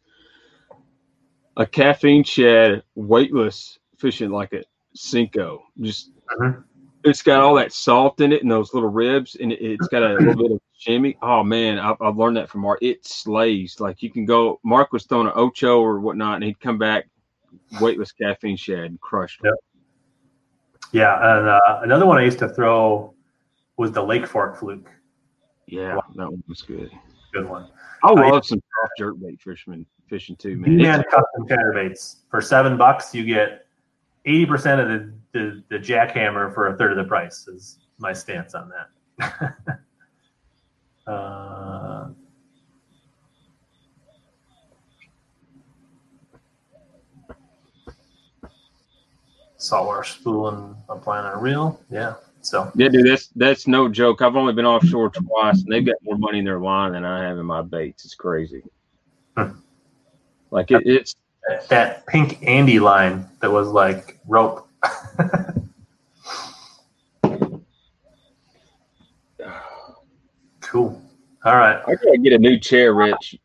A caffeine shad, weightless fishing like a Senko. Just Mhm. it's got all that salt in it and those little ribs, and it, it's got a little bit of shimmy. Oh man, I, I've learned that from Mark. It slays. Like you can go. Mark was throwing an ocho or whatnot, and he'd come back weightless caffeine shad and crushed. Yep. yeah. And uh, another one I used to throw was the Lake Fork fluke. Yeah, that one was good. good one. I I- love some soft jerk bait fisherman fishing too, man. Man It's- custom chatterbaits for seven bucks, you get eighty percent of the, the the jackhammer for a third of the price. Is my stance on that. uh, saltwater spool and applying on a reel. Yeah. So Yeah, dude, that's that's no joke. I've only been offshore twice, and they've got more money in their line than I have in my baits. It's crazy. Hmm. Like it, it's that, pink Ande line that was like rope. cool. All right. I gotta get a new chair, Rich.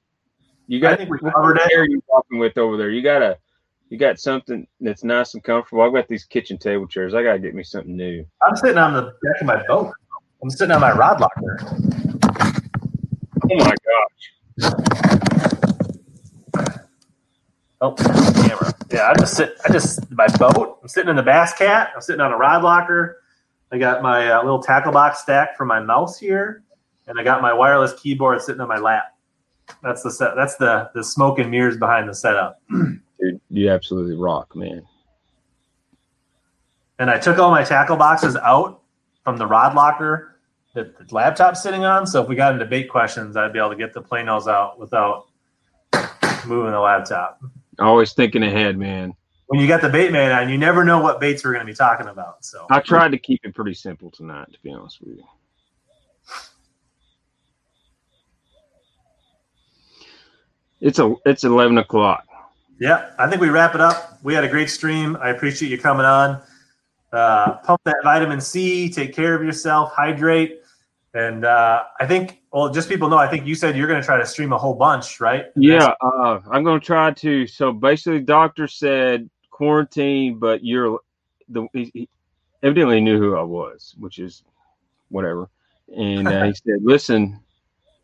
You got I think we covered it. chair you walking with over there? You gotta you got something that's nice and comfortable. I've got these kitchen table chairs. I gotta get me something new. I'm sitting on the deck of my boat. I'm sitting on my rod locker. Oh my gosh. Oh, camera. Yeah, I just sit. I just my boat. I'm sitting in the Bass Cat. I'm sitting on a rod locker. I got my uh, little tackle box stack for my mouse here, and I got my wireless keyboard sitting on my lap. That's the set. That's the the smoke and mirrors behind the setup. Dude, you absolutely rock, man. And I took all my tackle boxes out from the rod locker that the laptop's sitting on. So if we got into bait questions, I'd be able to get the planos out without moving the laptop. Always thinking ahead, man. When you got the Baitman on, you never know what baits we're going to be talking about. So I tried to keep it pretty simple tonight, to be honest with you. It's a it's eleven o'clock. Yeah, I think we wrap it up. We had a great stream. I appreciate you coming on. Uh, pump that vitamin C. Take care of yourself. Hydrate. And uh, I think, well, just people know. I think you said you're going to try to stream a whole bunch, right? Yeah, uh, I'm going to try to. So basically, doctor said quarantine, but you're the he, he evidently knew who I was, which is whatever. And uh, he said, "Listen,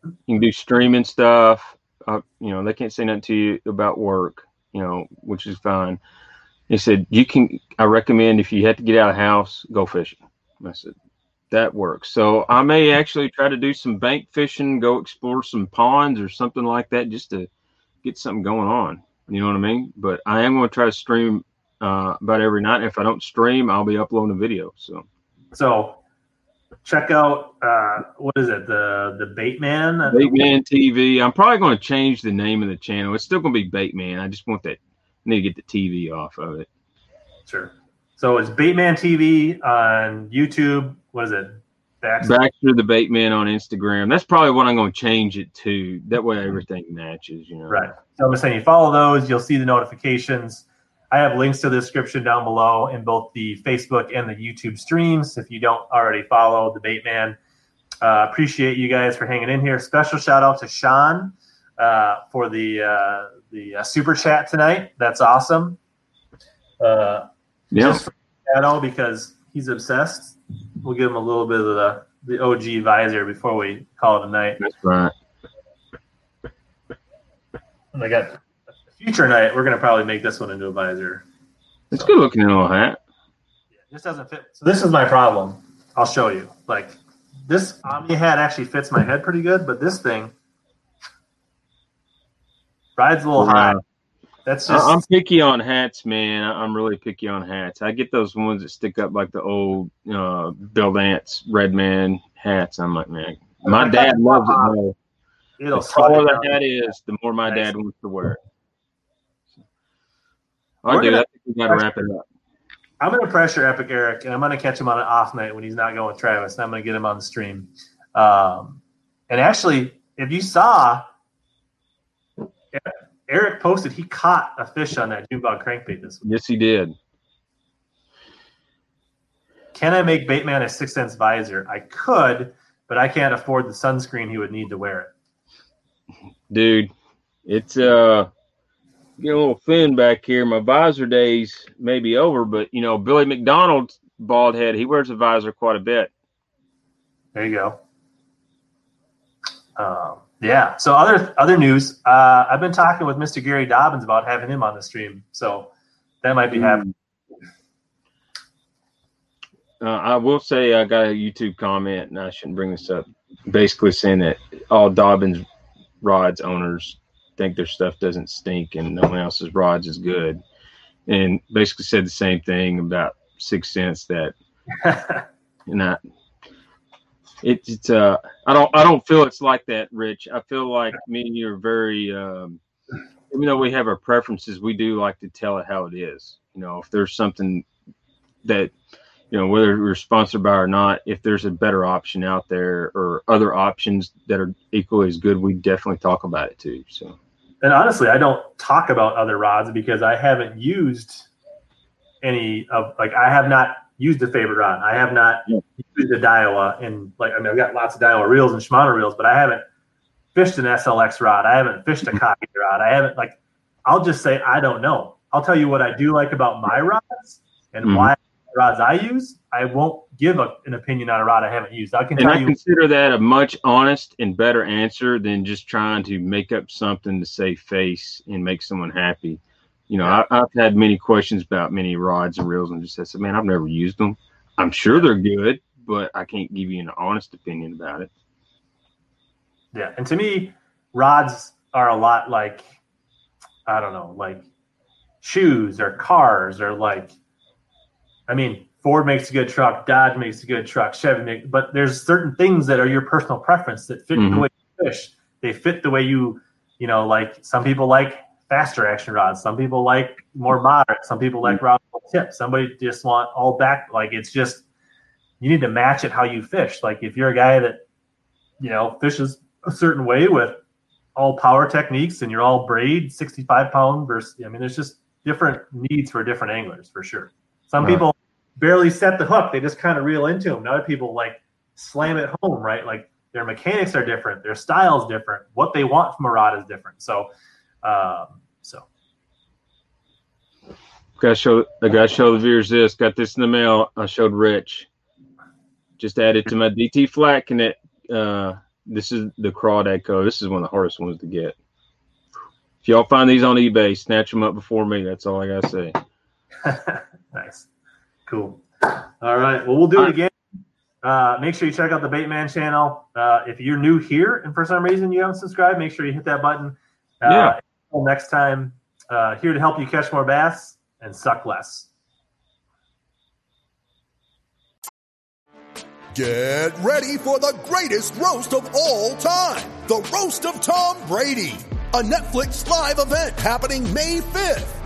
you can do streaming stuff. Uh, you know, they can't say nothing to you about work. You know, which is fine." He said, "You can. I recommend if you have to get out of house, go fishing." I said, "That works." So I may actually try to do some bank fishing, go explore some ponds or something like that, just to get something going on. You know what I mean? But I am going to try to stream uh, about every night. If I don't stream, I'll be uploading a video. So So check out uh, what is it? The the Baitman. Baitman TV. I'm probably going to change the name of the channel. It's still going to be Baitman. I just want that. I need to get the TV off of it. Sure. So it's Baitman TV on YouTube. What is it? Back. Baxter the Baitman on Instagram. That's probably what I'm going to change it to. That way everything matches. You know. Right. So I'm just saying, you follow those, you'll see the notifications. I have links to the description down below in both the Facebook and the YouTube streams. If you don't already follow the Baitman, uh, appreciate you guys for hanging in here. Special shout out to Sean uh, for the uh, the uh, super chat tonight. That's awesome. Uh, Yeah. just Shadow because he's obsessed. We'll give him a little bit of the the OG visor before we call it a night. That's right. And I got future night. We're gonna probably make this one into a visor. It's good looking little hat. Yeah, This doesn't fit. So this is my problem. I'll show you. Like this Omni hat actually fits my head pretty good, but this thing rides a little high. That's just I'm picky on hats, man. I'm really picky on hats. I get those ones that stick up like the old uh, Bill Dance Redman hats. I'm like, man, my dad loves it. Though. it'll The taller the hat is, the more my dad wants to wear it. All We're right, dude. I think we got to wrap it up. I'm gonna pressure Epic Eric, and I'm gonna catch him on an off night when he's not going with Travis, and I'm gonna get him on the stream. Um, and actually, if you saw, Eric posted he caught a fish on that June bug crankbait this week. Yes, he did. Can I make Baitman a 6th Sense visor? I could, but I can't afford the sunscreen he would need to wear it. dude. It's uh getting a little thin back here. My visor days may be over, but you know, Billy McDonald's bald head, he wears a visor quite a bit. There you go. Um, yeah. So other other news. Uh, I've been talking with Mr. Gary Dobyns about having him on the stream. So that might be happening. Uh, I will say I got a YouTube comment, and I shouldn't bring this up. Basically saying that all Dobyns rods owners think their stuff doesn't stink and no one else's rods is good, and basically said the same thing about 6th Sense that I, it, it's uh, I don't I don't feel it's like that, Rich. I feel like me and you are very, um, even though we have our preferences, we do like to tell it how it is. You know, if there's something that you know whether we're sponsored by or not, if there's a better option out there or other options that are equally as good, we definitely talk about it too. So. And honestly, I don't talk about other rods because I haven't used any of like I have not used a favorite rod. I have not Yeah. used a Daiwa and like I mean I've got lots of Daiwa reels and Shimano reels, but I haven't fished an SLX rod. I haven't fished a Kage rod. I haven't like I'll just say I don't know. I'll tell you what I do like about my rods and Mhm. why rods I use. I won't give a, an opinion on a rod I haven't used. I can And tell I you consider that a much honest and better answer than just trying to make up something to save face and make someone happy. You know, I, I've had many questions about many rods and reels, and just said, "Man, I've never used them. I'm sure they're good, but I can't give you an honest opinion about it." Yeah, and to me, rods are a lot like I don't know, like shoes or cars or like I mean, Ford makes a good truck, Dodge makes a good truck, Chevy makes, but there's certain things that are your personal preference that fit the Mhm. way you fish. They fit the way you, you know, like some people like faster action rods, some people like more moderate, some people like rods with tip, somebody just want all back. Like it's just you need to match it how you fish. Like if you're a guy that you know fishes a certain way with all power techniques and you're all braid 65 pound versus i mean there's just different needs for different anglers for sure some Right. people barely set the hook they just kind of reel into them and other people like slam it home right like their mechanics are different their style is different what they want from a rod is different so um so Got to show. I got to show the viewers this. Got this in the mail. I showed Rich. Just added to my DT flat connect. Uh, this is the Crawdad Echo. This is one of the hardest ones to get. If y'all find these on eBay, snatch them up before me. That's all I gotta say. nice cool all right well we'll do it again uh, make sure you check out the baitman channel uh, if you're new here and for some reason you haven't subscribed make sure you hit that button uh, Yeah. until next time uh, here to help you catch more bass and suck less Get ready for the greatest roast of all time. The Roast of Tom Brady. A Netflix live event happening May 5th.